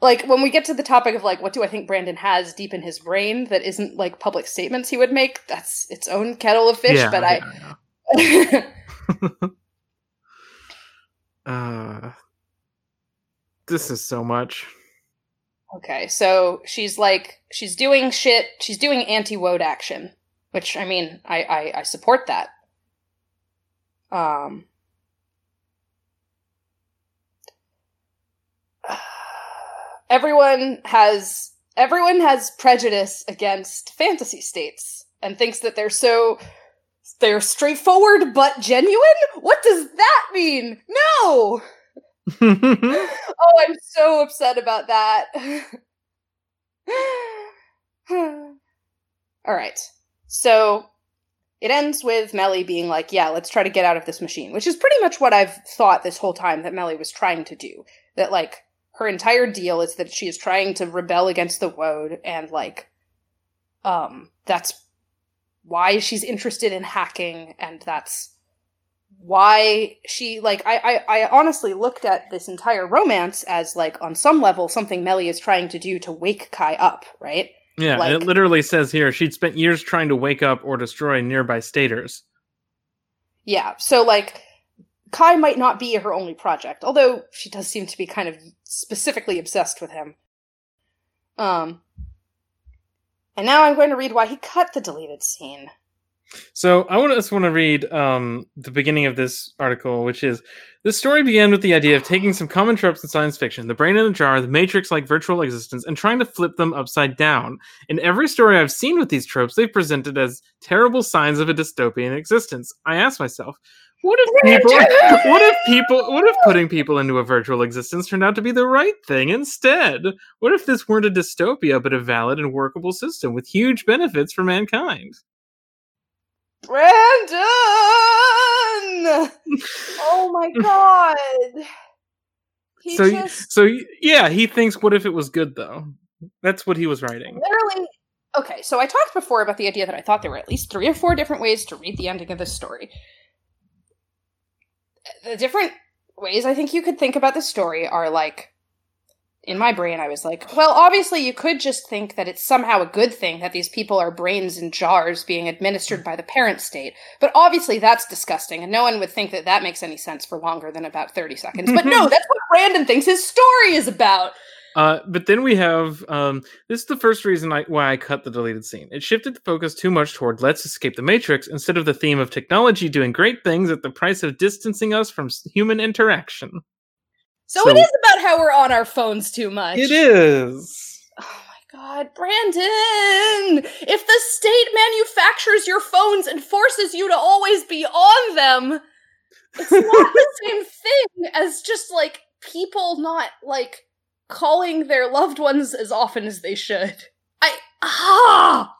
like when we get to the topic of like what do I think Brandon has deep in his brain that isn't like public statements he would make, that's its own kettle of fish. yeah, but yeah, I, yeah. Uh, this is so much. okay, so she's like she's doing shit. She's doing anti-wode action, which I mean, I I, I support that. Um. Everyone has everyone has prejudice against fantasy states and thinks that they're so they're straightforward but genuine. What does that mean? No. Oh, I'm so upset about that. All right. So it ends with Melhi being like, yeah, let's try to get out of this machine, which is pretty much what I've thought this whole time that Melhi was trying to do. That, like, her entire deal is that she is trying to rebel against the Wode, and, like, um, that's why she's interested in hacking, and that's why she like I, I I honestly looked at this entire romance as like on some level something Melhi is trying to do to wake Kai up, right? Yeah, Like- it literally says here she'd spent years trying to wake up or destroy nearby staters. Yeah. So like Kai might not be her only project, although she does seem to be kind of specifically obsessed with him. Um and now I'm going to read why he cut the deleted scene. So I want to just want to read um, the beginning of this article, which is this story began with the idea of taking some common tropes in science fiction, the brain in a jar, the matrix-like virtual existence, and trying to flip them upside down. In every story I've seen with these tropes, they've presented as terrible signs of a dystopian existence. I ask myself, what if people, what if people, what if putting people into a virtual existence turned out to be the right thing instead? What if this weren't a dystopia, but a valid and workable system with huge benefits for mankind? Brandon! oh my god. He So, just so yeah, he thinks, "What if it was good, though?" That's what he was writing. literally Okay, so I talked before about the idea that I thought there were at least 3 or 4 different ways to read the ending of this story. The different ways I think you could think about the story are like in my brain I was like, well, obviously you could just think that it's somehow a good thing that these people are brains in jars being administered by the parent state. But obviously that's disgusting and no one would think that that makes any sense for longer than about 30 seconds. But no, that's what Brandon thinks his story is about. Uh, but then we have um, this is the first reason I, why I cut the deleted scene. It shifted the focus too much toward "Let's escape the Matrix" instead of the theme of technology doing great things at the price of distancing us from human interaction. So, So- it is about how we're on our phones too much. It is. Oh my god, Brandon! If the state manufactures your phones and forces you to always be on them, it's not the same thing as just like people not like calling their loved ones as often as they should. I ah.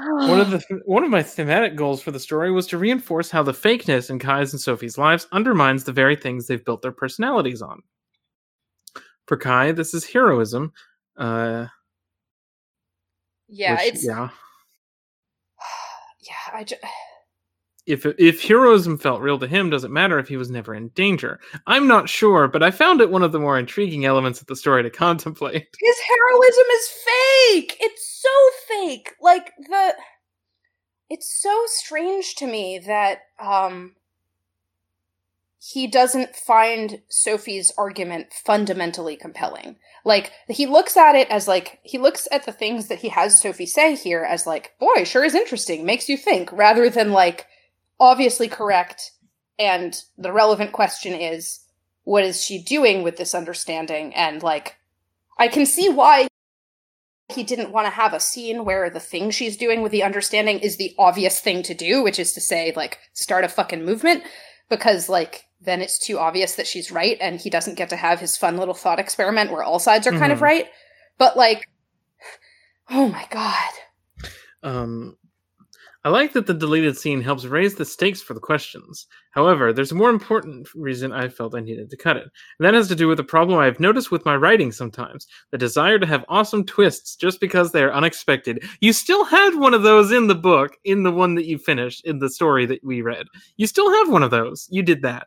One of the one of my thematic goals for the story was to reinforce how the fakeness in Kai's and Sophie's lives undermines the very things they've built their personalities on. For Kai, this is heroism. Uh, yeah, which- it's yeah. yeah. I just if if heroism felt real to him, does it matter if he was never in danger? I'm not sure, but I found it one of the more intriguing elements of the story to contemplate. his heroism is fake. It's so fake. Like the it's so strange to me that um he doesn't find Sophie's argument fundamentally compelling. Like he looks at it as like he looks at the things that he has Sophie say here as like, boy, sure is interesting, makes you think, rather than like obviously correct and the relevant question is what is she doing with this understanding and like I can see why he didn't want to have a scene where the thing she's doing with the understanding is the obvious thing to do, which is to say, like, start a fucking movement, because, like, then it's too obvious that she's right, and he doesn't get to have his fun little thought experiment where all sides are kind of Mhm. right. But, like, oh my god. Um, I like that the deleted scene helps raise the stakes for the questions. However, there's a more important reason I felt I needed to cut it. And that has to do with a problem I've noticed with my writing sometimes the desire to have awesome twists just because they are unexpected. You still had one of those in the book, in the one that you finished, in the story that we read. You still have one of those. You did that.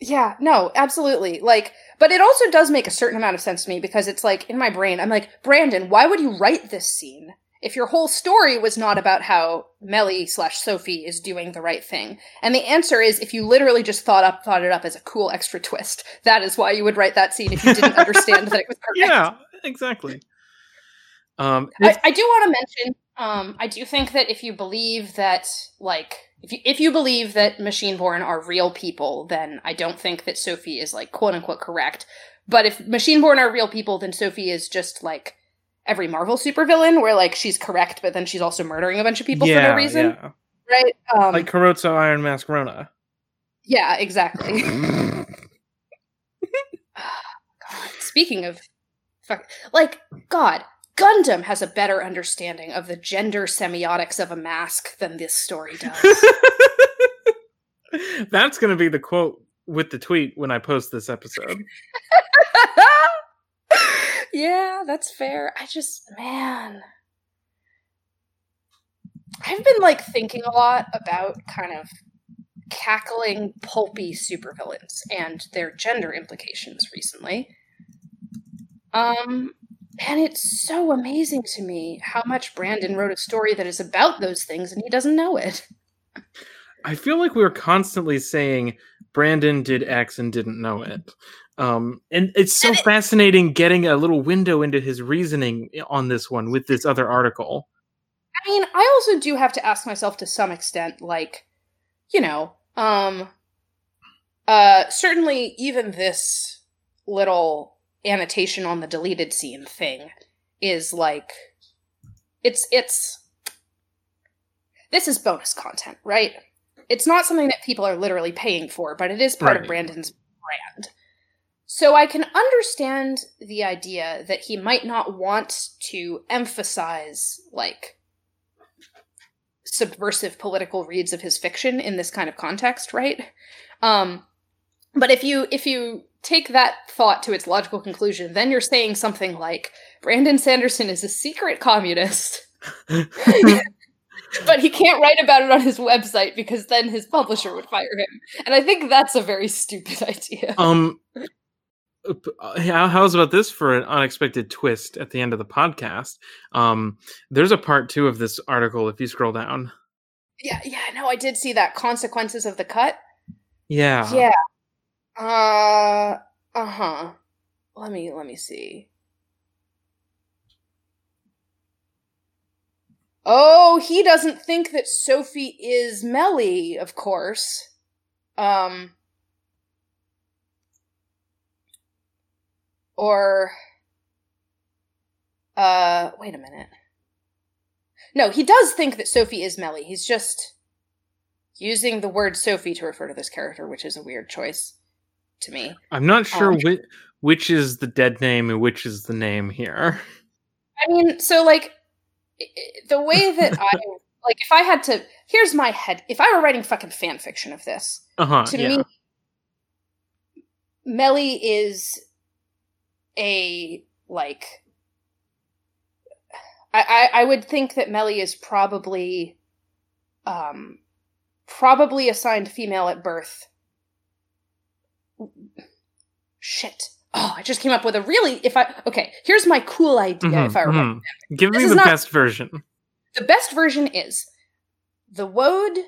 Yeah, no, absolutely. Like, but it also does make a certain amount of sense to me because it's like in my brain, I'm like, Brandon, why would you write this scene if your whole story was not about how Melhi slash Sophie is doing the right thing? And the answer is, if you literally just thought up thought it up as a cool extra twist, that is why you would write that scene if you didn't understand that it was correct. Yeah, exactly. Um, I, I do want to mention, um, I do think that if you believe that, like, if you if you believe that Machine-Born are real people, then I don't think that Sophie is like quote unquote correct. But if Machine-Born are real people, then Sophie is just like every Marvel supervillain, where like she's correct, but then she's also murdering a bunch of people for no reason, yeah. right? Um, Like Carozzo Iron Mask Ronah. yeah, exactly. God, speaking of fuck like god gundam has a better understanding of the gender semiotics of a mask than this story does That's going to be the quote with the tweet when I post this episode. yeah that's fair i just man I've been like thinking a lot about kind of cackling pulpy supervillains and their gender implications recently. Um and it's so amazing to me how much Brandon wrote a story that is about those things and he doesn't know it. I feel like we're constantly saying Brandon did X and didn't know it. Um, and it's so and it, fascinating getting a little window into his reasoning on this one with this other article. I mean, I also do have to ask myself to some extent, like, you know, um, uh, certainly even this little annotation on the deleted scene thing is like, it's, it's, this is bonus content, right? It's not something that people are literally paying for, but it is part right. of Brandon's brand. So I can understand the idea that he might not want to emphasize like subversive political reads of his fiction in this kind of context, right? Um, but if you if you take that thought to its logical conclusion, then you're saying something like Brandon Sanderson is a secret communist. but he can't write about it on his website because then his publisher would fire him. And I think that's a very stupid idea. Um how's about this for an unexpected twist at the end of the podcast? Um, there's a part two of this article if you scroll down. Yeah, yeah, no, I did see that. Consequences of the cut. Yeah. Yeah. Uh. Uh huh. Let me let me see. Oh, he doesn't think that Sophie is Melhi, of course. Um. Or uh wait a minute. No, he does think that Sophie is Melhi. He's just using the word Sophie to refer to this character, which is a weird choice to me. I'm not sure um, which, which is the dead name and which is the name here. I mean, so like the way that I like if I had to here's my head if I were writing fucking fan fiction of this, uh-huh, to yeah. me Melhi is a like I, I, I would think that Melhi is probably um probably assigned female at birth. Shit. Oh, I just came up with a really if I okay, here's my cool idea mm-hmm, if I remember. Mm-hmm. Give this me the not, best version. The best version is the Wode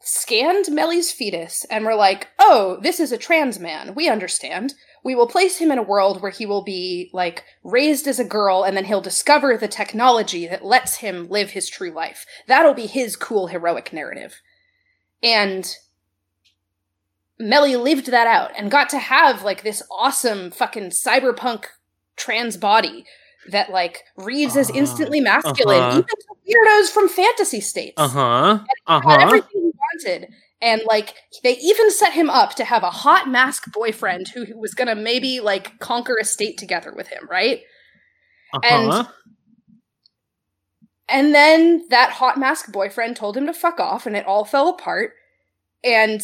scanned Melhi's fetus and were like, "Oh, this is a trans man. We understand we will place him in a world where he will be like raised as a girl and then he'll discover the technology that lets him live his true life. That'll be his cool heroic narrative. And Melhi lived that out and got to have like this awesome fucking cyberpunk trans body that like reads uh, as uh-huh. instantly masculine, uh-huh. even to weirdos from fantasy states. Uh huh. Uh huh. Everything he wanted and like they even set him up to have a hot mask boyfriend who, who was gonna maybe like conquer a state together with him, right? Uh-huh. And and then that hot mask boyfriend told him to fuck off, and it all fell apart. And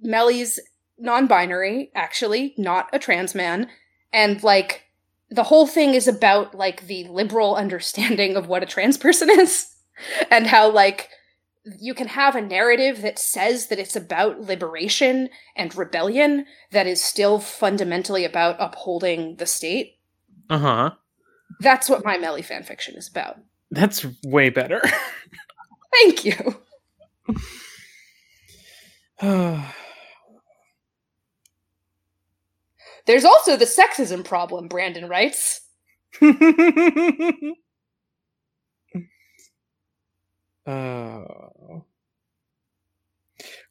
melhi's non-binary, actually, not a trans man, and like the whole thing is about like the liberal understanding of what a trans person is, and how like you can have a narrative that says that it's about liberation and rebellion that is still fundamentally about upholding the state. Uh huh. That's what my Melhi fanfiction is about. That's way better. Thank you. There's also the sexism problem, Brandon writes. Uh,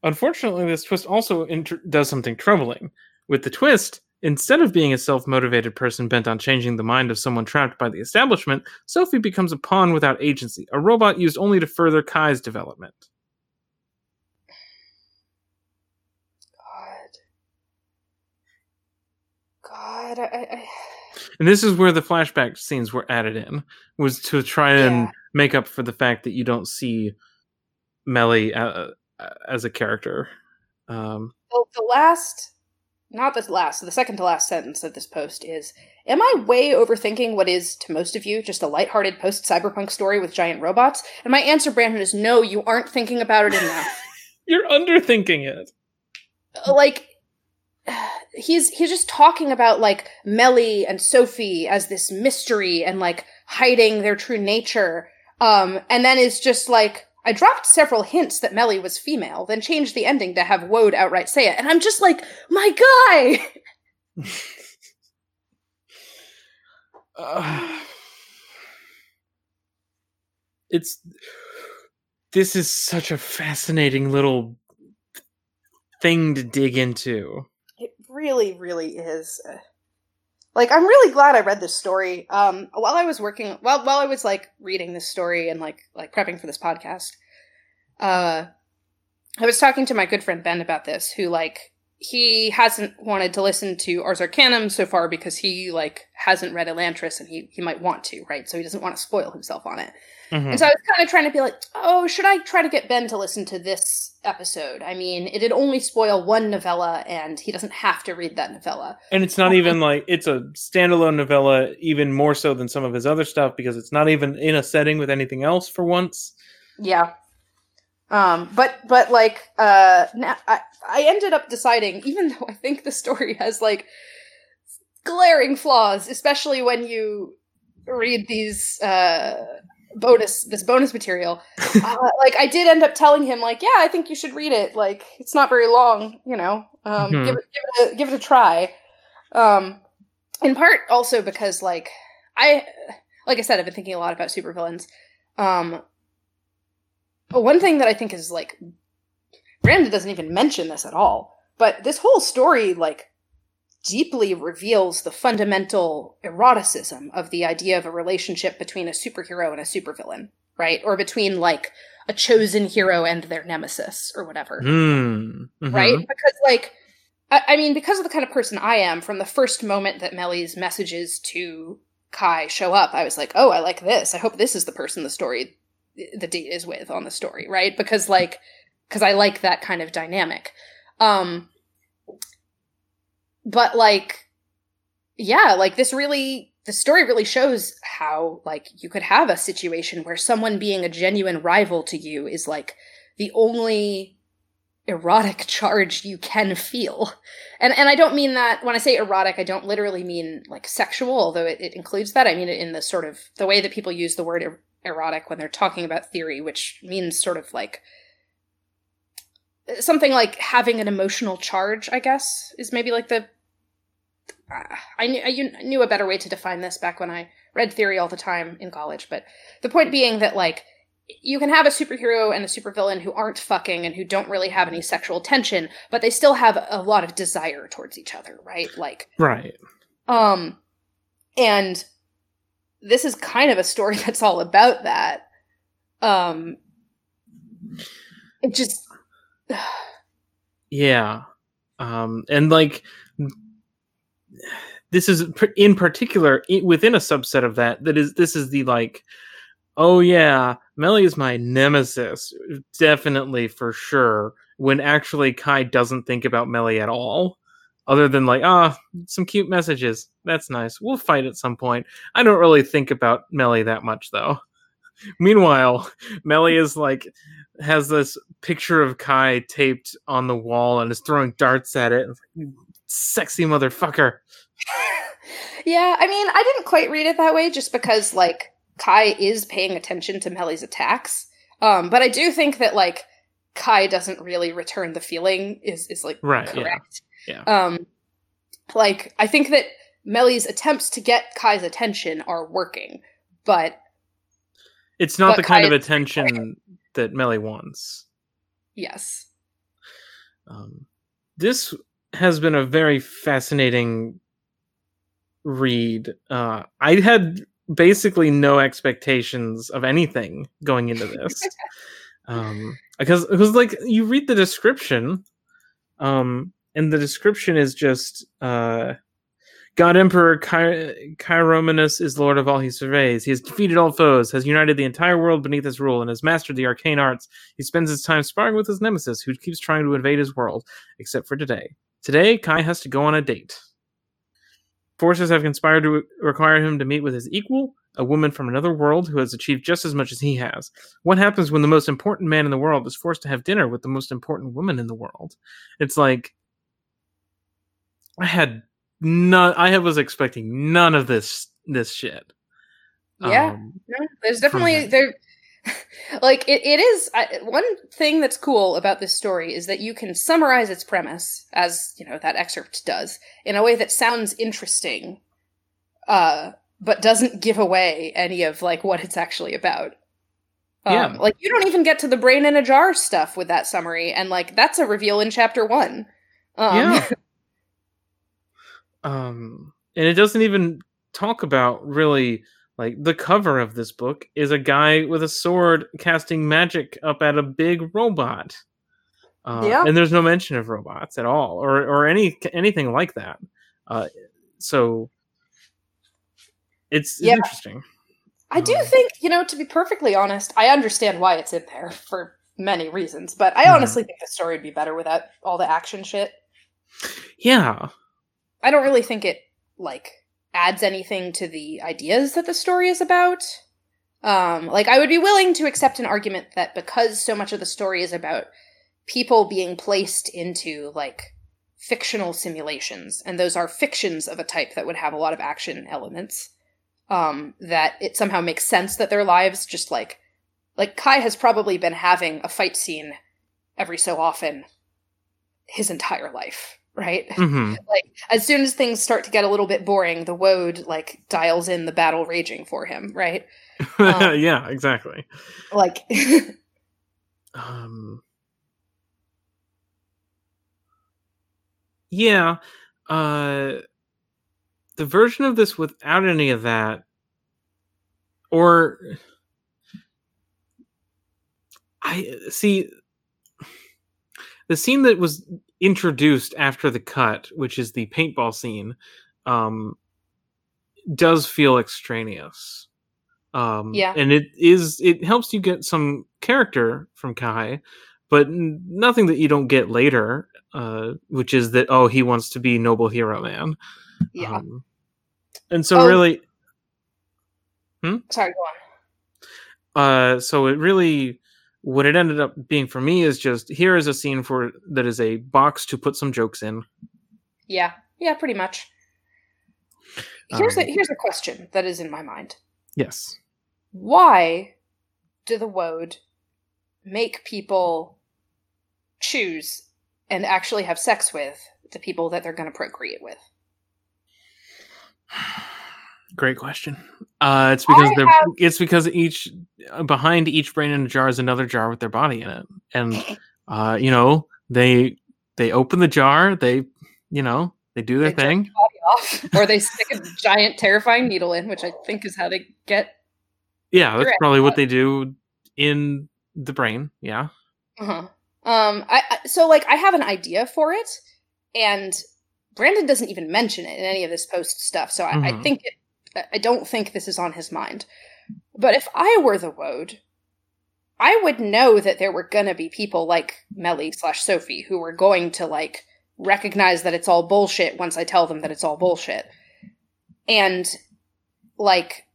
unfortunately, this twist also inter- does something troubling. With the twist, instead of being a self motivated person bent on changing the mind of someone trapped by the establishment, Sophie becomes a pawn without agency, a robot used only to further Kai's development. God. God, I, I... And this is where the flashback scenes were added in, was to try and yeah make up for the fact that you don't see Melhi uh, uh, as a character. Um, well, the last not the last, the second to last sentence of this post is Am I way overthinking what is, to most of you, just a lighthearted post cyberpunk story with giant robots? And my answer, Brandon, is no, you aren't thinking about it enough. You're underthinking it. like, he's he's just talking about like Melhi and Sophie as this mystery and like hiding their true nature. Um, and then is just like, I dropped several hints that Melhi was female, then changed the ending to have Wode outright say it. And I'm just like, my guy! uh, it's. This is such a fascinating little thing to dig into. It really, really is like i'm really glad i read this story um while i was working while while i was like reading this story and like like prepping for this podcast uh i was talking to my good friend ben about this who like he hasn't wanted to listen to ars arcanum so far because he like hasn't read elantris and he he might want to right so he doesn't want to spoil himself on it mm-hmm. and so i was kind of trying to be like oh should i try to get ben to listen to this episode. I mean, it'd only spoil one novella, and he doesn't have to read that novella. And it's not even like it's a standalone novella, even more so than some of his other stuff, because it's not even in a setting with anything else for once. Yeah. Um, but but like uh, now I I ended up deciding, even though I think the story has like glaring flaws, especially when you read these uh bonus this bonus material uh, like i did end up telling him like yeah i think you should read it. Like it's not very long you know um, mm-hmm. give, it, give, it a, give it a try. Um in part also because like i like i said i've been thinking a lot about supervillains. Um but one thing that i think is like brandon doesn't even mention this at all but this whole story like deeply reveals the fundamental eroticism of the idea of a relationship between a superhero and a supervillain, right? Or between like a chosen hero and their nemesis or whatever. Mm, mm-hmm. Right? Because like I, I, mean, because of the kind of person I am, from the first moment that Melhi's messages to Kai show up, I was like, oh, I like this. I hope this is the person the story the date is with on the story, right? Because like because I like that kind of dynamic. Um but like yeah like this really the story really shows how like you could have a situation where someone being a genuine rival to you is like the only erotic charge you can feel and and i don't mean that when i say erotic i don't literally mean like sexual although it, it includes that i mean it in the sort of the way that people use the word erotic when they're talking about theory which means sort of like something like having an emotional charge i guess is maybe like the I knew, I knew a better way to define this back when I read theory all the time in college, but the point being that like you can have a superhero and a supervillain who aren't fucking and who don't really have any sexual tension, but they still have a lot of desire towards each other, right? Like Right. Um and this is kind of a story that's all about that. Um it just Yeah. Um and like this is in particular within a subset of that that is this is the like oh yeah melhi is my nemesis definitely for sure when actually kai doesn't think about melhi at all other than like ah oh, some cute messages that's nice we'll fight at some point i don't really think about melhi that much though meanwhile melhi is like has this picture of kai taped on the wall and is throwing darts at it sexy motherfucker. yeah, I mean, I didn't quite read it that way just because like Kai is paying attention to Melhi's attacks. Um, but I do think that like Kai doesn't really return the feeling is is like right, correct. Yeah. Yeah. Um like I think that Melhi's attempts to get Kai's attention are working, but it's not but the kind Kai of attention that Melhi wants. Yes. Um, this has been a very fascinating read. Uh, I had basically no expectations of anything going into this. um, because because like you read the description, um, and the description is just uh, God Emperor Ky- Kairominas is lord of all he surveys. He has defeated all foes, has united the entire world beneath his rule, and has mastered the arcane arts. He spends his time sparring with his nemesis, who keeps trying to invade his world, except for today. Today, Kai has to go on a date. Forces have conspired to require him to meet with his equal, a woman from another world who has achieved just as much as he has. What happens when the most important man in the world is forced to have dinner with the most important woman in the world? It's like I had none. I was expecting none of this this shit. Yeah, um, no, there's definitely there. like it, it is I, one thing that's cool about this story is that you can summarize its premise as you know that excerpt does in a way that sounds interesting uh but doesn't give away any of like what it's actually about um, yeah. like you don't even get to the brain in a jar stuff with that summary and like that's a reveal in chapter one um, yeah um and it doesn't even talk about really like the cover of this book is a guy with a sword casting magic up at a big robot. Uh, yeah. And there's no mention of robots at all, or or any anything like that. Uh, so it's, yeah. interesting. I do um, think, you know, to be perfectly honest, I understand why it's in there for many reasons, but I mm-hmm. honestly think the story would be better without all the action shit. Yeah. I don't really think it like adds anything to the ideas that the story is about. Um, like, I would be willing to accept an argument that because so much of the story is about people being placed into, like, fictional simulations, and those are fictions of a type that would have a lot of action elements, um, that it somehow makes sense that their lives just, like, like, Kai has probably been having a fight scene every so often his entire life right? Mm-hmm. like as soon as things start to get a little bit boring, the wode like dials in the battle raging for him, right? Um, yeah, exactly. Like, um, yeah, uh, the version of this without any of that, or I see the scene that was introduced after the cut, which is the paintball scene, um, does feel extraneous. Um, yeah, and it is it helps you get some character from Kai, but nothing that you don't get later. Uh, which is that oh he wants to be noble hero man. Yeah, um, and so oh. really, hmm? sorry, go on. Uh, so it really what it ended up being for me is just here is a scene for that is a box to put some jokes in. Yeah, yeah, pretty much. Here's um, a here's a question that is in my mind. Yes. Why do the Wode make people choose and actually have sex with the people that they're going to procreate with? Great question. Uh, it's because they're have... it's because each uh, behind each brain in a jar is another jar with their body in it, and uh, you know they they open the jar, they you know they do their they thing, or they stick a giant terrifying needle in, which I think is how they get. Yeah, that's probably what they do in the brain. Yeah. Uh huh. Um. I, I so like I have an idea for it, and Brandon doesn't even mention it in any of this post stuff. So I, mm-hmm. I think it I don't think this is on his mind. But if I were the Wode, I would know that there were gonna be people like Melhi slash Sophie who were going to like recognize that it's all bullshit once I tell them that it's all bullshit. And like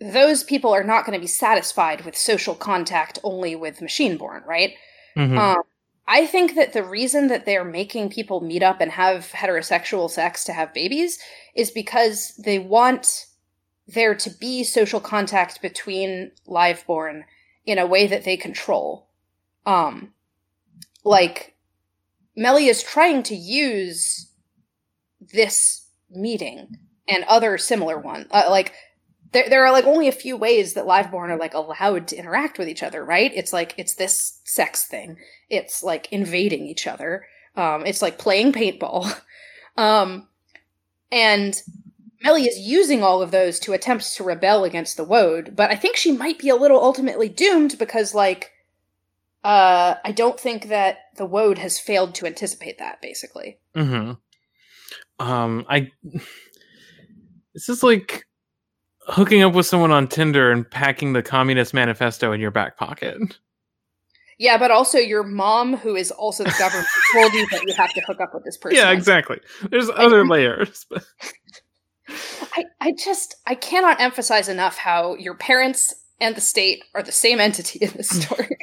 those people are not going to be satisfied with social contact only with machine born, right? Mm-hmm. Um, I think that the reason that they're making people meet up and have heterosexual sex to have babies is because they want there to be social contact between liveborn in a way that they control. Um, like, Melly is trying to use this meeting and other similar ones. Uh, like, there, there are like only a few ways that liveborn are like allowed to interact with each other, right? It's like, it's this sex thing. It's like invading each other. Um, it's like playing paintball. um, and Melhi is using all of those to attempt to rebel against the Wode, but I think she might be a little ultimately doomed because, like, uh, I don't think that the Wode has failed to anticipate that, basically. Hmm. Um. I. This is like hooking up with someone on Tinder and packing the Communist Manifesto in your back pocket. Yeah, but also your mom, who is also the government, told you that you have to hook up with this person. Yeah, exactly. There's other layers. But... I, I just I cannot emphasize enough how your parents and the state are the same entity in this story.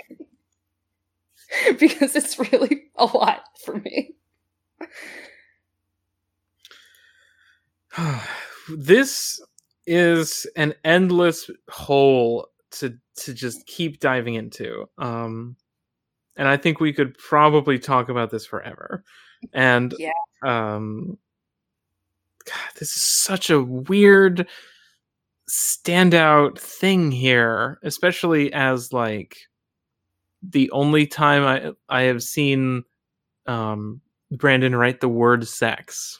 because it's really a lot for me. this is an endless hole to to just keep diving into. Um and I think we could probably talk about this forever. And yeah. um God, this is such a weird standout thing here, especially as like the only time I I have seen um Brandon write the word sex.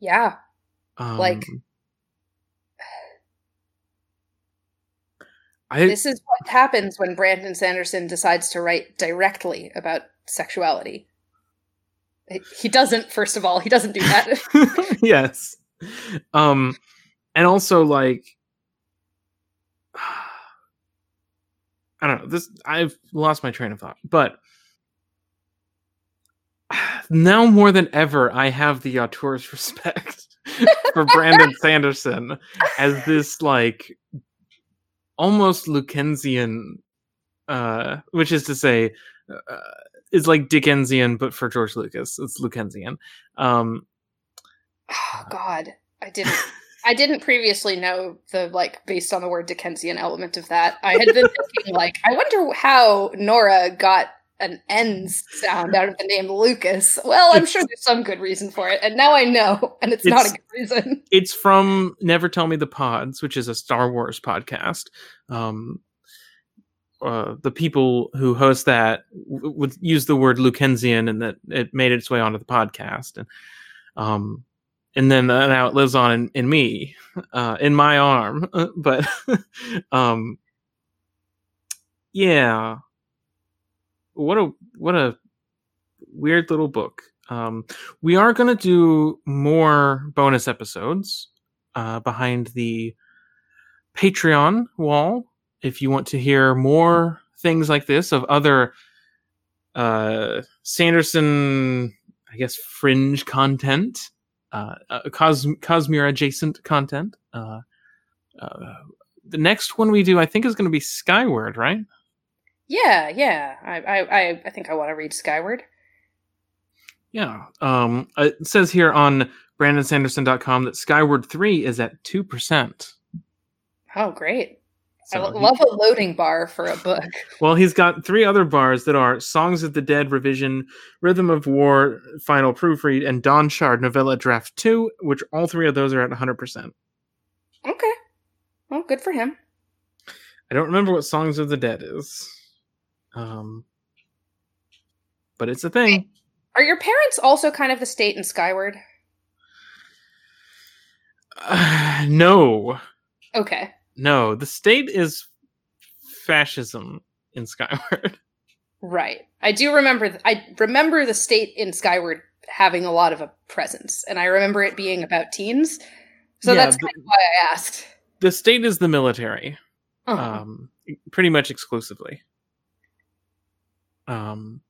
Yeah. Um, Like- I This is what happens when Brandon Sanderson decides to write directly about sexuality. He doesn't, first of all, he doesn't do that. yes. Um and also like I don't know. This I've lost my train of thought. But now more than ever I have the auteur's respect for Brandon Sanderson as this like almost Luckensian uh which is to say uh, is like Dickensian but for George Lucas. It's Lucensian. Um oh God, I didn't. I didn't previously know the like based on the word Dickensian element of that. I had been thinking like, I wonder how Nora got an ends sound out of the name Lucas. Well, I'm sure there's some good reason for it, and now I know, and it's, not a good reason. it's from Never Tell Me the Pods, which is a Star Wars podcast. Um, uh, the people who host that w- would use the word Luckensian, and that it made its way onto the podcast, and um, and then uh, now it lives on in, in me, uh, in my arm. but um, yeah, what a what a weird little book. Um, we are going to do more bonus episodes uh, behind the Patreon wall. If you want to hear more things like this of other uh, Sanderson, I guess, fringe content, uh, uh, Cos- Cosmere adjacent content. Uh, uh, the next one we do, I think, is going to be Skyward, right? Yeah, yeah. I, I, I, think I want to read Skyward. Yeah. Um, it says here on brandonsanderson.com that Skyward 3 is at 2%. Oh, great! I So he- love a loading bar for a book. Well, he's got three other bars that are Songs of the Dead Revision, Rhythm of War Final Proofread, and Dawnshard Novella Draft 2, which all three of those are at 100%. Okay. Well, good for him. I don't remember what Songs of the Dead is. Um, but it's a thing. Are your parents also kind of the state in Skyward? Uh, no. Okay. No. The state is fascism in Skyward. Right. I do remember. Th- I remember the state in Skyward having a lot of a presence, and I remember it being about teens. So Yeah, that's the- of why I asked. The state is the military. Uh-huh. um, pretty much exclusively. Um,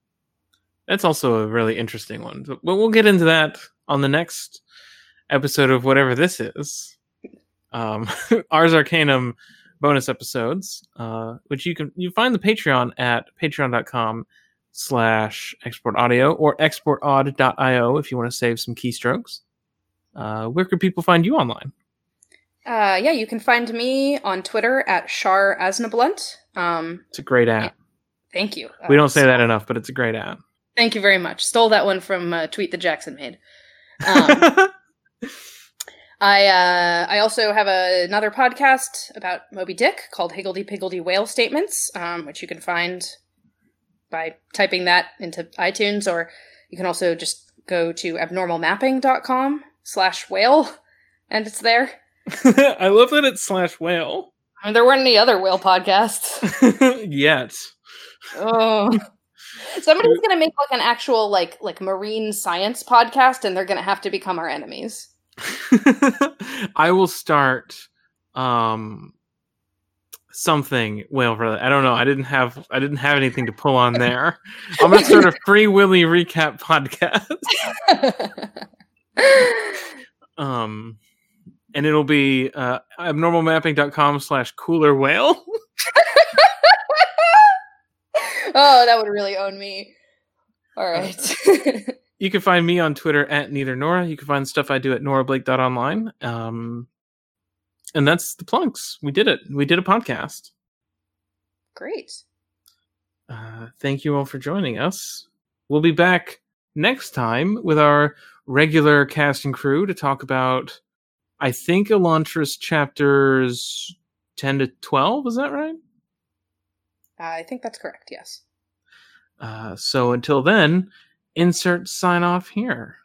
that's also a really interesting one, but we'll get into that on the next episode of whatever this is. Um, Ars Arcanum bonus episodes, uh, which you can you find the Patreon at patreon.com slash export audio or exportaud.io if you want to save some keystrokes. Uh, where could people find you online? Uh, yeah, you can find me on Twitter at Shar Asnablunt. Um, It's a great app. thank you. We Uh, don't say so- that enough, but it's a great app. Thank you very much. Stole that one from a tweet that Jackson made. Um, I uh, I also have a, another podcast about Moby Dick called Higgledy Piggledy Whale Statements, um, which you can find by typing that into iTunes, or you can also just go to abnormalmapping.com slash whale, and it's there. I love that it's slash whale. I mean, there weren't any other whale podcasts. Yet. oh. Somebody's gonna make like an actual like like marine science podcast, and they're gonna have to become our enemies. I will start um something whale for that. I don't know. I didn't have I didn't have anything to pull on there. I'm gonna start a free Willy recap podcast. um and it'll be uh abnormalmapping.com slash cooler whale. oh, that would really own me. All right. You can find me on Twitter at neither Nora. You can find stuff I do at norablake.online. Um and that's the plunks. We did it. We did a podcast. Great. Uh, thank you all for joining us. We'll be back next time with our regular cast and crew to talk about, I think, Elantris chapters 10 to 12. Is that right? I think that's correct, yes. Uh, so until then, insert sign off here.